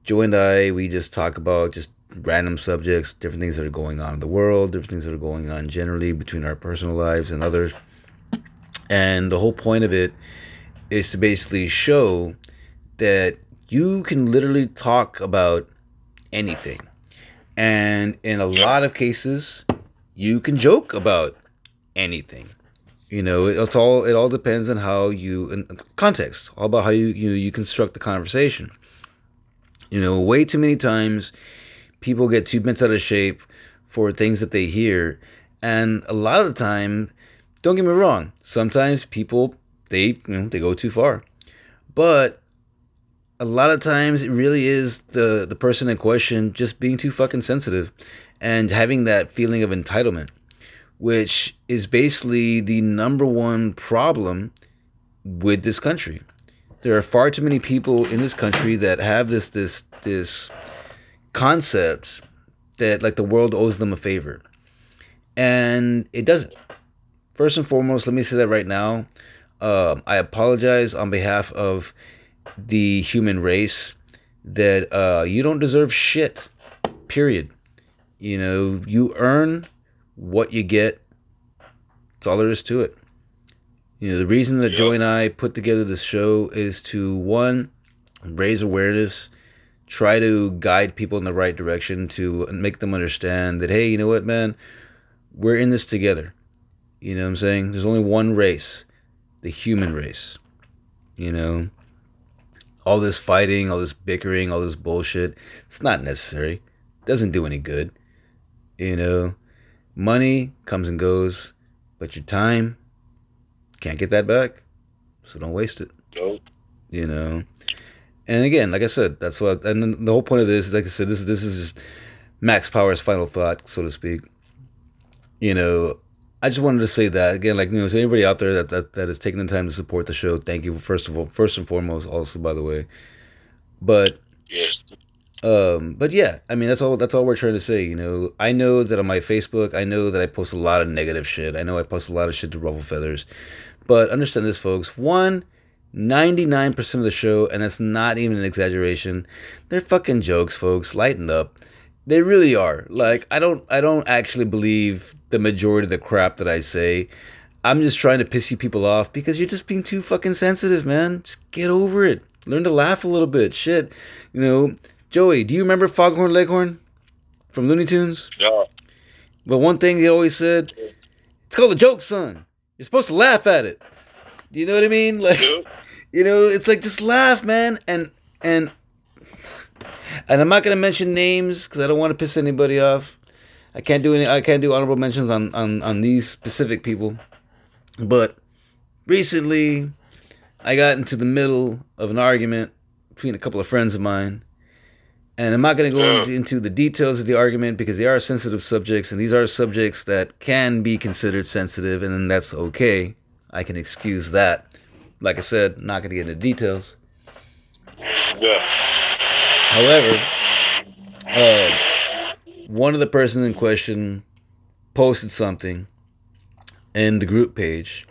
Joe and I, we just talk about just random subjects, different things that are going on in the world, different things that are going on generally between our personal lives and others. And the whole point of it is to basically show that you can literally talk about anything. And in a lot of cases, you can joke about anything. You know, it's all it all depends on how you in context, all about how you you you construct the conversation. You know, way too many times people get too bent out of shape for things that they hear, and a lot of the time, don't get me wrong, sometimes people they you know they go too far, but a lot of times it really is the the person in question just being too fucking sensitive and having that feeling of entitlement which is basically the number one problem with this country. There are far too many people in this country that have this this this concept that like the world owes them a favor. And it doesn't. First and foremost, let me say that right now. Uh, I apologize on behalf of the human race that uh, you don't deserve shit. Period. You know, you earn what you get. That's all there is to it. You know, the reason that. Joey and I put together this show is to one, raise awareness, try to guide people in the right direction, to make them understand that, hey, you know what, man, we're in this together. You know what I'm saying? There's only one race, the human race. You know, all this fighting, all this bickering, all this bullshit, it's not necessary. It doesn't do any good. You know, Money comes and goes, but your time can't get that back. So don't waste it. Nope. You know. And again, like I said, that's what. And the whole point of this, like I said, this this is Max Power's final thought, so to speak. You know, I just wanted to say that again, like you know, to anybody out there that that that is taking the time to support the show, thank you first of all, first and foremost, also by the way. But yes, um, but yeah, I mean that's all that's all we're trying to say. You know, I know that on my Facebook, I know that I post a lot of negative shit. I know I post a lot of shit to ruffle feathers. But understand this, folks. One, 99% of the show, and that's not even an exaggeration, they're fucking jokes, folks. Lighten up. They really are. Like, I don't I don't actually believe the majority of the crap that I say. I'm just trying to piss you people off because you're just being too fucking sensitive, man. Just get over it. Learn to laugh a little bit. Shit, you know. Joey, do you remember Foghorn Leghorn from Looney Tunes? No. But one thing he always said, it's called a joke, son. You're supposed to laugh at it. Do you know what I mean? Like, Dude. you know, it's like just laugh, man. And and and I'm not gonna mention names because I don't want to piss anybody off. I can't do any. I can't do honorable mentions on on on these specific people. But recently, I got into the middle of an argument between a couple of friends of mine. And I'm not going to go into, the details of the argument because they are sensitive subjects, and these are subjects that can be considered sensitive, and then that's okay. I can excuse that. Like I said, not going to get into details. Yeah. However, uh, one of the persons in question posted something in the group page.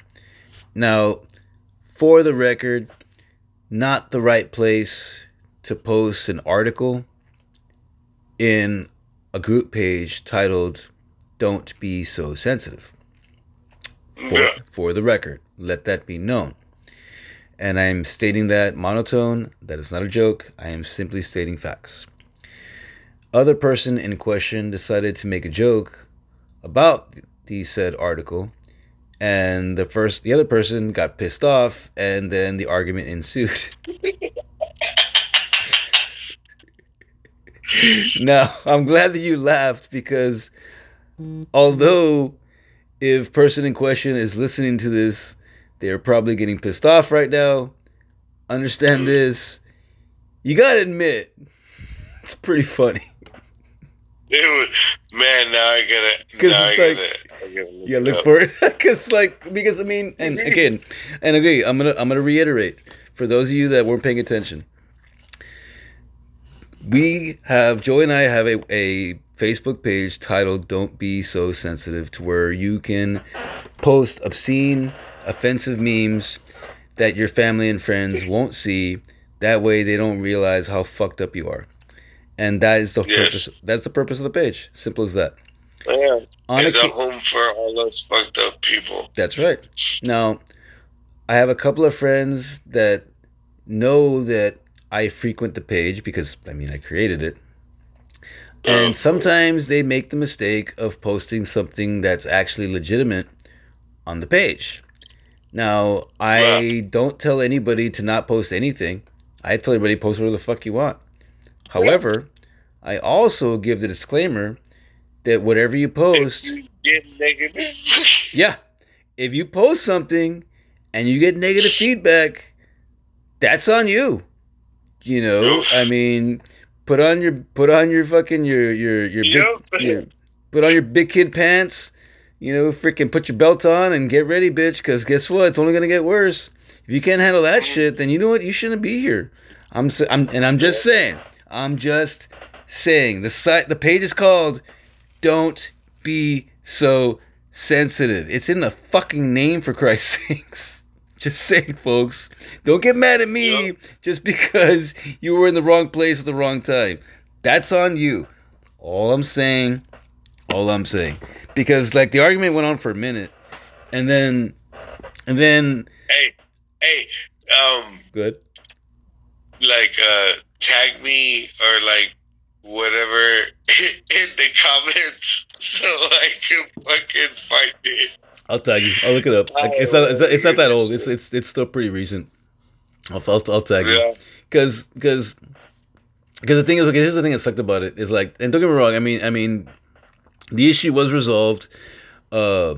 Now, for the record, not the right place to post an article in a group page titled Don't Be So Sensitive. For, for the record, let that be known. And I'm stating that monotone, that is not a joke. I am simply stating facts. Other person in question decided to make a joke about the said article, and the first the other person got pissed off, and then the argument ensued. now, I'm glad that you laughed because although if person in question is listening to this, they're probably getting pissed off right now. Understand this. You gotta admit, it's pretty funny. It was, man, now I gotta. 'Cause Now I it's gotta, I gotta look Yeah, look for it. Cause like because I mean, and again, and again, I'm gonna I'm gonna reiterate for those of you that weren't paying attention. We have Joey and I have a, a Facebook page titled "Don't Be So Sensitive," to where you can post obscene, offensive memes that your family and friends won't see. That way, they don't realize how fucked up you are, and that is the Yes. purpose. That's the purpose of the page. Simple as that. Oh, yeah. On It's a occa- home for all those fucked up people. That's right. Now, I have a couple of friends that know that I frequent the page because I mean I created it. And sometimes they make the mistake of posting something that's actually legitimate on the page. Now, I don't tell anybody to not post anything. I tell everybody post whatever the fuck you want. However, I also give the disclaimer that whatever you post yeah. If you post something and you get negative feedback, that's on you. You know, Oof. I mean, put on your put on your fucking your your your big Yep. your, put on your big kid pants. You know, freaking put your belt on and get ready, bitch. Because guess what? It's only gonna get worse. If you can't handle that shit, then you know what? You shouldn't be here. I'm, I'm and I'm just saying. I'm just saying. The site, the page is called "Don't Be So Sensitive." It's in the fucking name, for Christ's sakes. Just saying, folks. Don't get mad at me Yep. just because you were in the wrong place at the wrong time. That's on you. All I'm saying, all I'm saying. Because like the argument went on for a minute, and then, and then, hey, hey, um, good. like, uh, tag me or like whatever in the comments so I can fucking find it. I'll tag you. I'll look it up. Like, it's not. It's not, it's not that old. It's it's it's still pretty recent. I'll I'll, I'll tag you. Yeah. because because because the thing is okay here's the thing that sucked about it is like and don't get me wrong i mean i mean the issue was resolved uh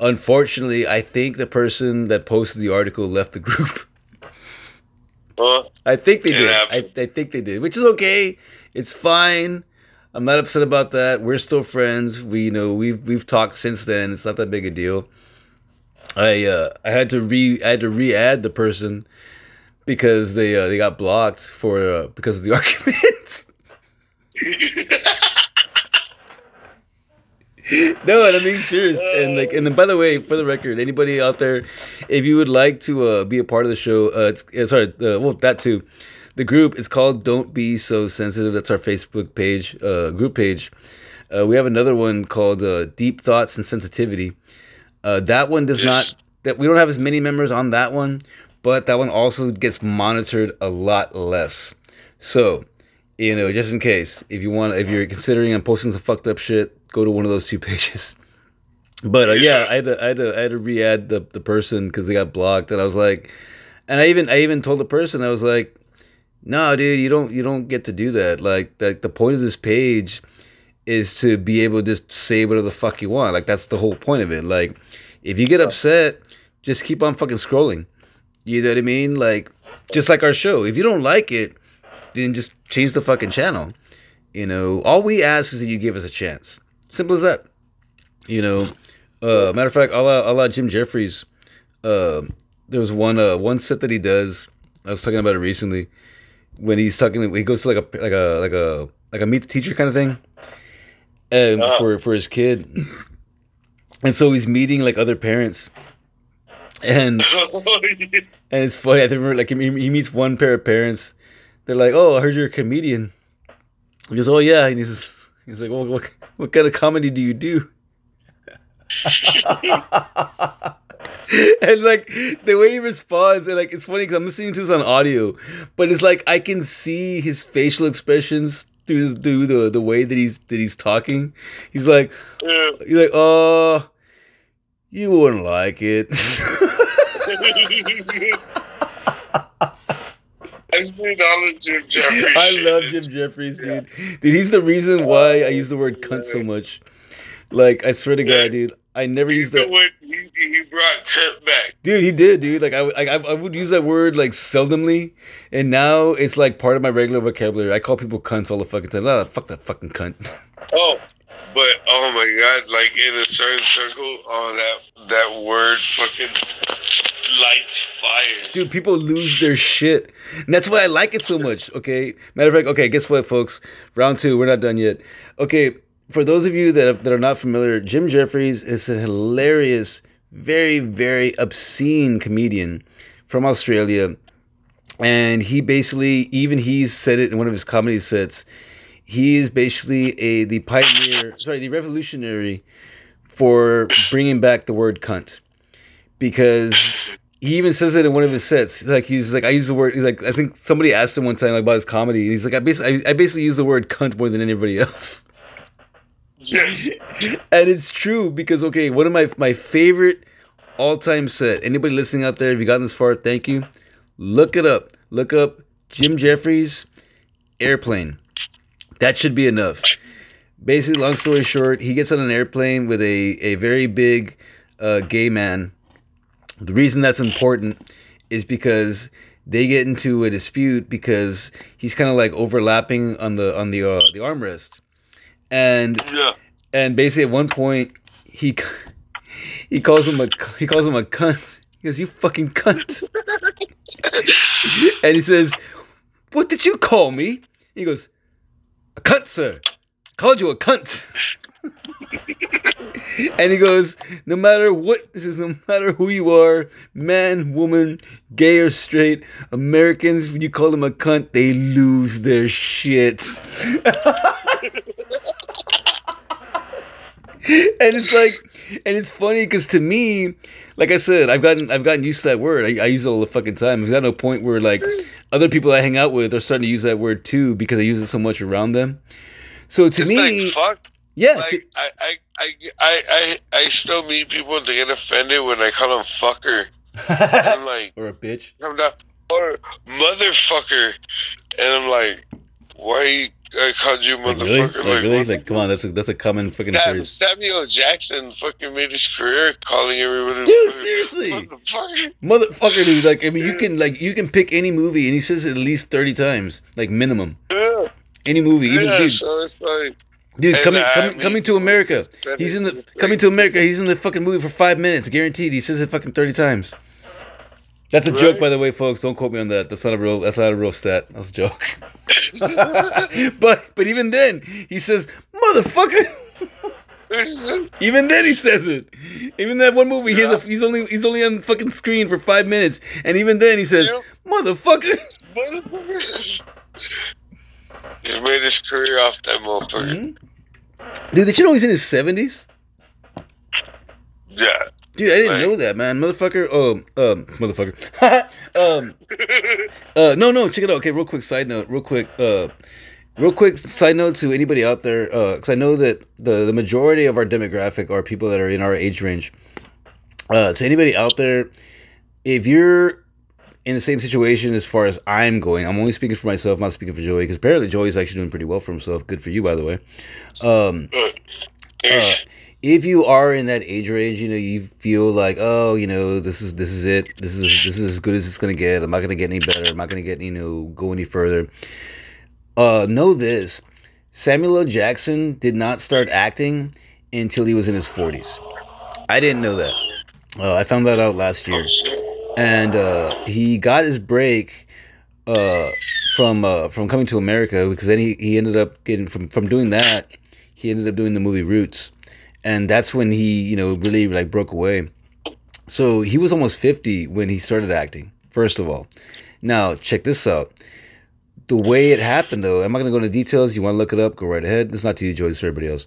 unfortunately i think the person that posted the article left the group Huh? i think they did I. I think they did which is okay it's fine i'm not upset about that we're still friends we you know we've we've talked since then it's not that big a deal i uh i had to re i had to re-add the person because they uh, they got blocked for uh, because of the argument. no, and I'm being serious. And like, and then by the way, for the record, anybody out there, if you would like to uh, be a part of the show, uh, it's uh, sorry, uh, well that too. The group is called "Don't Be So Sensitive." That's our Facebook page, uh, group page. Uh, we have another one called uh, "Deep Thoughts and Sensitivity." Uh, that one does Yes. not. That we don't have as many members on that one, but that one also gets monitored a lot less. So, you know, just in case, if you want, if you're considering on posting some fucked up shit, go to one of those two pages. But uh, yeah, I had to, I had to, I had to re-add the the person because they got blocked, and I was like, and I even, I even told the person, I was like, no, dude, you don't, you don't get to do that. Like, like the point of this page is to be able to just say whatever the fuck you want. Like that's the whole point of it. Like if you get upset, just keep on fucking scrolling. You know what I mean? Like just like our show. If you don't like it, then just change the fucking channel. You know, all we ask is that you give us a chance. Simple as that. You know, uh, matter of fact, I'll allow, Jim Jefferies. Uh, there was one uh, one set that he does. I was talking about it recently. When he's talking, he goes to like a like a like a like a meet the teacher kind of thing and Uh-huh. for for his kid. And so he's meeting like other parents, and and it's funny. I remember like he, he meets one pair of parents. They're like, "Oh, I heard you're a comedian." He goes, "Oh yeah," and he's he's like, "Well, what what kind of comedy do you do?" and like the way he responds, and like it's funny because I'm listening to this on audio, but it's like I can see his facial expressions through through the the way that he's that he's talking. He's like, Yeah. he's like, "Uh, you wouldn't like it." I've seen all of Jim Jefferies. I love Jim Jefferies, dude. Dude, he's the reason why I use the word cunt so much. Like, I swear to God, dude, I never used the that. one he, he brought back. Dude, he did, dude. Like, I, would- I, I would use that word like seldomly, and now it's like part of my regular vocabulary. I call people cunts all the fucking time. Ah, fuck that fucking cunt. Oh, but oh my god, like in a certain circle, oh that that word fucking lights fire. Dude, people lose their shit. And that's why I like it so much. Okay. Matter of fact, okay, guess what, folks? Round two, we're not done yet. Okay, for those of you that, that are not familiar, Jim Jefferies is a hilarious, very, very obscene comedian from Australia. And he basically, even he's said it in one of his comedy sets. He is basically a the pioneer, sorry, the revolutionary for bringing back the word cunt because he even says it in one of his sets. Like he's like I use the word. He's like I think somebody asked him one time like, about his comedy. And he's like I basically I, I basically use the word cunt more than anybody else. Yes. And it's true because okay, one of my my favorite all time set. Anybody listening out there, if you gotten this far, thank you. Look it up. Look up Jim Jefferies airplane. That should be enough. Basically, long story short, he gets on an airplane with a, a very big uh, gay man. The reason that's important is because they get into a dispute because he's kind of like overlapping on the on the uh, the armrest, and Yeah. and basically at one point he he calls him a he calls him a cunt. He goes, "You fucking cunt," and he says, "What did you call me?" He goes, "A cunt, sir. Called you a cunt." and he goes, "No matter what, no matter who you are, man, woman, gay or straight, Americans, when you call them a cunt, they lose their shit." and it's like and it's funny because to me like i said i've gotten i've gotten used to that word. I, I use it all the fucking time. It's gotten to a point where like mm. other people i hang out with are starting to use that word too because i use it so much around them. So to It's me like fuck. yeah Like I, I, I, I, I, I still meet people that get offended when I call them fucker. I'm like, or a bitch. I'm not or motherfucker, and I'm like, why you, I called you like, really motherfucker? like, really like come on that's a that's a common fucking Sam, phrase Samuel Jackson fucking made his career calling everybody. dude motherfucker. seriously Motherfucker. motherfucker dude like i mean you can like you can pick any movie and he says it at least 30 times like minimum Yeah, any movie even yeah, dude so it's like Dude, coming, I coming, mean- coming to America. He's in the coming to America. He's in the fucking movie for five minutes, guaranteed. He says it fucking thirty times. That's a joke, by the way, folks. Don't quote me on that. That's not a real. That's not a real stat. That's a joke. but but even then, he says motherfucker. even then, he says it. Even that one movie, he's a, he's only he's only on fucking screen for five minutes, and even then, he says motherfucker. Motherfucker. He made his career off that motherfucker. Mm-hmm. Dude, did you know he's in his seventies? Yeah. Dude, I didn't Like- know that, man. Motherfucker. Um, um, motherfucker. um, uh, no, no, check it out. Okay, real quick side note, real quick, uh, real quick side note to anybody out there, uh, because I know that the the majority of our demographic are people that are in our age range. Uh, to anybody out there, if you're in the same situation as far as I'm going, I'm only speaking for myself, not speaking for Joey, because apparently Joey's actually doing pretty well for himself. Good for you, by the way. Um, uh, if you are in that age range, you know, you feel like, oh, you know, this is this is it. This is this is as good as it's gonna get. I'm not gonna get any better. I'm not gonna get you know go any further. Uh, know this: Samuel L. Jackson did not start acting until he was in his 40s. I didn't know that. Uh, I found that out last year, and uh, he got his break uh, from uh, from coming to America because then he, he ended up getting from from doing that. He ended up doing the movie Roots, and that's when he you know really like broke away. So he was almost fifty when he started acting. First of all, now check this out. The way it happened, though, I'm not gonna go into details. You want to look it up? Go right ahead. It's not to you, Joy. It's for everybody else.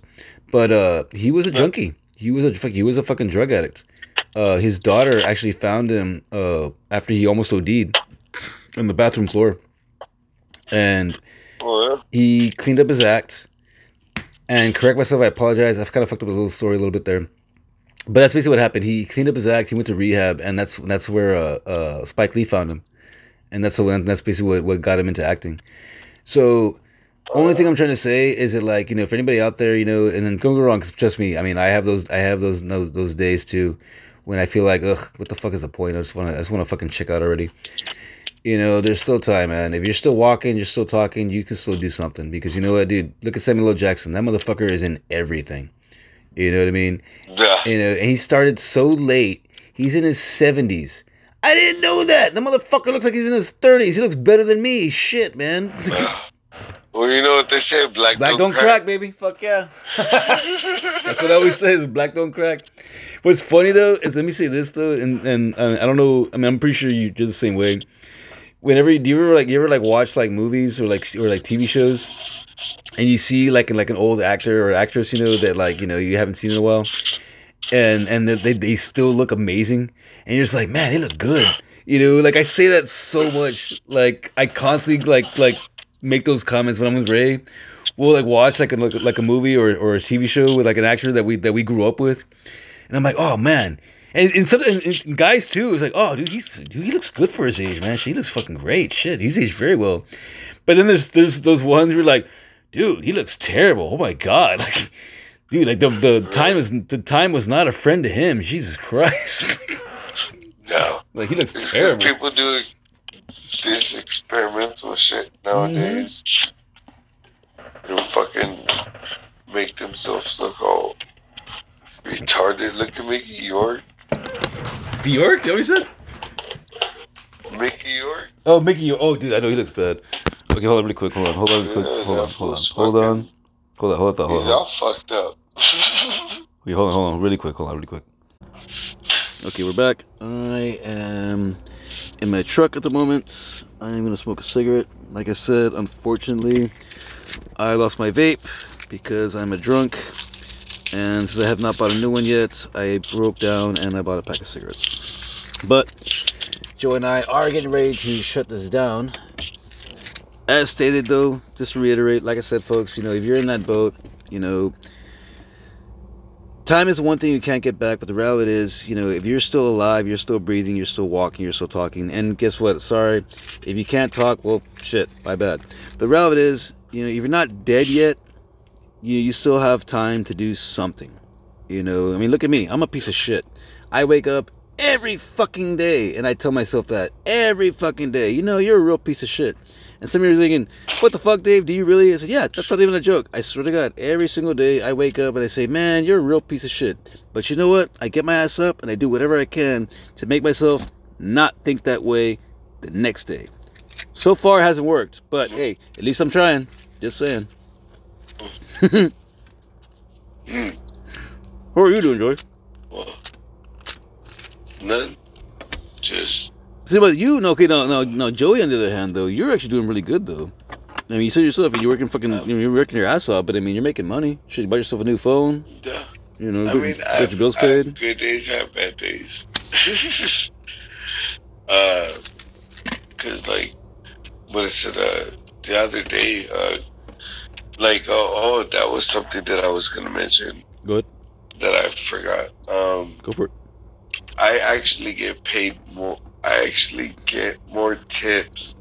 But uh, he was a junkie. He was a fuck- he was a fucking drug addict. Uh, his daughter actually found him uh, after he almost OD'd on the bathroom floor, and he cleaned up his act. And correct myself, I apologize. I've kind of fucked up a little story a little bit there, but that's basically what happened. He cleaned up his act. He went to rehab, and that's that's where uh, uh, Spike Lee found him, and that's what that's basically what, what got him into acting. So, only thing I'm trying to say is that like you know, for anybody out there, you know, and then don't go wrong. trust me, I mean, I have those I have those those, those days too, when I feel like ugh, what the fuck is the point? I just want to I just want to fucking check out already. You know, there's still time, man. If you're still walking, you're still talking, you can still do something. Because you know what, dude? Look at Samuel L. Jackson. That motherfucker is in everything. You know what I mean? yeah. You know, and he started so late. He's in his 70s. I didn't know that. The motherfucker looks like he's in his 30s. He looks better than me. Shit, man. Well, you know what they say, black, Black don't crack, baby. Fuck yeah. That's what I always say is black don't crack. What's funny though is let me say this though, and and uh, I don't know. I mean, I'm pretty sure you- you're the same way. Whenever you- do you ever like you ever like watch like movies or like or like TV shows, and you see like like an old actor or actress, you know that like you know you haven't seen in a while, and and they they still look amazing, and you're just like, man, they look good. You know, like I say that so much. Like I constantly like like make those comments when I'm with Ray. We'll like watch like a like, like a movie or, or a TV show with like an actor that we that we grew up with, and I'm like, oh man. And, and some and, guys too, it's like, oh dude, he's dude, he looks good for his age, man. She looks fucking great. Shit, he's aged very well. But then there's there's those ones who are like, dude, he looks terrible. Oh my god, like, dude, like the the time is the time was not a friend to him. Jesus Christ, No. like he looks Because terrible. People do this experimental shit nowadays. Mm-hmm. And fucking make themselves look all retarded. Look at Mickey Rourke. Bjork, you know what he said? Mickey Rourke? Oh, Mickey. York. Oh, dude, I know he looks bad. Okay, hold on, really quick. Hold on, hold on, really quick. Yeah, Hold on, that hold on, hold on, hold on, hold on, hold He's on. all fucked up. Wait, hold on, hold on, really quick. Hold on, really quick. Okay, we're back. I am in my truck at the moment. I am gonna smoke a cigarette. Like I said, unfortunately, I lost my vape because I'm a drunk, and since I have not bought a new one yet, I broke down and I bought a pack of cigarettes. But Joe and I are getting ready to shut this down. As stated, though, just to reiterate, like I said, folks, you know, if you're in that boat, you know, time is one thing you can't get back, but the reality is, you know, if you're still alive, you're still breathing, you're still walking, you're still talking. And guess what? Sorry, if you can't talk, well, shit, my bad. But the reality is, you know, if you're not dead yet, you you still have time to do something. You know, I mean, look at me. I'm a piece of shit. I wake up every fucking day and I tell myself that every fucking day. You know, you're a real piece of shit. And some of you are thinking, what the fuck, Dave? Do you really? I said, yeah, that's not even a joke. I swear to God, every single day I wake up and I say, man, you're a real piece of shit. But you know what? I get my ass up and I do whatever I can to make myself not think that way the next day. So far, it hasn't worked. But hey, at least I'm trying. Just saying. How are you doing, Joy? Well, none. Just See, but you, no, okay, no, no, no. Joey, on the other hand, though, you're actually doing really good, though. I mean, you said yourself, you're working fucking, you're working your ass off, but I mean, you're making money. Should you buy yourself a new phone? yeah. You know, I get, mean, get I have, your bills I paid. good days, I have bad days. uh, cause like, what is it? Said uh, the other day, uh, like, oh, oh, that was something that I was gonna mention Good, that I forgot. Um, go for it. I actually get paid more. I actually get more tips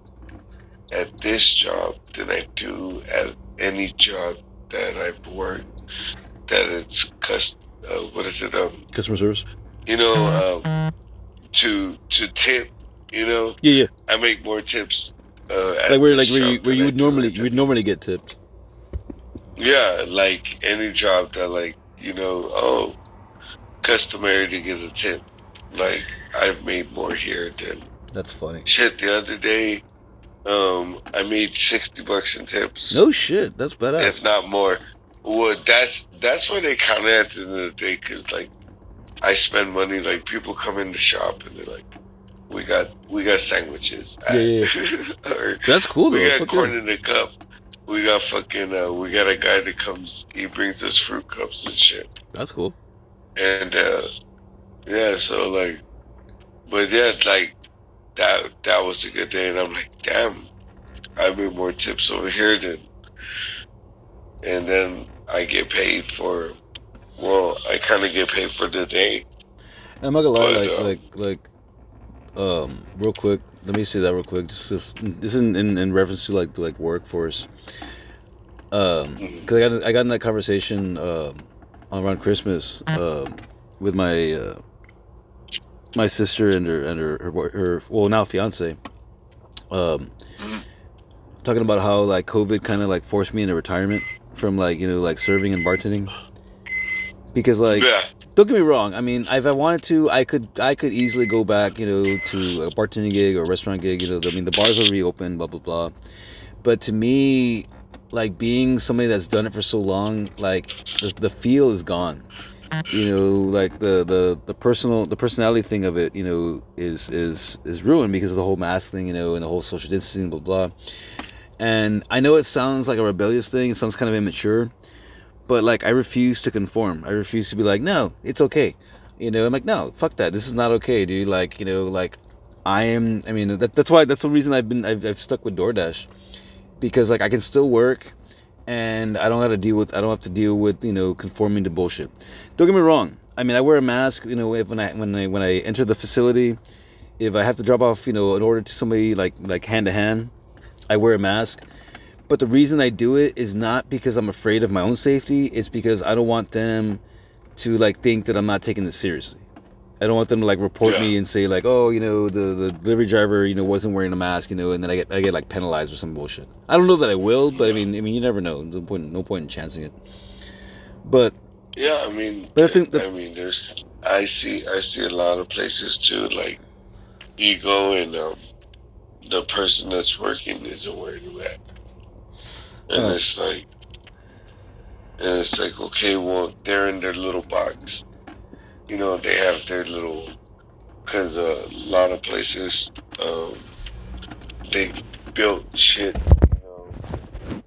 at this job than I do at any job that I've worked. That it's cust. Uh, what is it? Um, Customer service. you know, um, to to tip. You know, Yeah, yeah. I make more tips. Uh, Like where, like where you where you would normally you would normally get tipped. Yeah, like any job that like, you know, oh, customary to get a tip. Like I've made more here than That's funny. shit the other day. Um, I made sixty bucks in tips. No shit. That's badass. if not more. Well, that's that's what they count it at the end of the day, cause like I spend money. Like people come in the shop and they're like, "We got we got sandwiches." Yeah, yeah, or That's cool though. we got Fuck corn yeah. in the cup. We got fucking. Uh, we got a guy that comes. He brings us fruit cups and shit. That's cool. And uh, yeah, so like, but yeah, like that. That was a good day, and I'm like, damn, I made more tips over here than. And then I get paid for. Well, I kind of get paid for the day. I'm not gonna lie, But, like, uh, like, like, um, real quick. Let me say that real quick. Just this, this is in, in, in reference to like the like workforce. Um, Mhm. cause I got I got in that conversation um around Christmas um with my uh, my sister and her and her her, her well now fiance. Um, talking about how like COVID kind of like forced me into retirement from like you know like serving and bartending because like yeah, don't get me wrong. I mean, if I wanted to, I could I could easily go back, you know, to a bartending gig or a restaurant gig. You know, I mean, the bars are reopened, blah blah blah. But to me, like being somebody that's done it for so long, like the, the feel is gone. You know, like the, the the personal the personality thing of it, you know, is is is ruined because of the whole mask thing, you know, and the whole social distancing, blah blah. And I know it sounds like a rebellious thing. It sounds kind of immature but like I refuse to conform. I refuse to be like, no, it's okay. You know, I'm like, no, fuck that. This is not okay, dude. Like, you know, like I am. I mean, that, that's why that's the reason I've been I've, I've stuck with DoorDash because like I can still work and I don't have to deal with I don't have to deal with you know conforming to bullshit. Don't get me wrong. I mean, I wear a mask. You know, if when I when I when I enter the facility, if I have to drop off, you know, an order to somebody like like hand to hand, I wear a mask. But the reason I do it is not because I'm afraid of my own safety. It's because I don't want them to like think that I'm not taking this seriously. I don't want them to like report me and say like, oh, you know, the the delivery driver, you know, wasn't wearing a mask, you know, and then I get I get like penalized or some bullshit. I don't know that I will, but I mean, I mean, you never know. No point, no point in chancing it. But yeah. I mean, But I think that- I mean, there's. I see. I see a lot of places too. Like you go and um, the person that's working isn't wearing a mask, and it's like, and it's like, okay, well, they're in their little box. You know, they have their little. Because a lot of places, um, they built shit, you know,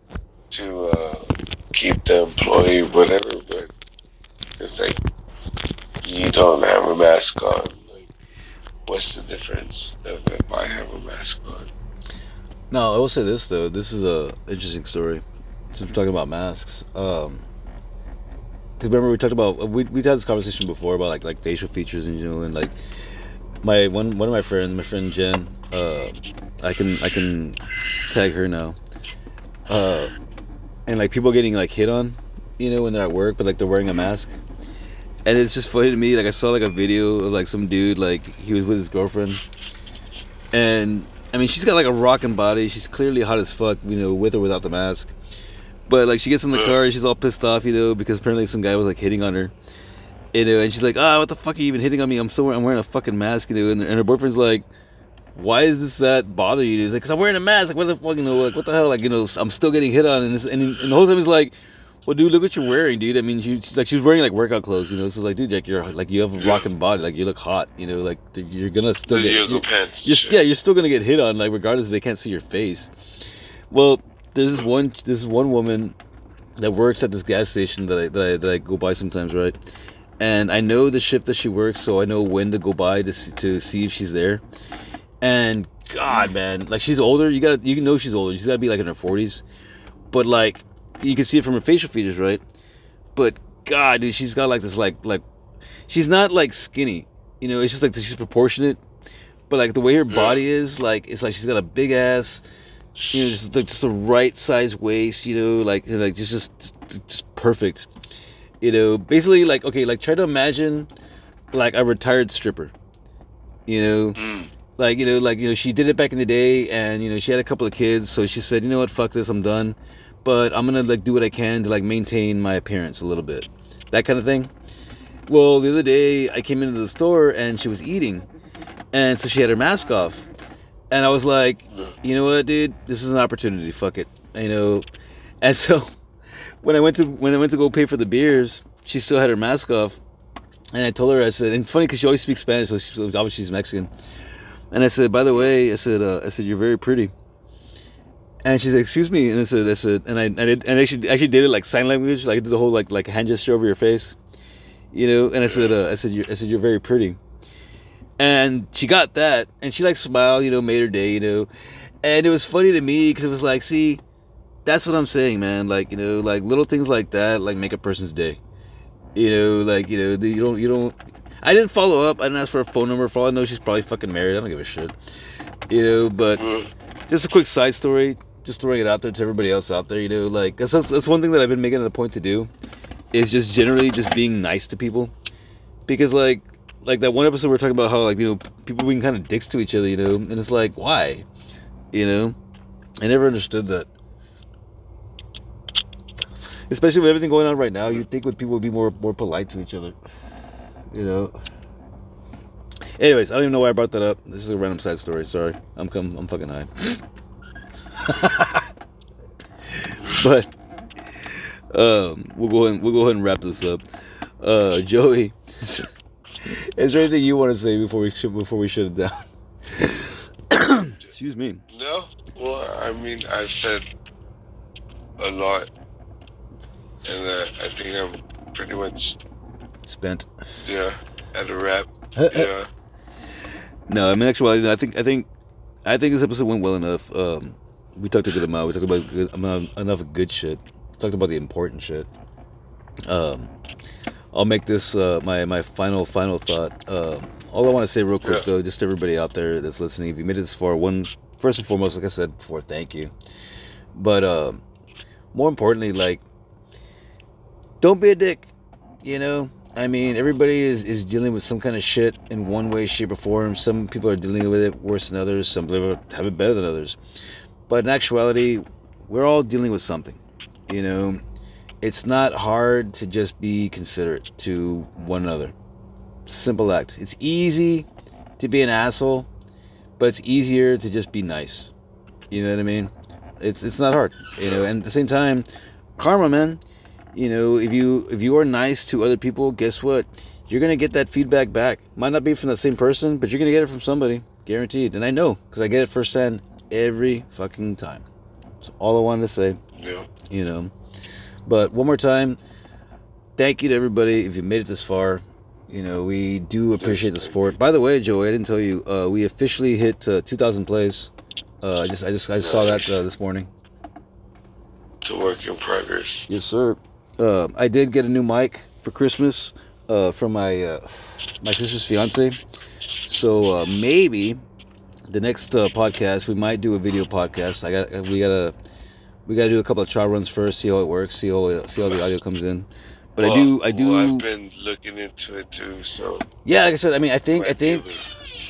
to uh, keep the employee, whatever. But it's like you don't have a mask on. Like, what's the difference of if I have a mask on? No, I will say this though. This is a interesting story. Since we're talking about masks, um, because remember we talked about we we had this conversation before about like like facial features and you know and like my one one of my friends, my friend Jen, uh, I can I can tag her now, uh, and like people getting like hit on, you know, when they're at work, but like they're wearing a mask. And it's just funny to me. Like I saw like a video of like some dude like he was with his girlfriend, and I mean she's got like a rocking body. She's clearly hot as fuck, you know, with or without the mask. But like she gets in the car, and she's all pissed off, you know, because apparently some guy was like hitting on her, you know, and she's like, "Ah, what the fuck are you even hitting on me? I'm still wearing, I'm wearing a fucking mask, you know." And, and her boyfriend's like, "Why is this that bother you?" He's like, "Cause I'm wearing a mask. Like, what the fuck, you know, like what the hell? Like, you know, I'm still getting hit on." And, it's, and, and the whole time he's like, "Well, dude, look what you're wearing, dude. I mean, she's like she's wearing like workout clothes, you know. So it's like, dude, like you're like you have a rocking body, like you look hot, you know, like you're gonna still The get." yoga pants. you're, yeah, you're still gonna get hit on, like regardless if they can't see your face. Well, there's this one, this is one woman that works at this gas station that I that I, that I go by sometimes, right? And I know the shift that she works, so I know when to go by to see, to see if she's there. And God, man, like she's older. You gotta you know she's older. She's gotta be like in her forties, but like you can see it from her facial features, right? But God, dude, she's got like this like like she's not like skinny, you know. It's just like she's proportionate, but like the way her body is, like it's like she's got a big ass, you know, just like just the right size waist, you know, like like just just just perfect, you know. Basically, like okay, like try to imagine like a retired stripper, you know. Mm. Like you know, like you know, she did it back in the day, and you know, she had a couple of kids, so she said, you know what, fuck this, I'm done but I'm gonna like do what I can to like maintain my appearance a little bit, that kind of thing. Well, the other day I came into the store and she was eating, and so she had her mask off, and I was like, you know what, dude, this is an opportunity. Fuck it, you know. And so when I went to when I went to go pay for the beers, she still had her mask off, and I told her I said, and it's funny because she always speaks Spanish, so she, obviously she's Mexican. And I said, by the way, I said, uh, I said you're very pretty. And she said, "Excuse me," and I said, "I said," and I, I did, and actually, actually did it like sign language, like I did the whole like like hand gesture over your face, you know. And I said, uh, "I said, you I said you're very pretty," and she got that, and she like smiled, you know, made her day, you know. And it was funny to me because it was like, see, that's what I'm saying, man. Like you know, like little things like that, like make a person's day. You know, like you know, you don't, you don't. I didn't follow up. I didn't ask for a phone number. For all I know, she's probably fucking married. I don't give a shit. You know, but just a quick side story just throwing it out there to everybody else out there. You know, like that's that's one thing that I've been making it a point to do, is just generally just being nice to people, because like like that one episode we are talking about how like you know people being kind of dicks to each other. You know, and it's like why, you know, I never understood that. Especially with everything going on right now, you'd think would people would be more more polite to each other. You know. Anyways, I don't even know why I brought that up. This is a random side story. Sorry, I'm come I'm fucking high. but um, we'll go ahead, we'll go ahead and wrap this up. Uh, Joey, is there anything you want to say before we before we shut it down? Excuse me. No, well, I mean, I've said a lot, and uh, I think I'm pretty much spent. Yeah, at a wrap. yeah. No, I mean, actually, I think I think I think this episode went well enough. Um, we talked a good amount. We talked about good, amount, enough good shit. We talked about the important shit. Um, I'll make this uh, my my final final thought. Uh, all I want to say real quick yeah. though, just to everybody out there that's listening, if you made it this far, one first and foremost, like I said before, thank you. But uh, more importantly, like, don't be a dick. You know, I mean, everybody is, is dealing with some kind of shit in one way, shape, or form. Some people are dealing with it worse than others. Some people have it better than others. But in actuality, we're all dealing with something. You know, it's not hard to just be considerate to one another. Simple act. It's easy to be an asshole, but it's easier to just be nice. You know what I mean? It's it's not hard. You know, and at the same time, karma, man. You know, if you if you are nice to other people, guess what? You're gonna get that feedback back. Might not be from the same person, but you're gonna get it from somebody, guaranteed. And I know because I get it firsthand every fucking time. That's all I wanted to say. Yeah. You know. But one more time, thank you to everybody if you made it this far. You know, we do appreciate the support. By the way, Joey, I didn't tell you, uh, we officially hit uh, 2,000 plays. Uh, I just, I just, I just saw that uh, this morning. To work in progress. Yes, sir. Uh, I did get a new mic for Christmas uh, from my my sister's fiance. So maybe the next uh, podcast we might do a video podcast. I got we gotta we gotta do a couple of trial runs first, see how it works, see how see how the audio comes in. But well, I do I do. Well, I've been looking into it too, so yeah. Like I said, I mean, I think I think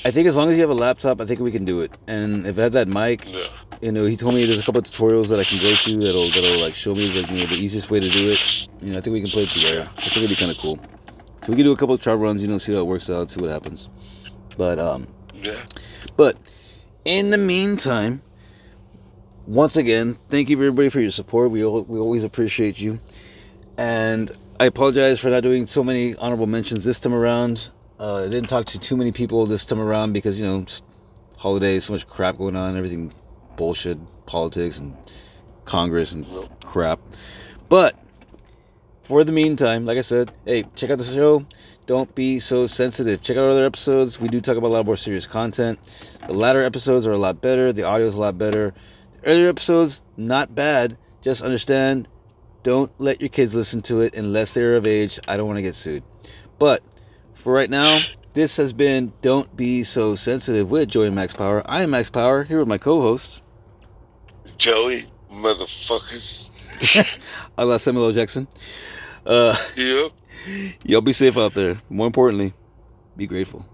I think as long as you have a laptop, I think we can do it. And if I have that mic, yeah. you know, he told me there's a couple of tutorials that I can go to that'll that'll like show me like, you know, the easiest way to do it. You know, I think we can play it together. I think it'd be kind of cool. So we can do a couple of trial runs, you know, see how it works out, see what happens. But um, yeah. But in the meantime, once again, thank you everybody for your support. We we always appreciate you, and I apologize for not doing so many honorable mentions this time around. Uh, I didn't talk to too many people this time around because you know, holidays, so much crap going on, everything bullshit, politics and Congress and crap. But for the meantime, like I said, hey, check out the show. Don't be so sensitive. Check out our other episodes. We do talk about a lot more serious content. The latter episodes are a lot better. The audio is a lot better. The earlier episodes, not bad. Just understand, don't let your kids listen to it unless they're of age. I don't want to get sued. But for right now, this has been Don't Be So Sensitive with Joey Max Power. I am Max Power here with my co-host Joey, motherfuckers. I love Samuel L. Jackson. Uh, Yep. Y'all be safe out there. More importantly, be grateful.